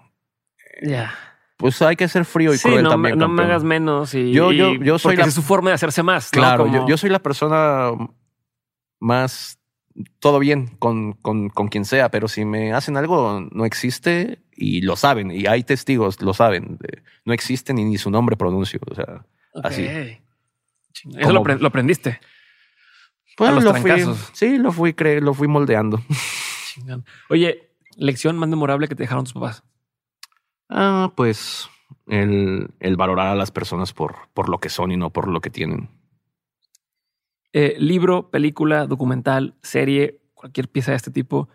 ya. Pues hay que ser frío y Sí, cruel no, también. me- no me hagas menos. Y, Yo- yo- yo soy la- es su forma de hacerse más. ¿no? Claro, Como- yo, yo soy la persona más todo bien con, con, con quien sea, pero si me hacen algo, no existe y lo saben, y hay testigos, lo saben. no existe ni, ni su nombre pronuncio. O sea, así. Eso lo, aprendiste. pues, los lo fui, sí, lo fui, cre- lo fui moldeando. Oye, lección más memorable que te dejaron tus papás. Ah, pues el, el valorar a las personas por, por lo que son y no por lo que tienen. Eh, libro, película, documental, serie, cualquier pieza de este tipo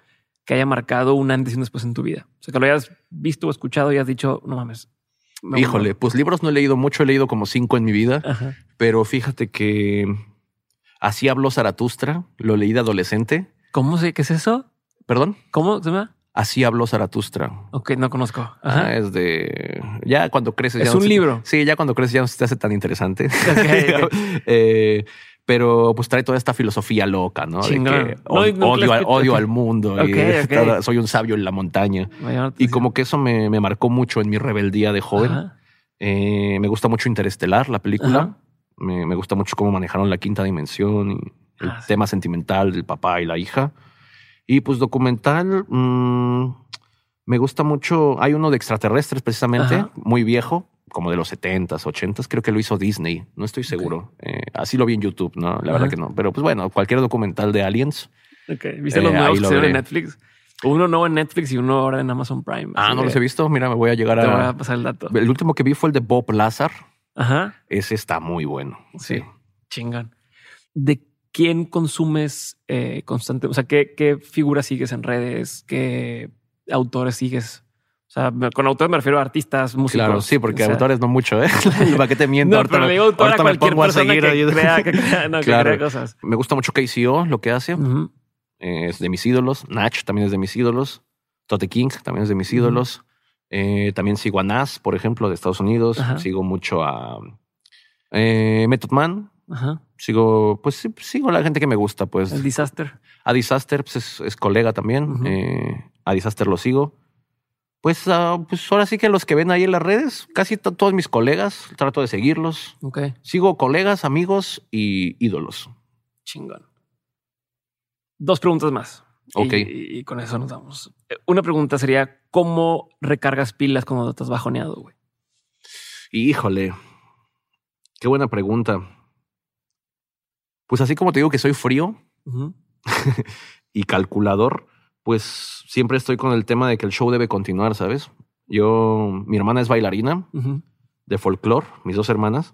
que haya marcado un antes y un después en tu vida. O sea, que lo hayas visto o escuchado y has dicho, no mames. me Híjole, pues libros no he leído mucho, he leído como cinco en mi vida. Ajá. Pero fíjate que así habló Zaratustra, lo leí de adolescente. ¿Cómo se, qué es eso? Perdón, ¿Cómo se llama? Así habló Zaratustra. Ok, no conozco. Ajá, Ajá. es de ya cuando creces. Es ya no un se- libro. Sí, ya cuando creces ya no se te hace tan interesante. <laughs> Eh, pero pues trae toda esta filosofía loca, ¿no? De que od- odio, al, odio mundo y soy un sabio en la montaña. Y como que eso me, me marcó mucho en mi rebeldía de joven. Eh, me gusta mucho Interestelar, la película. Me, me gusta mucho cómo manejaron la quinta dimensión y el Ah, sí. tema sentimental del papá y la hija. Y pues documental, mm, me gusta mucho. Hay uno de extraterrestres precisamente, Ajá. muy viejo, como de los 70s, 80s. Creo que lo hizo Disney, no estoy seguro. Eh, así lo vi en YouTube, ¿no? La verdad que no. Pero pues bueno, cualquier documental de aliens. Ok. ¿Viste Eh, los ahí nuevos que salieron en. Netflix? Uno nuevo en Netflix y uno ahora en Amazon Prime. Ah, no los he visto. Mira, me voy a llegar Te voy a. a pasar el dato. El último que vi fue el de Bob Lazar. Ajá. Ese está muy bueno. Sí. Chingón. ¿De quién consumes eh, constante? O sea, ¿qué, ¿qué figuras sigues en redes? ¿Qué autores sigues? O sea, con autores me refiero a artistas, músicos. Claro, sí, porque o sea, autores no mucho, ¿eh? <laughs> <laughs> ¿Para qué te miento? No, pero me- le digo autor a cualquier a que crea, que <laughs> crea- no, que Claro. crea cosas. Me gusta mucho KCO, lo que hace. Eh, es de mis ídolos. Nach también es de mis ídolos. Tote King también es de mis ídolos. Eh, también sigo a Nas, por ejemplo, de Estados Unidos. Sigo mucho a eh, Method Man. Ajá. Sigo, pues sigo la gente que me gusta, pues. El disaster. A Disaster pues, es, es colega también. Eh, a Disaster lo sigo. Pues, ah, pues ahora sí que los que ven ahí en las redes, casi to- todos mis colegas, trato de seguirlos. Ok. Sigo colegas, amigos y ídolos. Chingón. Dos preguntas más. Ok. Y, y con eso nos vamos. Eh, Una pregunta sería: ¿cómo recargas pilas cuando estás bajoneado, güey? Híjole, qué buena pregunta. Pues así como te digo que soy frío <laughs> y calculador, pues siempre estoy con el tema de que el show debe continuar, ¿sabes? Yo, mi hermana es bailarina de folclore, mis dos hermanas,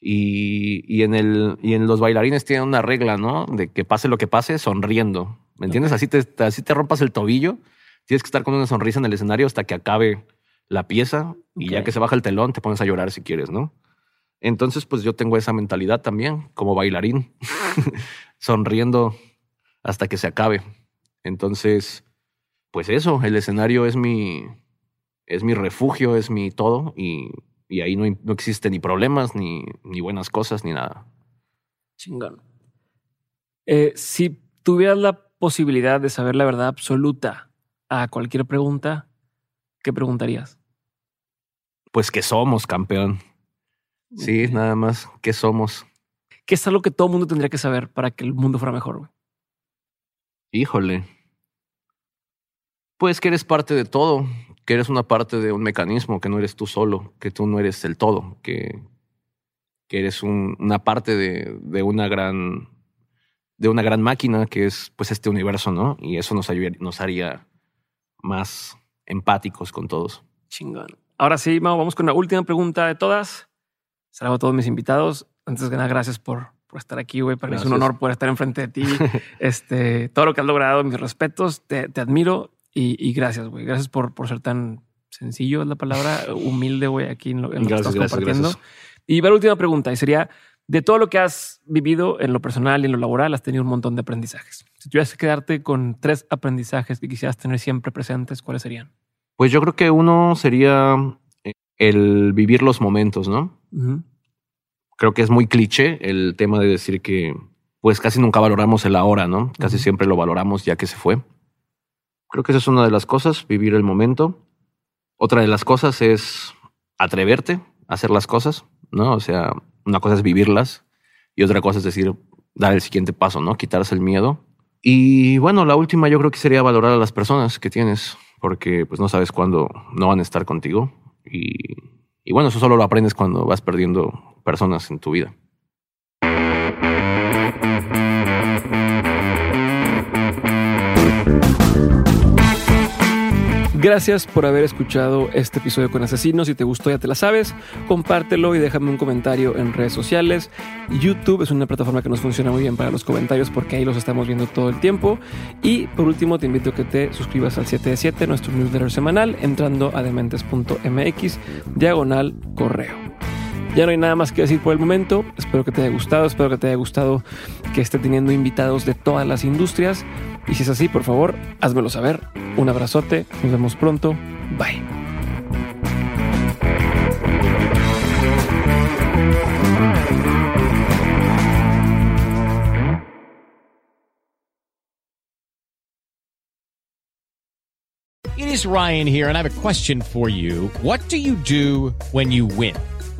y, y en el, y en los bailarines tienen una regla, ¿no? De que pase lo que pase, sonriendo. ¿Me entiendes? Así, te, así te rompas el tobillo, tienes que estar con una sonrisa en el escenario hasta que acabe la pieza y ya que se baja el telón te pones a llorar si quieres, ¿no? Entonces, pues yo tengo esa mentalidad también como bailarín, <laughs> sonriendo hasta que se acabe. Entonces, pues eso, el escenario es mi, es mi refugio, es mi todo y, y ahí no, no existe ni problemas, ni, ni buenas cosas, ni nada. Chingón. Eh, si tuvieras la posibilidad de saber la verdad absoluta a cualquier pregunta, ¿qué preguntarías? Pues que somos, campeón. Sí, nada más, que somos. ¿Qué es algo que todo mundo tendría que saber para que el mundo fuera mejor? güey? Híjole. Pues que eres parte de todo, que eres una parte de un mecanismo, que no eres tú solo, que tú no eres el todo, que, que eres un- una parte de, de una gran de una gran máquina que es pues este universo, ¿no? Y eso nos, ayudaría- nos haría más empáticos con todos. Chingón. Ahora sí, Mau, vamos con la última pregunta de todas. Hago a todos mis invitados. Antes que nada, gracias por, por estar aquí, güey. Para mí es un honor poder estar enfrente de ti. <laughs> este, todo lo que has logrado, mis respetos, te, te admiro y, y gracias, güey. Gracias por, por ser tan sencillo, es la palabra, <laughs> humilde, güey, aquí en lo, en lo que estás compartiendo. gracias. Y va la última pregunta y sería, de todo lo que has vivido en lo personal y en lo laboral, has tenido un montón de aprendizajes. Si tuvieras que quedarte con tres aprendizajes que quisieras tener siempre presentes, ¿cuáles serían? Pues yo creo que uno sería eh, el vivir los momentos, ¿no? Creo que es muy cliché el tema de decir que pues casi nunca valoramos el ahora, ¿no? Casi siempre lo valoramos ya que se fue. Creo que esa es una de las cosas, vivir el momento. Otra de las cosas es atreverte a hacer las cosas, ¿no? O sea, una cosa es vivirlas y otra cosa es decir, dar el siguiente paso, ¿no? Quitarse el miedo. Y bueno, la última yo creo que sería valorar a las personas que tienes, porque pues no sabes cuándo no van a estar contigo. Y, y bueno, eso solo lo aprendes cuando vas perdiendo personas en tu vida. Gracias por haber escuchado este episodio con Asesinos. Si te gustó, ya te la sabes. Compártelo y déjame un comentario en redes sociales. YouTube es una plataforma que nos funciona muy bien para los comentarios porque ahí los estamos viendo todo el tiempo. Y por último, te invito a que te suscribas al 7 de 7, nuestro newsletter semanal, entrando a dementes.mx, diagonal correo. Ya no hay nada más que decir por el momento. Espero que te haya gustado. Espero que te haya gustado que esté teniendo invitados de todas las industrias. Y si es así, por favor, házmelo saber. Un abrazote. Nos vemos pronto. Bye. It is Ryan here, and I have a question for you. What do you do when you win?